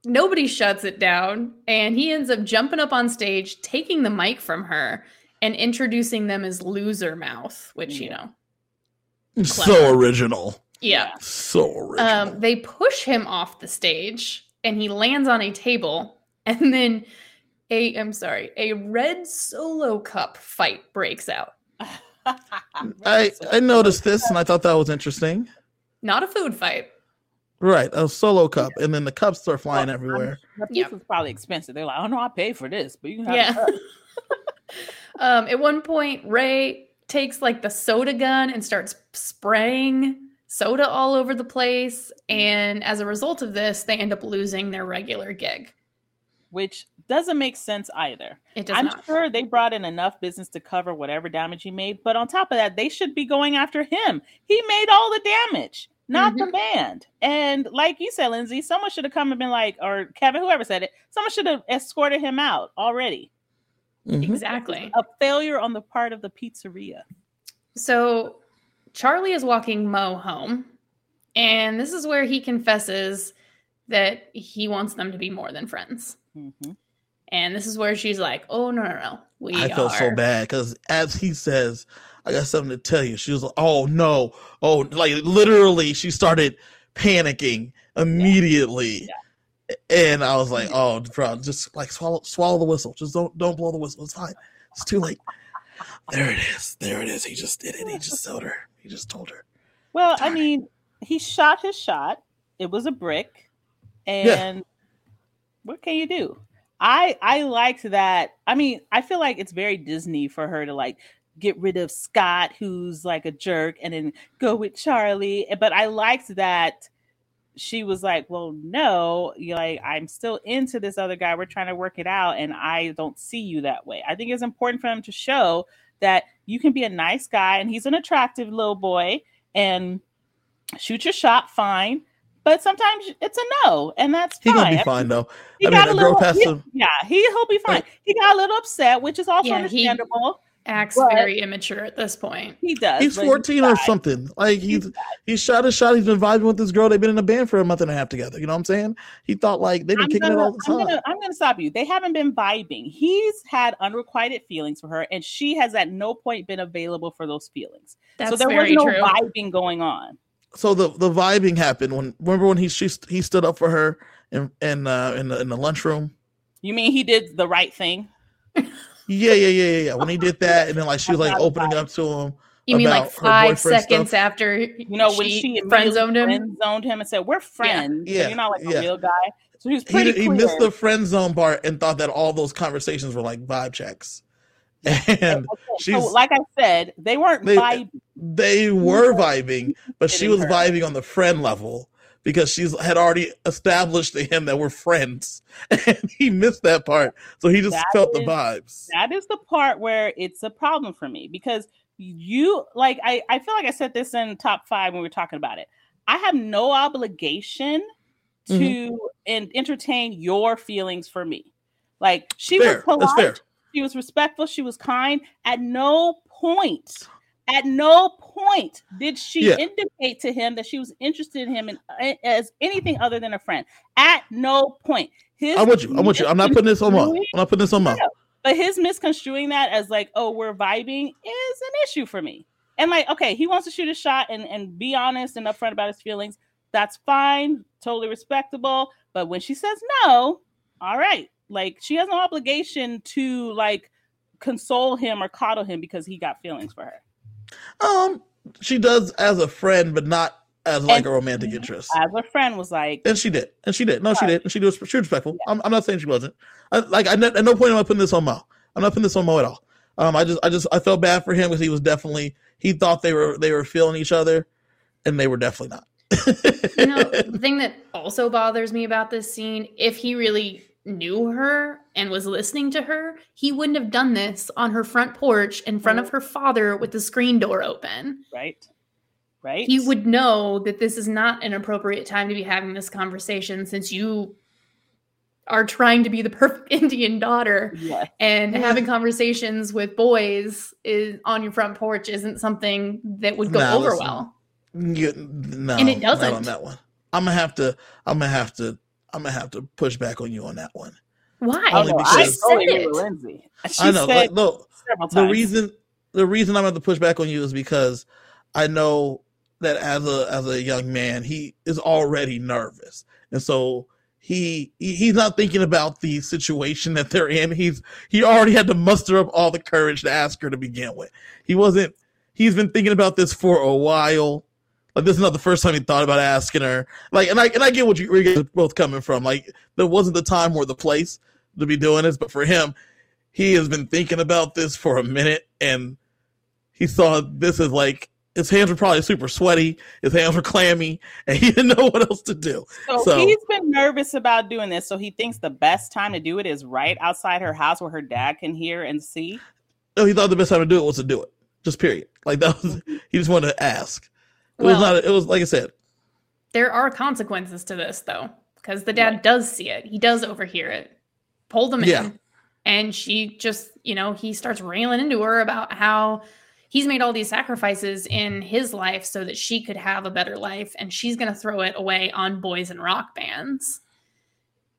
nobody shuts it down, and he ends up jumping up on stage, taking the mic from her, and introducing them as loser mouth, which you Yeah. Know, So original. yeah. So original. Um, they push him off the stage, and he lands on a table, and then a I'm sorry, a red solo cup fight breaks out. I I noticed this and I thought that was interesting. Not a food fight. Right, a solo cup, and then the cups start flying Well, everywhere. The Yeah. pizza's probably expensive. They're like, oh no, I paid for this, but you can have Yeah. um, at one point, Ray takes like the soda gun and starts spraying soda all over the place. And as a result of this, they end up losing their regular gig. which doesn't make sense either. It does I'm not. sure they brought in enough business to cover whatever damage he made, but on top of that, they should be going after him. He made all the damage, not Mm-hmm. the band. And like you said, Lindsay, someone should have come and been like, or Kevin, whoever said it, someone should have escorted him out already. Mhm. Exactly. A failure on the part of the pizzeria. So Charlie is walking Mo home, and this is where he confesses that he wants them to be more than friends. hmm And this is where she's like, "Oh no, no, no, we I felt so bad because as he says, I got something to tell you. She was like, "Oh no, oh!" Like literally, she started panicking immediately, and I was like, "Oh, bro, just like swallow, swallow the whistle. Just don't, don't blow the whistle. It's fine. It's too late." There it is. There it is. He just did it. He just told her. He just told her. Well, I mean, he shot his shot. It was a brick, and what can you do? I I liked that. I mean, I feel like it's very Disney for her to like get rid of Scott, who's like a jerk, and then go with Charlie. But I liked that she was like, "Well, no, you're like I'm still into this other guy. We're trying to work it out, and I don't see you that way." I think it's important for them to show that you can be a nice guy, and he's an attractive little boy, and shoot your shot, fine. But sometimes it's a no, and that's He fine. gonna be fine though. He I got a a little, he- yeah, he he'll be fine. He got a little upset, which is also Yeah, he- understandable. Acts But- very immature at this point. He does. He's but 14 or something. Like he's he shot a shot. He's been vibing with this girl. They've been in a band for a month and a half together. You know what I'm saying? He thought like they've been I'm kicking gonna, it all the I'm time. gonna, I'm gonna stop you. They haven't been vibing. He's had unrequited feelings for her, and she has at no point been available for those feelings. That's so there was no true. vibing going on. so the the vibing happened when remember when he she, he stood up for her in in uh, in the in the lunchroom. You mean he did the right thing? Yeah, yeah, yeah, yeah, yeah. When he did that, and then like she was like opening up to him. You mean like about five seconds stuff. after You know when she friend zoned him? friend zoned him and said, "We're friends." so Yeah, you're not like yeah. a real guy. So he was pretty he clear. missed the friend zone part and thought that all those conversations were like vibe checks. And Okay, so like I said, they weren't They- vibing. they were vibing, but she was her. vibing on the friend level because she's had already established to him that we're friends, and he missed that part, so he just That felt the vibes. that is the part where it's a problem for me because you like I, I feel like I said this in top five when we were talking about it. I have no obligation to Mm-hmm. and entertain your feelings for me. Like she Fair. was polite, she was respectful, she was kind. At no point, at no point did she Yeah. indicate to him that she was interested in him in, uh, as anything other than a friend. At no point. His I'm with you. I'm with you. I'm not putting this on Mo. I'm not putting this on Mo. but his misconstruing that as like, oh, we're vibing is an issue for me. And like, okay, he wants to shoot a shot and, and be honest and upfront about his feelings. That's fine, totally respectable. But when she says no, all right, like she has no obligation to like console him or coddle him because he got feelings for her. Um, she does as a friend, but not as like And- a romantic interest. As a friend was like, And she did, and she did. No, she did, and she was she was respectful. I'm, I'm not saying she wasn't. I, like, I, at no point am I putting this on Mo. I'm not putting this on Mo at all. Um, I just, I just, I felt bad for him because he was definitely he thought they were they were feeling each other, and they were definitely not. You know, the thing that also bothers me about this scene, if he really knew her and was listening to her, he wouldn't have done this on her front porch in front of her father with the screen door open. right, right. He would know that this is not an appropriate time to be having this conversation since you are trying to be the perfect Indian daughter yeah, and Yeah. having conversations with boys is on your front porch isn't something that would go Nah, over listen. well. You- no, And it doesn't. on doesn't. that one. I'm gonna have to. I'm gonna have to. I'm gonna have to push back on you on that one. Why? Only Oh, because- I said totally agree with it. Lindsay. She I know. said Like, no, several the times. reason the reason I'm going to push back on you is because I know that as a as a young man, he is already nervous, and so he, he he's not thinking about the situation that they're in. He's he already had to muster up all the courage to ask her to begin with. He wasn't. He's been thinking about this for a while. Like this is not the first time he thought about asking her. Like, and I and I get what you where you're both coming from. Like, there wasn't the time or the place to be doing this, but for him, he has been thinking about this for a minute and he saw this as like his hands were probably super sweaty, his hands were clammy, and he didn't know what else to do. So, So- he's been nervous about doing this. So he thinks the best time to do it is right outside her house where her dad can hear and see. No, he thought the best time to do it was to do it. Just period. Like that was he just wanted to ask. It was Well- not it was like I said, There are consequences to this, though, because the dad does see it. He does overhear it. Pulled him Yeah. in. And she just, you know, he starts railing into her about how he's made all these sacrifices in his life so that she could have a better life. And she's going to throw it away on boys and rock bands.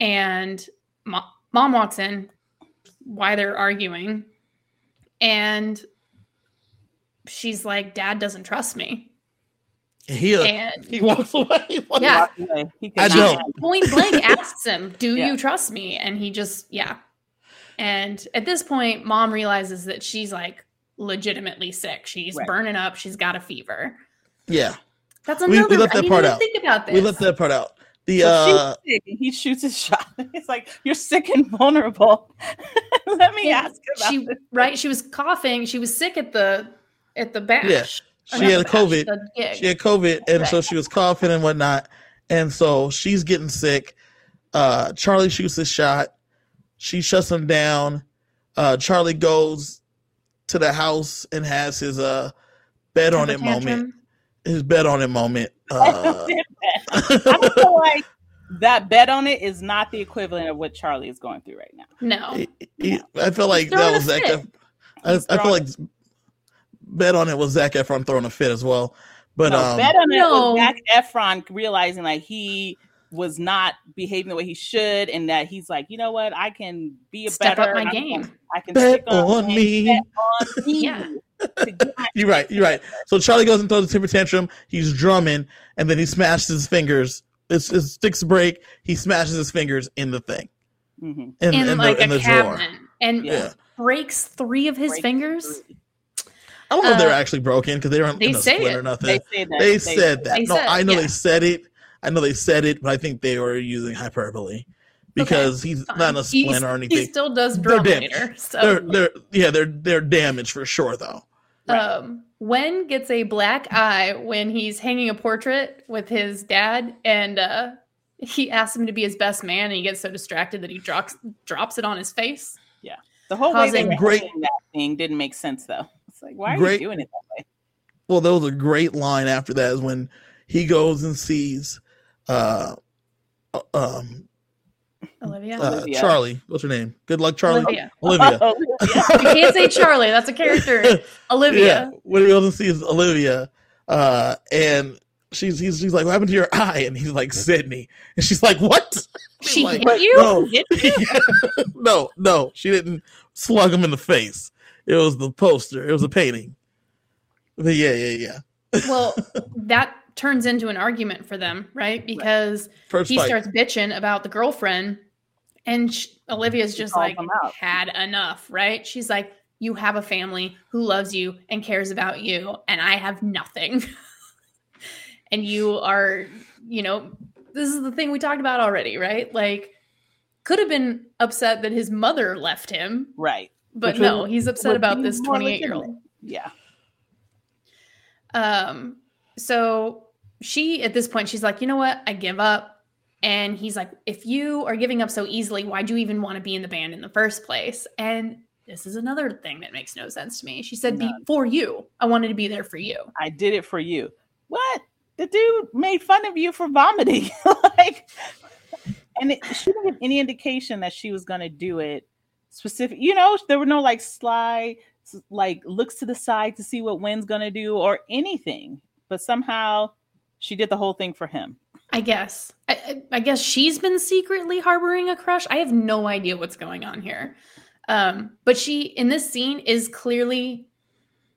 And mo- mom walks in while they're arguing. And she's like, Dad doesn't trust me. He uh, And he walks away. Like, Yeah. Away. He I not- don't. point blank asks him, "Do Yeah. you trust me?" And he just, yeah. And at this point, mom realizes that she's like legitimately sick. She's Right. burning up. She's got a fever. Yeah. That's another. We- we another. left that didn't part out. think about this. We left that part out. The So uh sick and he shoots his shot. It's like you're sick and vulnerable. Let me ask about she this. right. She was coughing. She was sick at the at the bash. Yeah. Or she had a COVID. She had COVID, and so she was coughing and whatnot. And so she's getting sick. Uh, Charlie shoots his shot. She shuts him down. Uh, Charlie goes to the house and has his uh bed on Temper it moment. His bet on it moment. Uh, I feel like that bet on it is not the equivalent of what Charlie is going through right now. No. he- he- I feel like that was Zac. fit. Ef- I, He's I feel like bet on it was Zac Efron throwing a fit as well. But no, um, bet on it No. was Zac Efron realizing like he was not behaving the way he should, and that he's like, you know what, I can be a Step better up my I'm game. gonna- I can bet stick on, on me. Bet on me. Yeah. to get my- You're right. You're right. So Charlie goes and throws a temper tantrum. He's drumming, and then he smashes his fingers. His, his sticks break. He smashes his fingers in the thing Mhm. in, in, in like the, in a the drawer. cabinet and Yeah. breaks three of his Break fingers. through. I don't know if they were Uh, actually broken because they weren't they in a say split it. or nothing. They They, say that. said that. They no, said, I know yeah. they said it. I know they said it, but I think they were using hyperbole because he's Fine. not in a He's- splinter or He anything. still does They're drum damaged. later. So They're they're yeah they're they're damaged for sure though. Right. Um, Wen gets a black eye when he's hanging a portrait with his dad, and uh, he asks him to be his best man, and he gets so distracted that he drops drops it on his face. Yeah, the whole way they Causing- were Great- that thing didn't make sense though. It's like, why are Great- you doing it that way? Well, there was a great line after that is when he goes and sees uh um Olivia. Uh, Olivia. Charlie. What's her name? Good luck, Charlie. Olivia. Olivia. Oh, You can't say Charlie. That's a character. Olivia. Yeah. What he doesn't see is Olivia. Uh, and she's he's, she's like, What happened to your eye? And he's like, Sydney. And she's like, What? She Like, hit you? No. Hit no, no, she didn't slug him in the face. It was the poster. It was a painting. But yeah, yeah, yeah. Well, that turns into an argument for them, right? Because First he fight. starts bitching about the girlfriend, and sh- Olivia's just calls like had enough, right? She's like, "You have a family who loves you and cares about you, and I have nothing." and you are, you know, this is the thing we talked about already, right? Like, could have been upset that his mother left him, right. But no, he's upset about this 28 year old. Yeah. Um, so she at this point, she's like, you know what? I give up. And he's like, if you are giving up so easily, why'd you even want to be in the band in the first place? And this is another thing that makes no sense to me. She said, be for you. I wanted to be there for you. I did it for you. What? The dude made fun of you for vomiting. like, and it, she didn't give any indication that she was going to do it specific. You know, there were no like sly, like looks to the side to see what Wen's going to do or anything. But somehow she did the whole thing for him. I guess. I, I guess she's been secretly harboring a crush. I have no idea what's going on here. Um, but she in this scene is clearly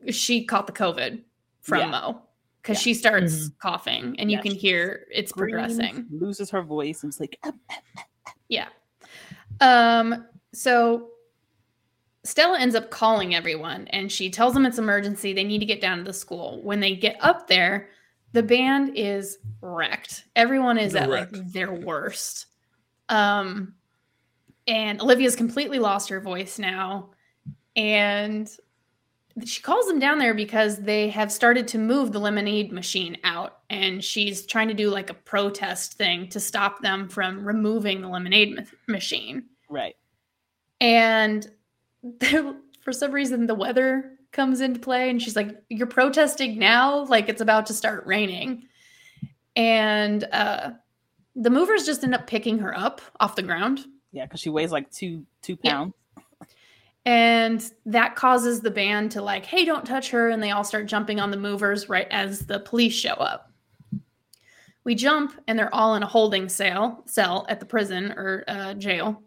she caught the COVID from Yeah. Mo because Yeah. she starts coughing and you can hear it's Screams, progressing. loses her voice, and it's like, "Ah, Yeah. Um, so Stella ends up calling everyone and she tells them it's emergency. They need to get down to the school. When they get up there, the band is wrecked. Everyone is They're at wrecked. like their worst. Um, and Olivia's completely lost her voice now. And she calls them down there because they have started to move the lemonade machine out and she's trying to do like a protest thing to stop them from removing the lemonade ma- machine right. And for some reason the weather comes into play and she's like you're protesting now? Like it's about to start raining. And uh the movers just end up picking her up off the ground. Yeah, because she weighs like two two Yeah. pounds. and that causes the band to like hey don't touch her and they all start jumping on the movers right as the police show up. We jump and they're all in a holding cell cell at the prison or uh, jail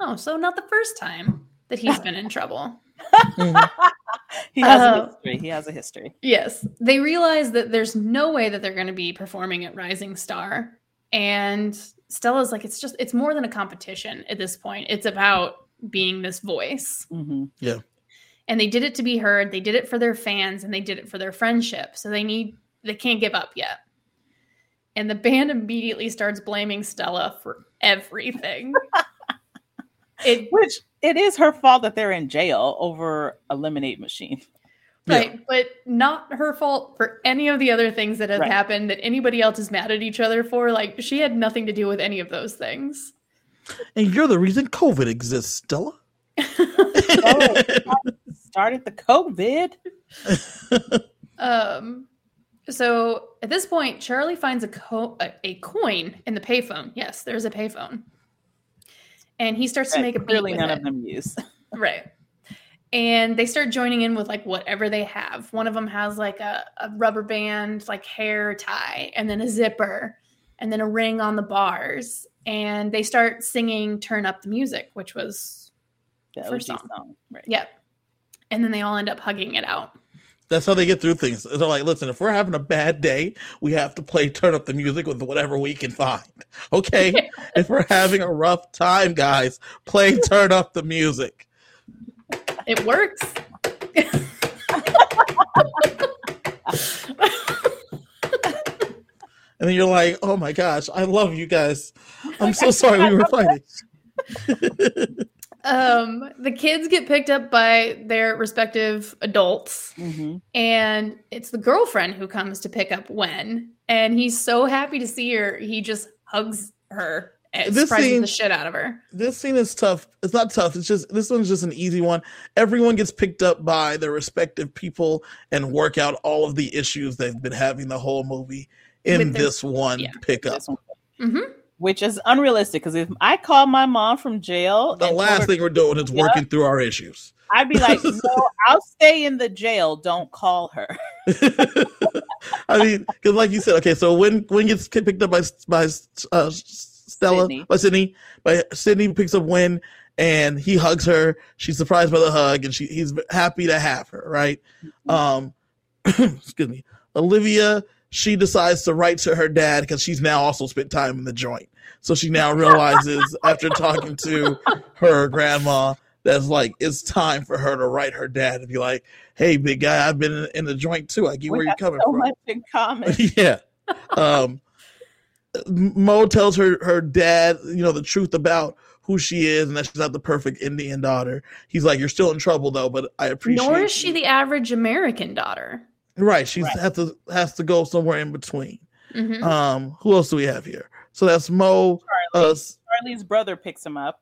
oh so not the first time that he's been in trouble. Mhm. he has Uh, a history. He has a history. yes. They realize that there's no way that they're going to be performing at rising star and stella's like it's just it's more than a competition at this point. It's about being this voice. Hmm and they did it to be heard. They did it for their fans and they did it for their friendship. So they need they can't give up yet. And the band immediately starts blaming stella for everything it Which it is her fault that they're in jail over a lemonade machine. Yeah. right but not her fault for any of the other things that have Right. happened that anybody else is mad at each other for like she had nothing to do with any of those things And you're the reason COVID exists, Stella. Oh. Started the COVID. Um, so at this point, Charlie finds a, co- a, a coin in the payphone. Yes, there's a payphone, and he starts to make a beat clearly none it. of them use. Right. And they start joining in with like whatever they have. One of them has like a, a rubber band, like hair tie, and then a zipper, and then a ring on the bars. And they start singing "Turn Up the Music," which was The First OG song. song. Right. yep. And then they all end up hugging it out. That's how they get through things. They're like, listen, if we're having a bad day, we have to play turn up the music with whatever we can find. Okay? if we're having a rough time, guys, play turn up the music. It works. And then you're like, oh my gosh, I love you guys. I'm so sorry we were fighting. um, the kids get picked up by their respective adults, hmm and it's the girlfriend who comes to pick up Wen. And he's so happy to see her, he just hugs her and This surprises scene- the shit out of her. This scene is tough. It's not tough. It's just this one's just an easy one. Everyone gets picked up by their respective people and work out all of the issues they've been having the whole movie in their- this one yeah. pickup. This one. hmm which is unrealistic because if I called my mom from jail, The last her- thing we're doing is working through our issues. I'd be like, no, I'll stay in the jail. Don't call her. I mean, because like you said, okay, so when Wen gets picked up by by uh, Stella Sydney. by Sydney, by Sydney picks up Wen, and he hugs her. She's surprised by the hug, and she he's happy to have her. Right? Um, excuse me, Olivia. She decides to write to her dad because she's now also spent time in the joint. So she now realizes after talking to her grandma that's like it's time for her to write her dad and be like, "Hey, big guy, I've been in, in the joint too. I get We where you're have coming so from." much in common. yeah. Um, Mo tells her her dad, you know, the truth about who she is and that she's not the perfect Indian daughter. He's like, "You're still in trouble though, but I appreciate." Nor is she you." the average American daughter. Right. She Right. has to has to go somewhere in between. Mhm. Um, who else do we have here? So that's Mo. Uh, Charlie's brother picks him up.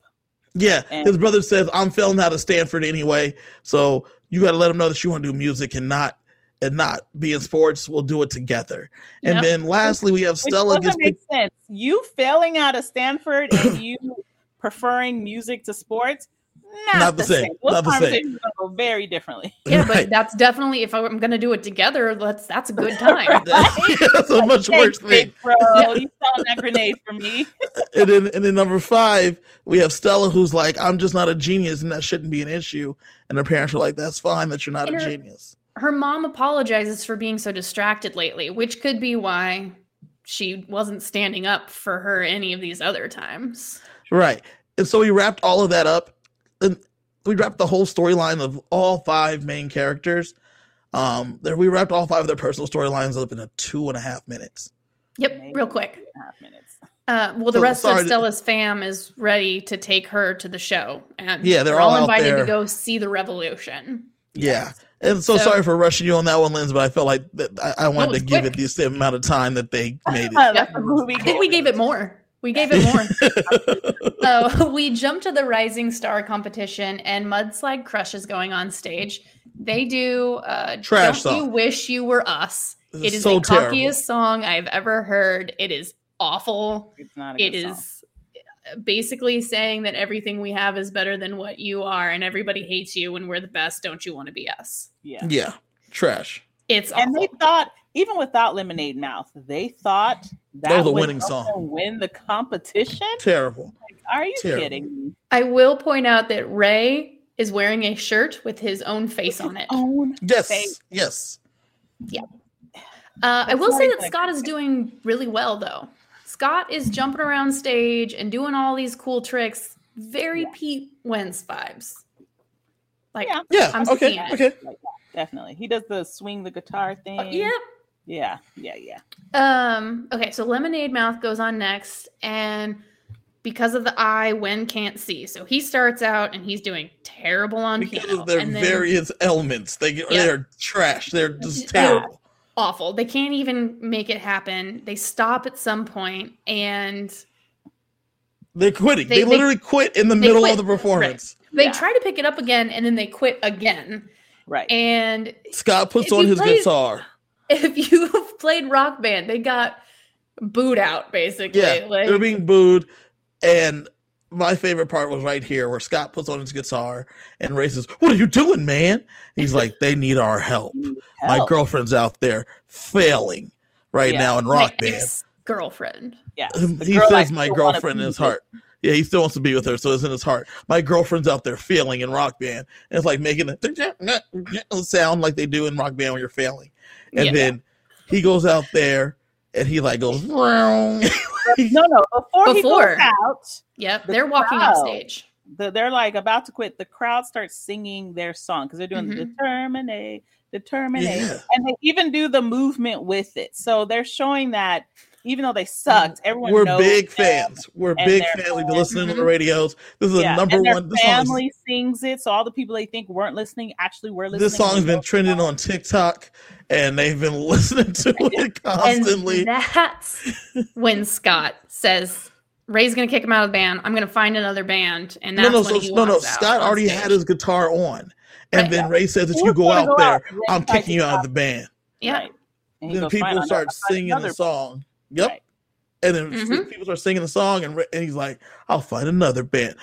yeah, And- his brother says, "I'm failing out of Stanford anyway, so you got to let him know that you want to do music and not." And not be in sports, we'll do it together. And Yep. then lastly, we have Which Stella doesn't make sense. You failing out of Stanford and you preferring music to sports, not, Not the the, same. same. Not the same. go very differently. Yeah, Right. but that's definitely if I'm going to do it together. Let's that's a good time. That's a much worse Thanks, thing. big bro. You found that grenade for me. And then, and then number five, we have Stella, who's like, "I'm just not a genius, and that shouldn't be an issue." And her parents are like, "That's fine that you're not And a her- genius." Her mom apologizes for being so distracted lately, which could be why she wasn't standing up for her any of these other times. Right. And so we wrapped all of that up, and we wrapped the whole storyline of all five main characters. Um, there we wrapped all five of their personal storylines up in a two and a half minutes. Yep, real quick. Two and a half minutes. Uh, well, the So, rest sorry of Stella's fam is ready to take her to the show, and Yeah, they're we're all out invited there. to go see the revolution. Yeah. And so, So- sorry for rushing you on that one, Linz, but I felt like that I, I wanted was to give it the same amount of time that they made it. That's the movie. I think we gave it more. We gave it more. So we jump to the Rising Star competition, and Mudslide Crush is going on stage. They do uh, Trash Don't You. Wish You Were Us. It is so the terrible. cockiest song I've ever heard. It is awful. It's not a It good song. is basically saying that everything we have is better than what you are, and everybody hates you, and we're the best. Don't you want to be us? Yeah. Yeah. Trash. It's awful. And they thought, even without Lemonade Mouth, they thought that, was a would winning song. Win the competition? Terrible. Are you Terrible. kidding me? I will point out that Ray is wearing a shirt with his own face on it. Own Yes. Thank- Yes. Uh, I will say that even- Scott is doing really well, though. Scott is jumping around stage and doing all these cool tricks. Very Yeah. Pete Wentz vibes. Like, Yeah. Yeah. I'm okay. seeing it. Okay. Definitely. He does the swing the guitar thing. uh, yep. Yeah. Yeah. Yeah. Yeah. Um. Okay, so Lemonade Mouth goes on next, and because of the eye, Wen can't see. So he starts out and he's doing terrible on Because piano. of their and then various elements, they yeah. they're trash. They're just Yeah. terrible. awful. They can't even make it happen. They stop at some point, and They're quitting. They, They- they- literally quit in the middle quit. of the performance. they Yeah. try to pick it up again, and then they quit again. Right. And Scott puts on his played- guitar. If you've played rock band, they got booed out basically. Yeah, like, they're being booed. And my favorite part was right here where Scott puts on his guitar and Ray says, What are you doing, man? He's like, They need our help. My Help. girlfriend's out there failing right Yeah. now in my rock band. ex-girlfriend. Yeah. Um, he girl says my girlfriend be in his heart. Yeah, he still wants to be with her, so it's in his heart. My girlfriend's out there failing in rock band. And it's like making a sound like they do in rock band when you're failing. And Yeah. then he goes out there and he like goes "Vroom." No, no. Before, Before. he goes out, Yep, The they're walking off stage. the, they're like about to quit. The crowd starts singing their song because they're doing Mhm. determinate, determinate, Yeah. and they even do the movement with it. So they're showing that even though they sucked, everyone We're knows big them. fans. We're big their fans. We've been listening to the Mhm. radios. This is Yeah, a number and their one. This, song, family sings it, so all the people they think weren't listening actually were is- listening. this song's been trending on TikTok, and they've been listening to it constantly. And that's when Scott says, Ray's going to kick him out of the band. I'm going to find another band. And No, that's no, when so he no, no. Scott already stage. had his guitar on, and Right. then Ray says, "If you go out go there, out, I'm kicking you out of the band." Yeah. Right. And Then people start singing another the song. Band." Yep. Right. And then Mhm. people start singing the song, and, and he's like, "I'll find another band."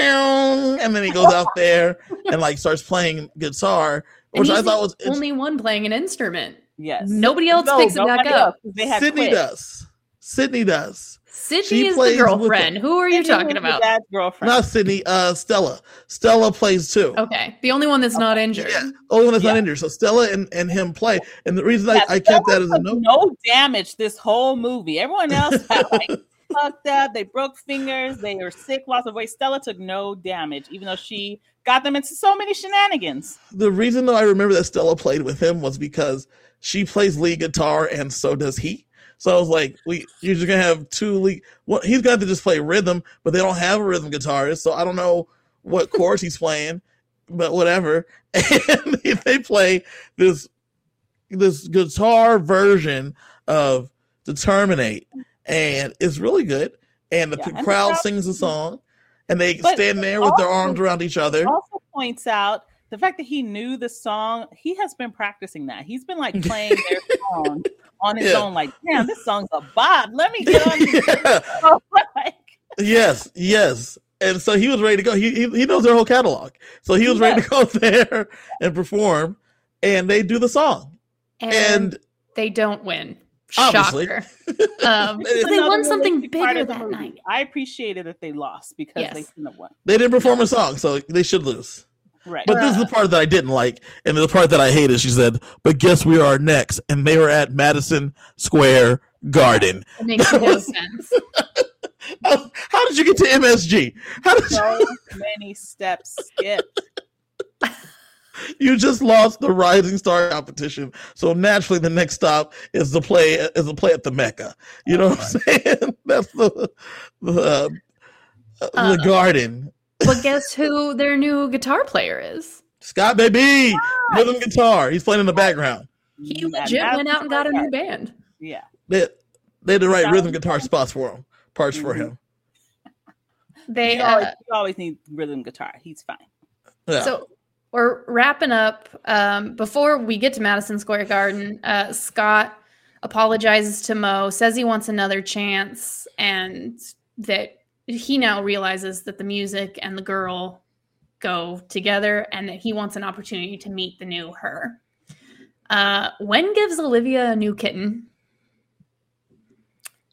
And then he goes out there and like starts playing guitar, which I thought was only one playing an instrument. Yes. Nobody else No, picks it back nobody up. They Sydney quit. does. Sydney does. Sydney She is plays the girlfriend. the- Who are you Sydney talking about? Dad's girlfriend. Not Sydney. Uh, Stella. Stella plays too. Okay, the only one that's not injured. Yeah, only one that's not injured. So Stella and, and him play, and the reason Yeah, I, I kept that as a took note. No damage this whole movie. Everyone else had like fucked up. They broke fingers. They were sick, lots of weight. Stella took no damage, even though she got them into so many shenanigans. The reason though I remember that Stella played with him was because she plays lead guitar and so does he. So I was like, we you're just gonna have two lead. Well, he's gonna have to just play rhythm, but they don't have a rhythm guitarist, so I don't know what chords he's playing, but whatever. And they play this this guitar version of "Determinate," and it's really good. And the Yeah, c- and the crowd crowd- sings the song, and they stand there with their arms around each other. Also points out the fact that he knew the song. He has been practicing that. He's been like playing their song on his Yeah. own. Like, damn, this song's a bob. Let me get on. This. Yeah. like, Yes, yes. And so he was ready to go. He he, he knows their whole catalog. So he was ready to go there and perform, and they do the song. And, And they don't win. Obviously. Shocker. Um, but they won something bigger of that night. I appreciated that they lost because Yes. they shouldn't have won. they didn't perform a song, so they should lose. Right. But this is the part that I didn't like, and the part that I hated. She said, "But guess we are next," and they were at Madison Square Garden. It makes no sense. How, how did you get to MSG? How did you, so many steps skipped. you just lost the Rising Star competition? So naturally, the next stop is the play is the play at the Mecca. You know what I'm saying? That's the the, uh, Uh, the Garden. But guess who their new guitar player is? Scott baby, rhythm guitar. He's playing in the background. He legit that's went out and got a new part. band. Yeah. They they had the right rhythm guitar spots for him, parts for Mhm. him. They You always, uh, you always need rhythm guitar. He's fine. Yeah. so we're wrapping up. Um, before we get to Madison Square Garden, uh, Scott apologizes to Mo, says he wants another chance, and that he now realizes that the music and the girl go together, and that he wants an opportunity to meet the new her. Uh, Wen gives Olivia a new kitten.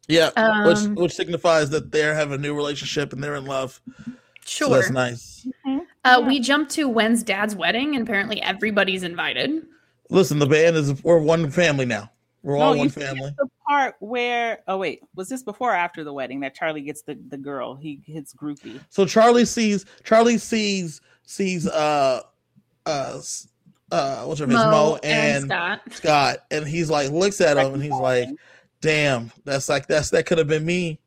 yeah, Um, which which signifies that they have a new relationship and they're in love. Sure. So that's nice. Uh, Yeah. We jump to Wen's dad's wedding, and apparently everybody's invited. Listen, the band is we're one family now. We're all you one skipped family. The part where oh wait, was this before or after the wedding that Charlie gets the, the girl? He hits groupie. So Charlie sees Charlie sees sees uh uh uh what's her name? Mo, and, Scott. Scott, and he's like looks at him and he's like, "Damn, that's like that's that could have been me."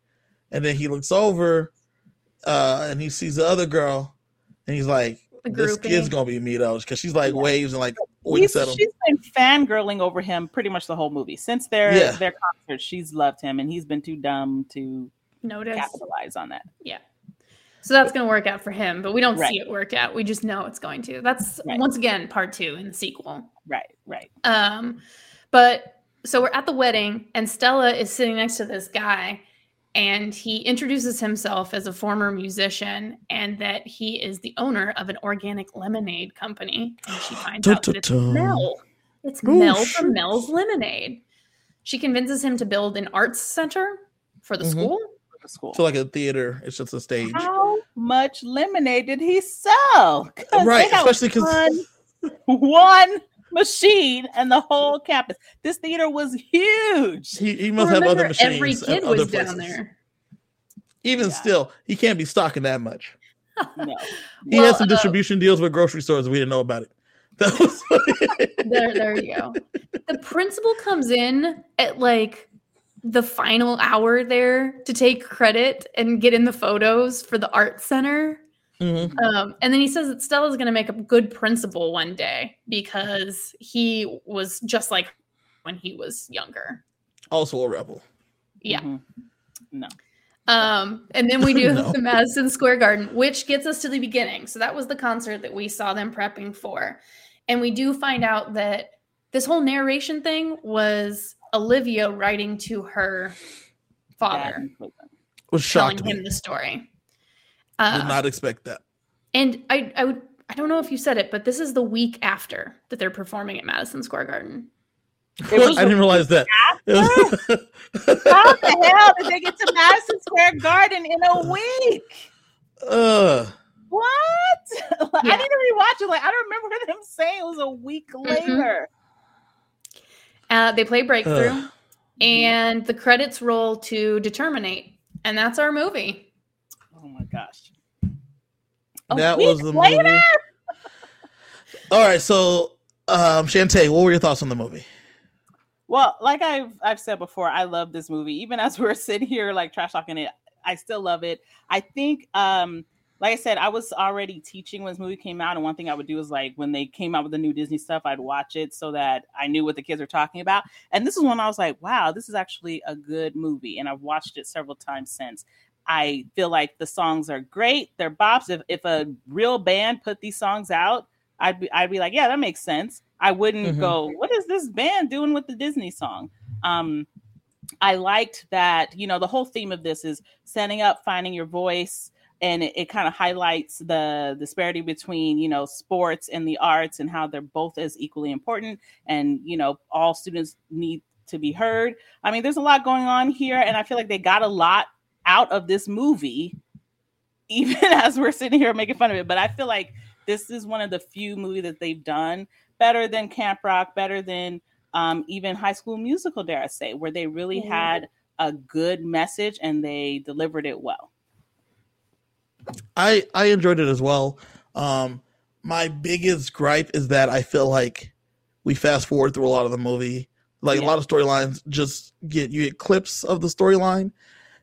And then he looks over, uh, and he sees the other girl, and he's like, "This kid's gonna be me though," because she's like Yeah. waves and like He's, winks at him. she's been fangirling over him pretty much the whole movie since their Yeah. their concert. She's loved him, and he's been too dumb to Notice. capitalize on that. Yeah. So that's going to work out for him, but we don't Right. see it work out. We just know it's going to. That's Right. once again part two in the sequel. Right, right. Um, but so we're at the wedding, and Stella is sitting next to this guy, and he introduces himself as a former musician and that he is the owner of an organic lemonade company. And she finds out that it's Mel. It's Oh, Mel shit. from Mel's Lemonade. She convinces him to build an arts center for the Mhm. school. For the school. So like a theater, it's just a stage, How much lemonade did he sell? right? Especially because one, one machine and the whole campus. This theater was huge. he, he must have other machines. every kid other was down places. there. Even Yeah. still, he can't be stocking that much. No. He Well, had some uh, distribution deals with grocery stores. We didn't know about it. That was there, there you go. The principal comes in at like the final hour there to take credit and get in the photos for the art center. Mhm. Um, and then he says that Stella's going to make a good principal one day because he was just like when he was younger. also a rebel. Yeah. Mhm. No. Um, and then we do No. the Madison Square Garden, which gets us to the beginning. So that was the concert that we saw them prepping for. And we do find out that this whole narration thing was Olivia writing to her father in prison. Was telling me. him the story. Did Uh, not expect that. and I, I would, I don't know if you said it, but this is the week after that they're performing at Madison Square Garden. I didn't realize that. It was- How the hell did they get to Madison Square Garden in a week? uh, What? I need to rewatch it. Like I don't remember them saying it was a week later. Uh, they play Breakthrough, Ugh. and the credits roll to Determinate, and that's our movie. Oh my gosh. that week was the later? movie. All right, so um, Shantae, what were your thoughts on the movie? Well, like I've I've said before, I love this movie. Even as we're sitting here like trash talking it, I still love it. I think um like I said, I was already teaching when this movie came out, and one thing I would do is like when they came out with the new Disney stuff, I'd watch it so that I knew what the kids were talking about. And this is when I was like, wow, this is actually a good movie. And I've watched it several times since. I feel like the songs are great. They're bops. If if a real band put these songs out, I'd be I'd be like, yeah, that makes sense. I wouldn't Mhm. go, what is this band doing with the Disney song? Um, I liked that, you know, the whole theme of this is setting up, finding your voice, and it, it kind of highlights the disparity between, you know, sports and the arts and how they're both as equally important. And, you know, all students need to be heard. I mean, there's a lot going on here, and I feel like they got a lot out of this movie, even as we're sitting here making fun of it. But I feel like this is one of the few movies that they've done better than Camp Rock, better than um, even High School Musical, dare I say, where they really Mhm. had a good message and they delivered it well. I I enjoyed it as well. Um, my biggest gripe is that I feel like we fast forward through a lot of the movie. Like a lot of storylines just get you get clips of the storyline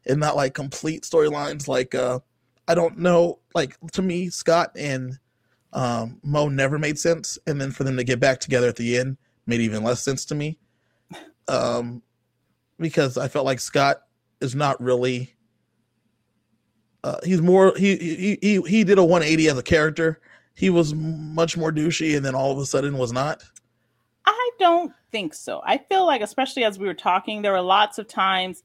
and not like complete storylines. Like uh, I don't know. Like to me, Scott and um, Mo never made sense, and then for them to get back together at the end made even less sense to me. Um, because I felt like Scott is not really uh, he's more he, he he he did a 180 as a character. He was much more douchey, and then all of a sudden was not. I don't think so. I feel like, especially as we were talking, there were lots of times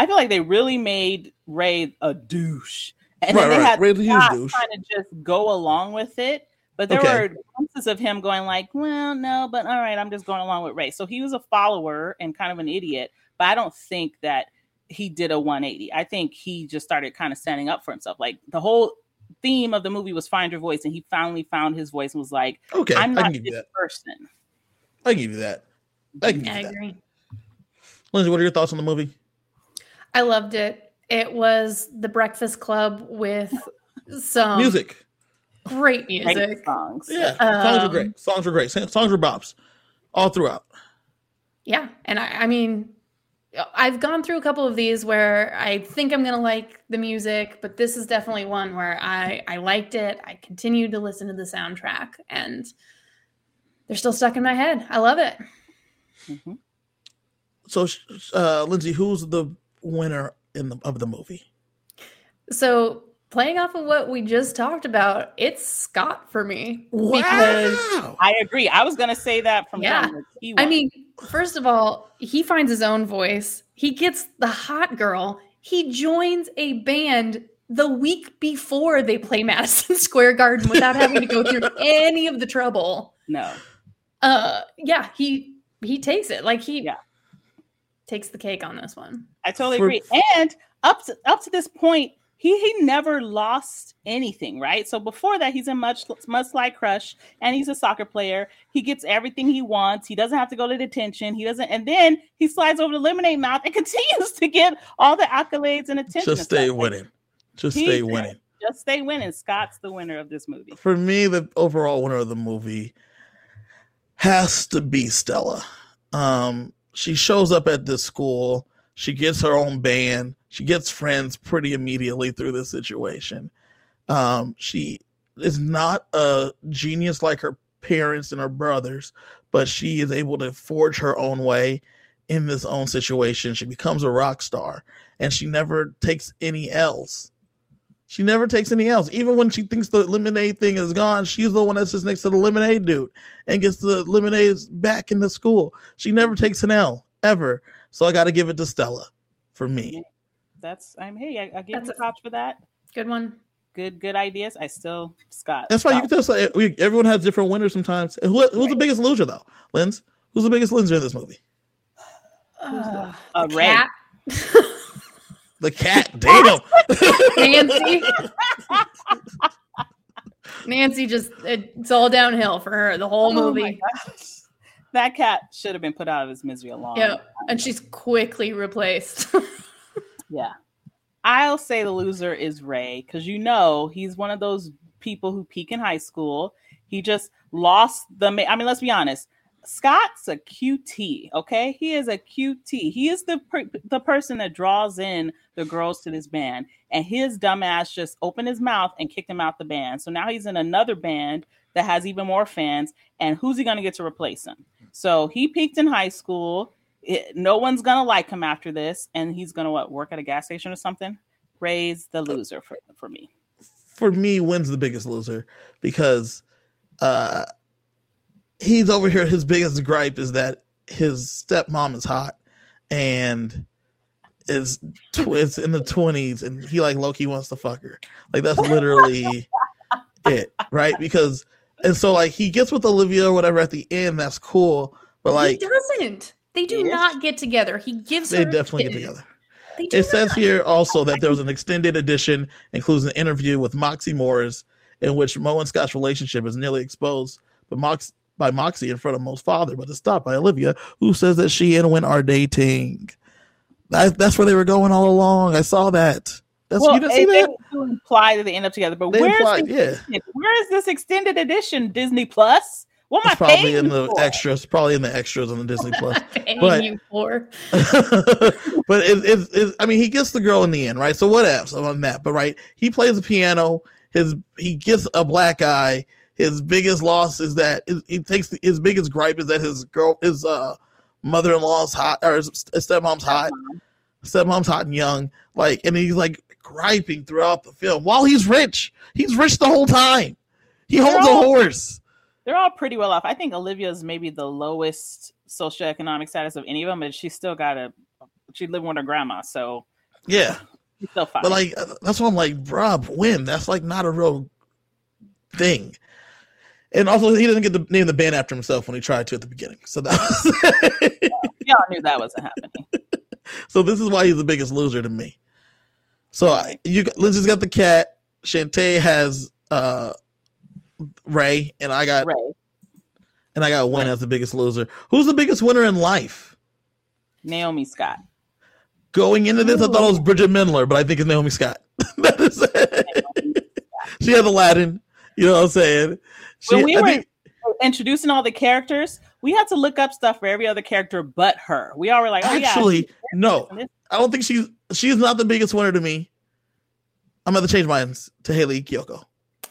I feel like they really made Ray a douche. And Right, then they right. had Ray the huge Scott douche. kind of just go along with it. But there Okay. were glimpses of him going like, well, no, but all right, I'm just going along with Ray. So he was a follower and kind of an idiot, but I don't think that he did a 180. I think he just started kind of standing up for himself. Like the whole theme of the movie was find your voice, and he finally found his voice and was like, Okay, I'm not can give you this that. person. I can give you that. I can give I you that. agree. Lindsay, what are your thoughts on the movie? I loved it. It was the Breakfast Club with some Music. great Great music. songs. Yeah, songs were Um, great. Songs were great. Songs were bops, all throughout. Yeah, and I, I mean, I've gone through a couple of these where I think I'm gonna like the music, but this is definitely one where I I liked it. I continued to listen to the soundtrack, and they're still stuck in my head. I love it. Mhm. So, uh, Lindsay, who's the winner in the of the movie? So playing off of what we just talked about, it's Scott for me because Wow. I agree. I was gonna say that from Yeah. jump, like, he I mean, first of all, he finds his own voice. He gets the hot girl. He joins a band the week before they play Madison Square Garden without having to go through any of the trouble. no, Uh yeah, he he takes it. Like he Yeah. Takes the cake on this one. I totally For- agree. And up to up to this point, he he never lost anything, right? So before that, he's in much much like Crush, and he's a soccer player. He gets everything he wants. He doesn't have to go to detention. He doesn't, and then he slides over to Lemonade Mouth and continues to get all the accolades and attention. Just stay stuff. Like, winning. Just He stay winning. Just stay winning. Scott's the winner of this movie. For me, the overall winner of the movie has to be Stella. Um, she shows up at this school. She gets her own band. She gets friends pretty immediately through this situation. Um, she is not a genius like her parents and her brothers, but she is able to forge her own way in this own situation. She becomes a rock star, and she never takes any L's. She never takes any else. Even when she thinks the lemonade thing is gone, she's the one that sits next to the lemonade dude and gets the lemonades back in the school. She never takes an L ever. So I got to give it to Stella for me. that's I'm hey, I, I give That's you a- props for that. Good one. Good, good ideas. I still Scott. That's why you Scott. can just like we, everyone has different winners sometimes. Who, who's the biggest loser though, Linz? Who's the biggest loser in this movie? Uh, The Ray. cat. The cat. Damn. Nancy. Nancy just it's all downhill for her the whole Oh movie. gosh. That cat should have been put out of his misery a long. yeah, and she's quickly replaced. Yeah. I'll say the loser is Ray because you know he's one of those people who peak in high school. He just lost the. ma- I mean, let's be honest. Scott's a QT. Okay, he is a QT. He is the per- the person that draws in the girls to this band, and his dumbass just opened his mouth and kicked him out the band. So now he's in another band that has even more fans. And who's he going to get to replace him? So he peaked in high school it, no one's gonna like him after this, and he's gonna what work at a gas station or something. Ray's the loser for for me. For me, Wen's the biggest loser because uh he's over here. His biggest gripe is that his stepmom is hot and is tw- is in the twenties, and he like Loki wants to fuck her. Like that's literally it, right? Because and so like he gets with Olivia or whatever at the end. That's cool, but like he doesn't. They do not get together. He gives they definitely get together. It says here also that there was an extended edition, includes an interview with Moxie Morris, in which Mo and Scott's relationship is nearly exposed, but Mox by Moxie in front of Mo's father, but it's stopped by Olivia, who says that she and Wen are dating. That, that's where they were going all along. I saw that. That's you didn't see they that? imply that they end up together, but They where's implied, the yeah. where is this extended edition Disney Plus? What am It's I probably in the for? extras, probably in the extras on the Disney Plus. But- you for. but it, it, it, I mean, he gets the girl in the end, right? So what else on that? But right, he plays the piano. His he gets a black eye. His biggest loss is that he takes his biggest gripe is that his girl, his uh mother-in-law's hot or his stepmom's hot. Stepmom's hot and young. Like, and he's like griping throughout the film while he's rich. He's rich the whole time. He holds a horse. They're all pretty well off. I think Olivia's maybe the lowest socioeconomic status of any of them, but she's still got a. She lived with her grandma, so Yeah. she's still fine. But like that's why I'm like, bruh, Wen. That's like not a real thing. And also, he doesn't get to name the band after himself when he tried to at the beginning. So that was Y'all knew that wasn't happening. so this is why he's the biggest loser to me. So I, you, Lindsay's got the cat. Shantae has uh Ray, and I got Ray. and I got Wen as the biggest loser. Who's the biggest winner in life? Naomi Scott. Going into this, I thought it was Bridget Mendler, but I think it's Naomi Scott. that is it. she had Aladdin. You know what I'm saying? She, When we I were think- introducing all the characters, we had to look up stuff for every other character but her. We all were like, oh actually, no. I don't think she's she's not the biggest winner to me. I'm gonna change mine to Hayley Kiyoko.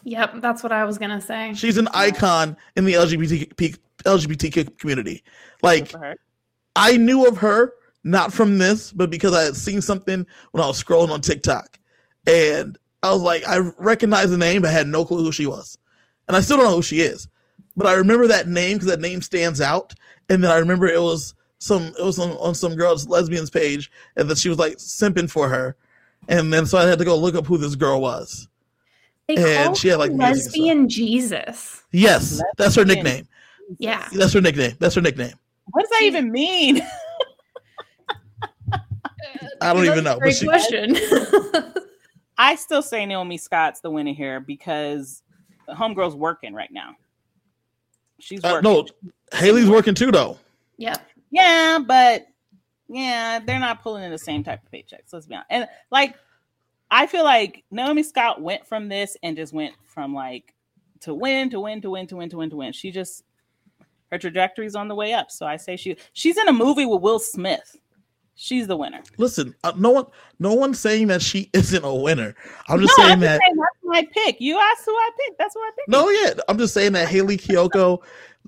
Yep, that's what I was gonna say. She's an icon in the LGBT LGBTQ community. Like. I knew of her not from this, but because I had seen something when I was scrolling on TikTok, and I was like, I recognized the name, but I had no clue who she was, and I still don't know who she is, but I remember that name because that name stands out, and then I remember it was some it was on, on some girl's lesbians page, and that she was like simping for her, and then so I had to go look up who this girl was. They and call she had, like, her music and lesbian Jesus. Yes, that's her nickname. Yeah. That's her nickname. That's her nickname. What does that even mean? I don't even know, but Great she- question. I still say Naomi Scott's the winner here because Homegirl's working right now. She's Uh, working. no, Hayley's working too though. yep. Yeah, but yeah, they're not pulling in the same type of paychecks. Let's be honest. And like, I feel like Naomi Scott went from this and just went from like to win to win to win to win to win to win. She just her trajectory's on the way up. So I say she she's in a movie with Will Smith. She's the winner. Listen, uh, no one, no one's saying that she isn't a winner. I'm just no, saying I'm that. just saying that's my pick. You asked who I picked. That's who I picked. No, yeah, I'm just saying that Hayley Kiyoko,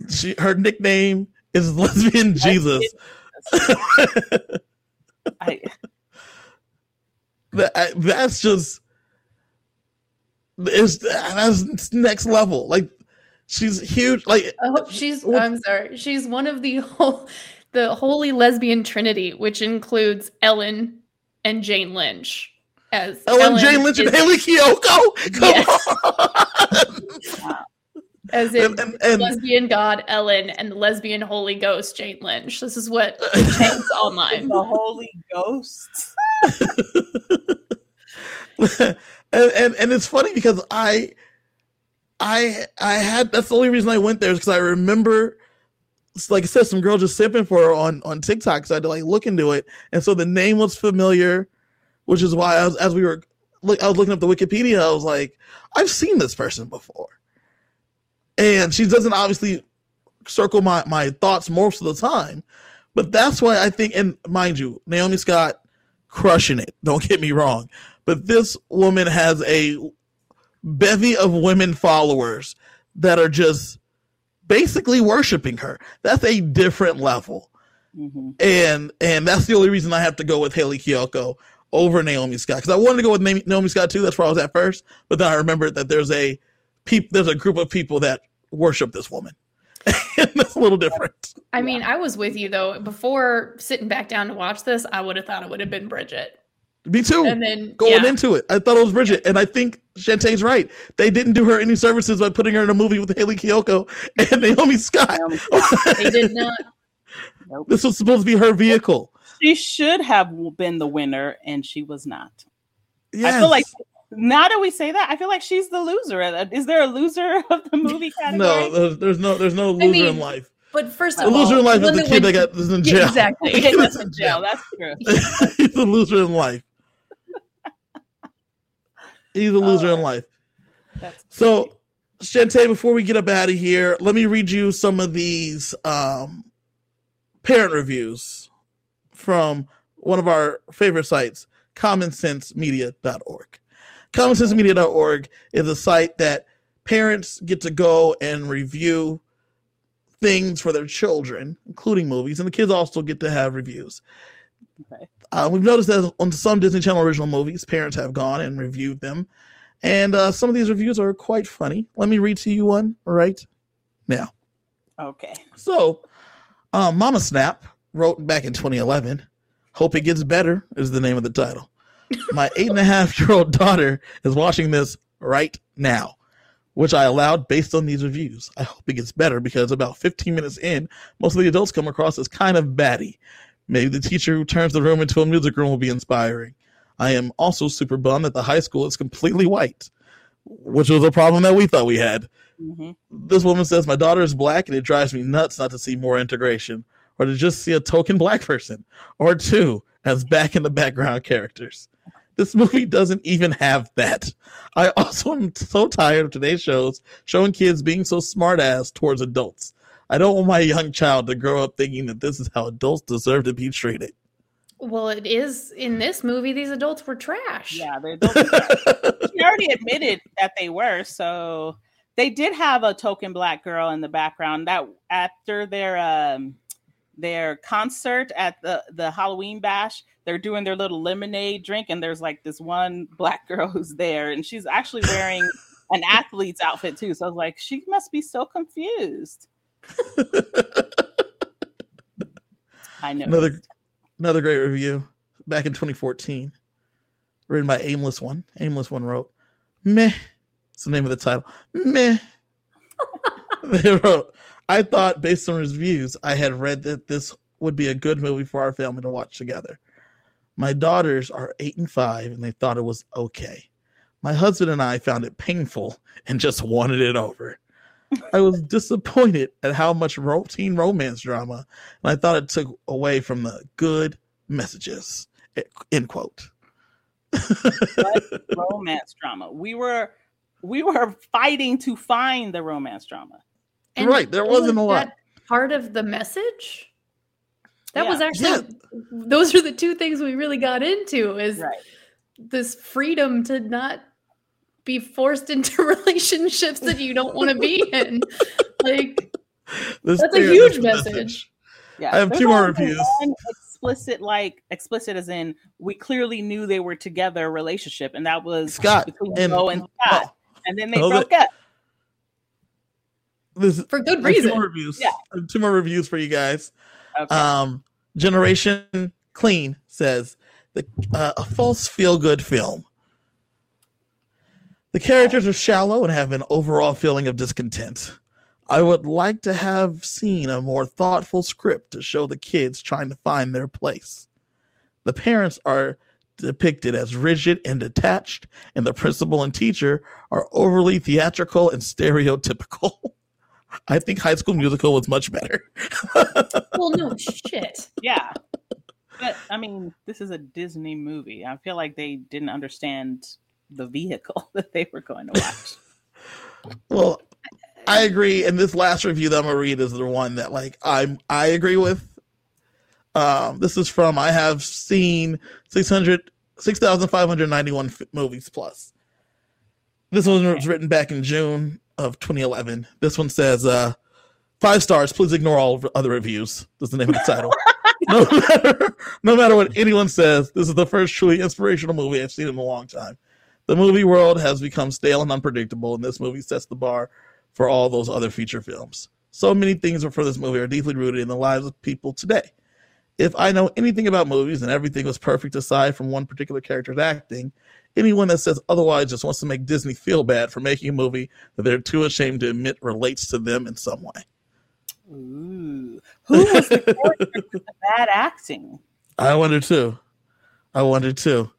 she, her nickname is Lesbian Jesus. I, That- I- that's just, it's that's next level. Like, she's huge. Like, Oh, she's. What- I'm sorry. She's one of the whole, the holy lesbian trinity, which includes Ellen, and Jane Lynch as Ellen, Jane Lynch and Hayley Kiyoko. Come Yes. on. as in and, and, and lesbian god Ellen and the lesbian Holy Ghost Jane Lynch. This is what James online. The Holy Ghost. and, and and it's funny because I I I had that's the only reason I went there is because I remember it's like I said some girl just sipping for her on on TikTok so I had to like look into it. And so the name was familiar which is why was as we were look I was looking up the Wikipedia I was like I've seen this person before. And she doesn't obviously circle my my thoughts most of the time but that's why I think and mind you Naomi Scott crushing it don't get me wrong but this woman has a bevy of women followers that are just basically worshiping her. That's a different level. hmm And and that's the only reason I have to go with Hayley Kiyoko over Naomi Scott because I wanted to go with Naomi Scott too. That's where I was at first, but then I remembered that there's a peop- there's a group of people that worship this woman. and that's a little different. I mean, I was with you though. Before sitting back down to watch this, I would have thought it would have been Bridget. Me too. And then going yeah. into it. I thought it was Bridget, and I think Shantae's right. They didn't do her any services by putting her in a movie with Hayley Kiyoko and Naomi Scott. Naomi Scott. they did not. Nope. this was supposed to be her vehicle. She should have been the winner, and she was not. Yes. I feel like now that we say that, I feel like she's the loser. Is there a loser of the movie category? no, there's, there's no there's no loser mean, in life. But first The of all, loser in life is the that kid that got is in Yeah, jail. exactly. That's in jail. That's true. He's a loser in life. He's a loser in Oh. life. So, Shantae, before we get up out of here, let me read you some of these um, parent reviews from one of our favorite sites, commonsensemedia.org. Commonsensemedia.org is a site that parents get to go and review things for their children, including movies, and the kids also get to have reviews. Okay. Uh, we've noticed that on some Disney Channel original movies, parents have gone and reviewed them. And uh, some of these reviews are quite funny. Let me read to you one right now. okay. So, um, Mama Snap wrote back in 2011, Hope It Gets Better is the name of the title. My eight and a half year old daughter is watching this right now, which I allowed based on these reviews. I hope it gets better because about 15 minutes in, most of the adults come across as kind of batty. Maybe the teacher who turns the room into a music room will be inspiring. I am also super bummed that the high school is completely white, which was a problem that we thought we had. Hmm this woman says my daughter is black and it drives me nuts not to see more integration or to just see a token black person or two as back in the background characters. This movie doesn't even have that. I also am so tired of today's shows showing kids being so smart ass towards adults i don't want my young child to grow up thinking that this is how adults deserve to be treated Well, it is in this movie. These adults were trash. Yeah, they she already admitted that they were. So they did have a token black girl in the background. That after their um their concert at the the Halloween bash, they're doing their little lemonade drink, and there's like this one black girl who's there, and she's actually wearing an athlete's outfit too. So I was like, she must be so confused. I know. another another great review. Back in 2014 written by aimless one. Aimless one wrote meh. It's the name of the title. Meh. They wrote i thought based on reviews i had read that this would be a good movie for our family to watch together. My daughters are eight and five and they thought it was okay. My husband and i found it painful and just wanted it over i was disappointed at how much ro- teen romance drama and I thought it took away from the good messages. End quote. romance drama. We were we were fighting to find the romance drama. And right, there wasn't a lot. that Part of the message. That Yeah. was actually. Yeah. Those are the two things we really got into. Is Right. this freedom to not be forced into relationships that you don't want to be in. Like This That's a huge message. message. Yeah. I have There's two more reviews. explicit like explicit as in we clearly knew they were together relationship and that was Scott between and- Mo and Scott. oh, and then they hold broke up. This for good I have two more reviews. Yeah. Two more reviews for you guys. Okay. Um, Generation Clean says the, uh, a false feel good film. The characters are shallow and have an overall feeling of discontent. I would like to have seen a more thoughtful script to show the kids trying to find their place. The parents are depicted as rigid and detached, and the principal and teacher are overly theatrical and stereotypical. I think High School Musical was much better. well, no shit. Yeah. But I mean, this is a Disney movie. I feel like they didn't understand the vehicle that they were going to watch. well, I agree. And this last review that I'm gonna read is the one that like I'm I agree with. Um, this is from I have seen 600 6,591 f- movies plus. This one was written back in June of 2011. This one says uh, five stars. Please ignore all other reviews. That's the name of the title. no, matter, no matter what anyone says, this is the first truly inspirational movie I've seen in a long time. The movie world has become stale and unpredictable, and this movie sets the bar for all those other feature films. So many things for this movie are deeply rooted in the lives of people today. If I know anything about movies and everything was perfect aside from one particular character's acting, anyone that says otherwise just wants to make Disney feel bad for making a movie that they're too ashamed to admit relates to them in some way. Ooh. Who was the character with the bad acting? I wonder too. I wonder too.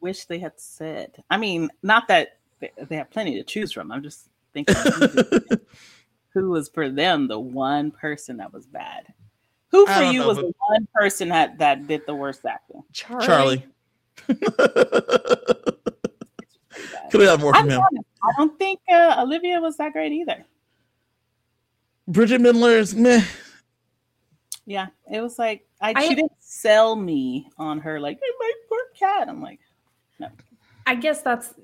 I wish they had said. I mean, not that they have plenty to choose from. I'm just thinking who, who was for them the one person that was bad. Who for you know, was the one person that, that did the worst acting? Charlie. Charlie. Could have had more from him. I don't think uh, Olivia was that great either. Bridget Mendler's meh. Yeah, it was like I, I she didn't sell me on her like, hey, my poor cat. I'm like, no. I guess that's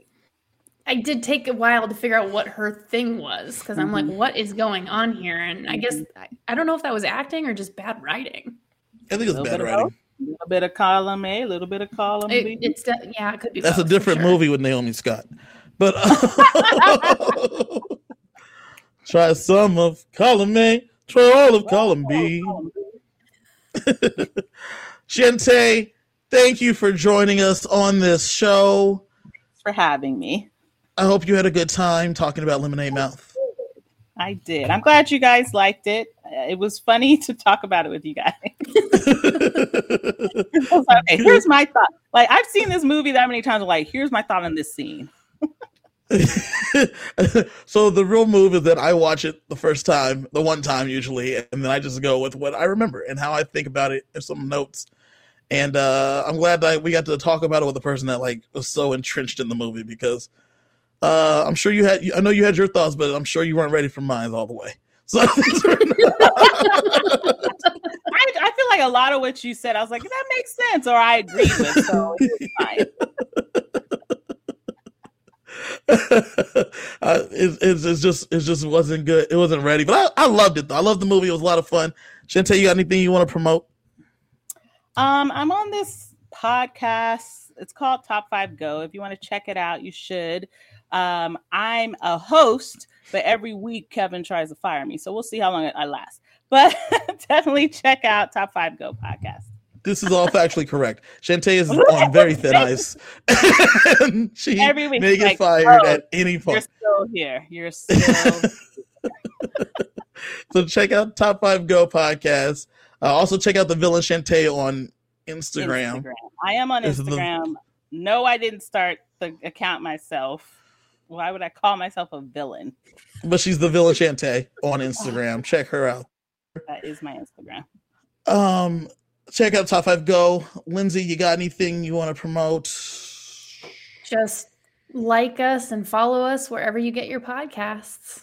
I did take a while to figure out what her thing was because I'm mm-hmm. like, what is going on here? And I guess mm-hmm. I, I, don't know if that was acting or just bad writing. I think it was bad writing. A little bit of column A, a little bit of column it, B. It's de- yeah, it could be. That's both, a different sure. movie with Naomi Scott, but uh, try some of column A, try all of column B. Shante, thank you for joining us on this show. For having me. I hope you had a good time talking about Lemonade Mouth. I did. I'm glad you guys liked it. Uh, it was funny to talk about it with you guys. okay, here's my thought. Like I've seen this movie that many times. Like, here's my thought on this scene. so the real move is that I watch it the first time, the one time usually, and then I just go with what I remember and how I think about it and some notes. And uh, I'm glad that we got to talk about it with a person that like was so entrenched in the movie because uh, I'm sure you had. I know you had your thoughts, but I'm sure you weren't ready for mine all the way. So I, I, feel like a lot of what you said, I was like, that makes sense, or I agree with. So it's uh, it, it's, it's just it just wasn't good. It wasn't ready, but I, I loved it. Though. I loved the movie. It was a lot of fun. Shante, you got anything you want to promote? Um, I'm on this podcast. It's called Top Five Go. If you want to check it out, you should. Um, I'm a host, but every week Kevin tries to fire me. So we'll see how long I last. But definitely check out Top Five Go podcast. This is all factually correct. Shantae is on very thin ice. she every week, may get like, fired oh, at any point. You're still here. You're still. so check out Top Five Go podcast. Uh, also check out the villain Shantae on Instagram. Instagram. I am on Instagram. The... No, I didn't start the account myself why would I call myself a villain? But she's the villain Shantae on Instagram. check her out. That is my Instagram. Um, check out Top Five Go. Lindsay, you got anything you want to promote? Just like us and follow us wherever you get your podcasts.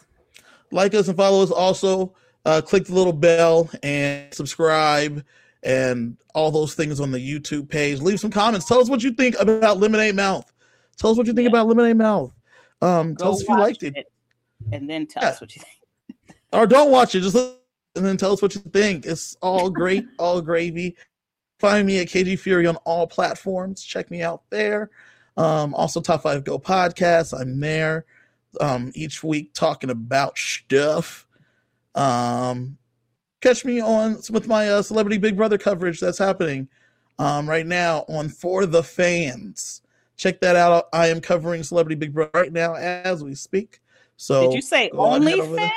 Like us and follow us. Also, uh, click the little bell and subscribe and all those things on the YouTube page. Leave some comments. Tell us what you think about Lemonade Mouth. Tell us what you think yeah. about Lemonade Mouth. Um, tell us if you liked it. it. and then tell yeah. us what you think. or don't watch it, just and then tell us what you think. It's all great, all gravy. Find me at KG Fury on all platforms. Check me out there. Um, also, Top Five Go podcast. I'm there um, each week talking about stuff. Um, catch me on with my uh, Celebrity Big Brother coverage that's happening. um, right now on For the Fans. Check that out. I am covering Celebrity Big Brother right now as we speak. So Did you say over OnlyFans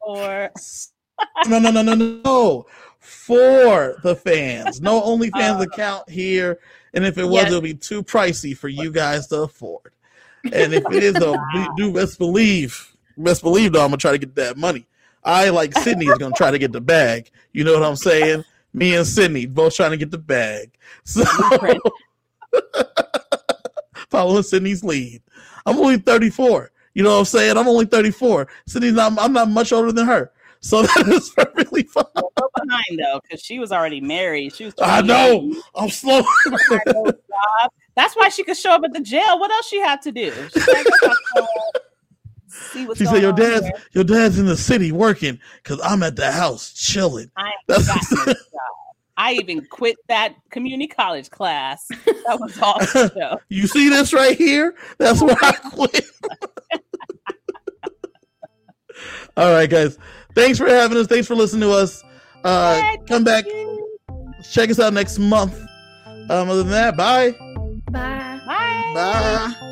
or no, no, no, no, no. For the fans. No OnlyFans Oh. account here. And if it was, Yes. it'll be too pricey for you guys to afford. And if it is, though, do best believe, best believe, though, I'm gonna try to get that money. I like Sydney is gonna try to get the bag. You know what I'm saying? Me and Sydney both trying to get the bag. So following Sydney's lead. I'm only 34. You know what I'm saying? I'm only 34. Sydney's not. I'm not much older than her. So that is perfectly fine. go behind though? Because she was already married. She was. I know. I'm slow. had no job. That's why she could show up at the jail. What else she had to do? See what's She going said, "Your on dad's here." your dad's in the city working because I'm at the house chilling." I ain't That's got no job. I even quit that community college class. That was all the you see this right here? That's where I quit. All right, guys. Thanks for having us. Thanks for listening to us. Uh, Yay, come back. you. Check us out next month. Um, other than that, bye. Bye. Bye. Bye.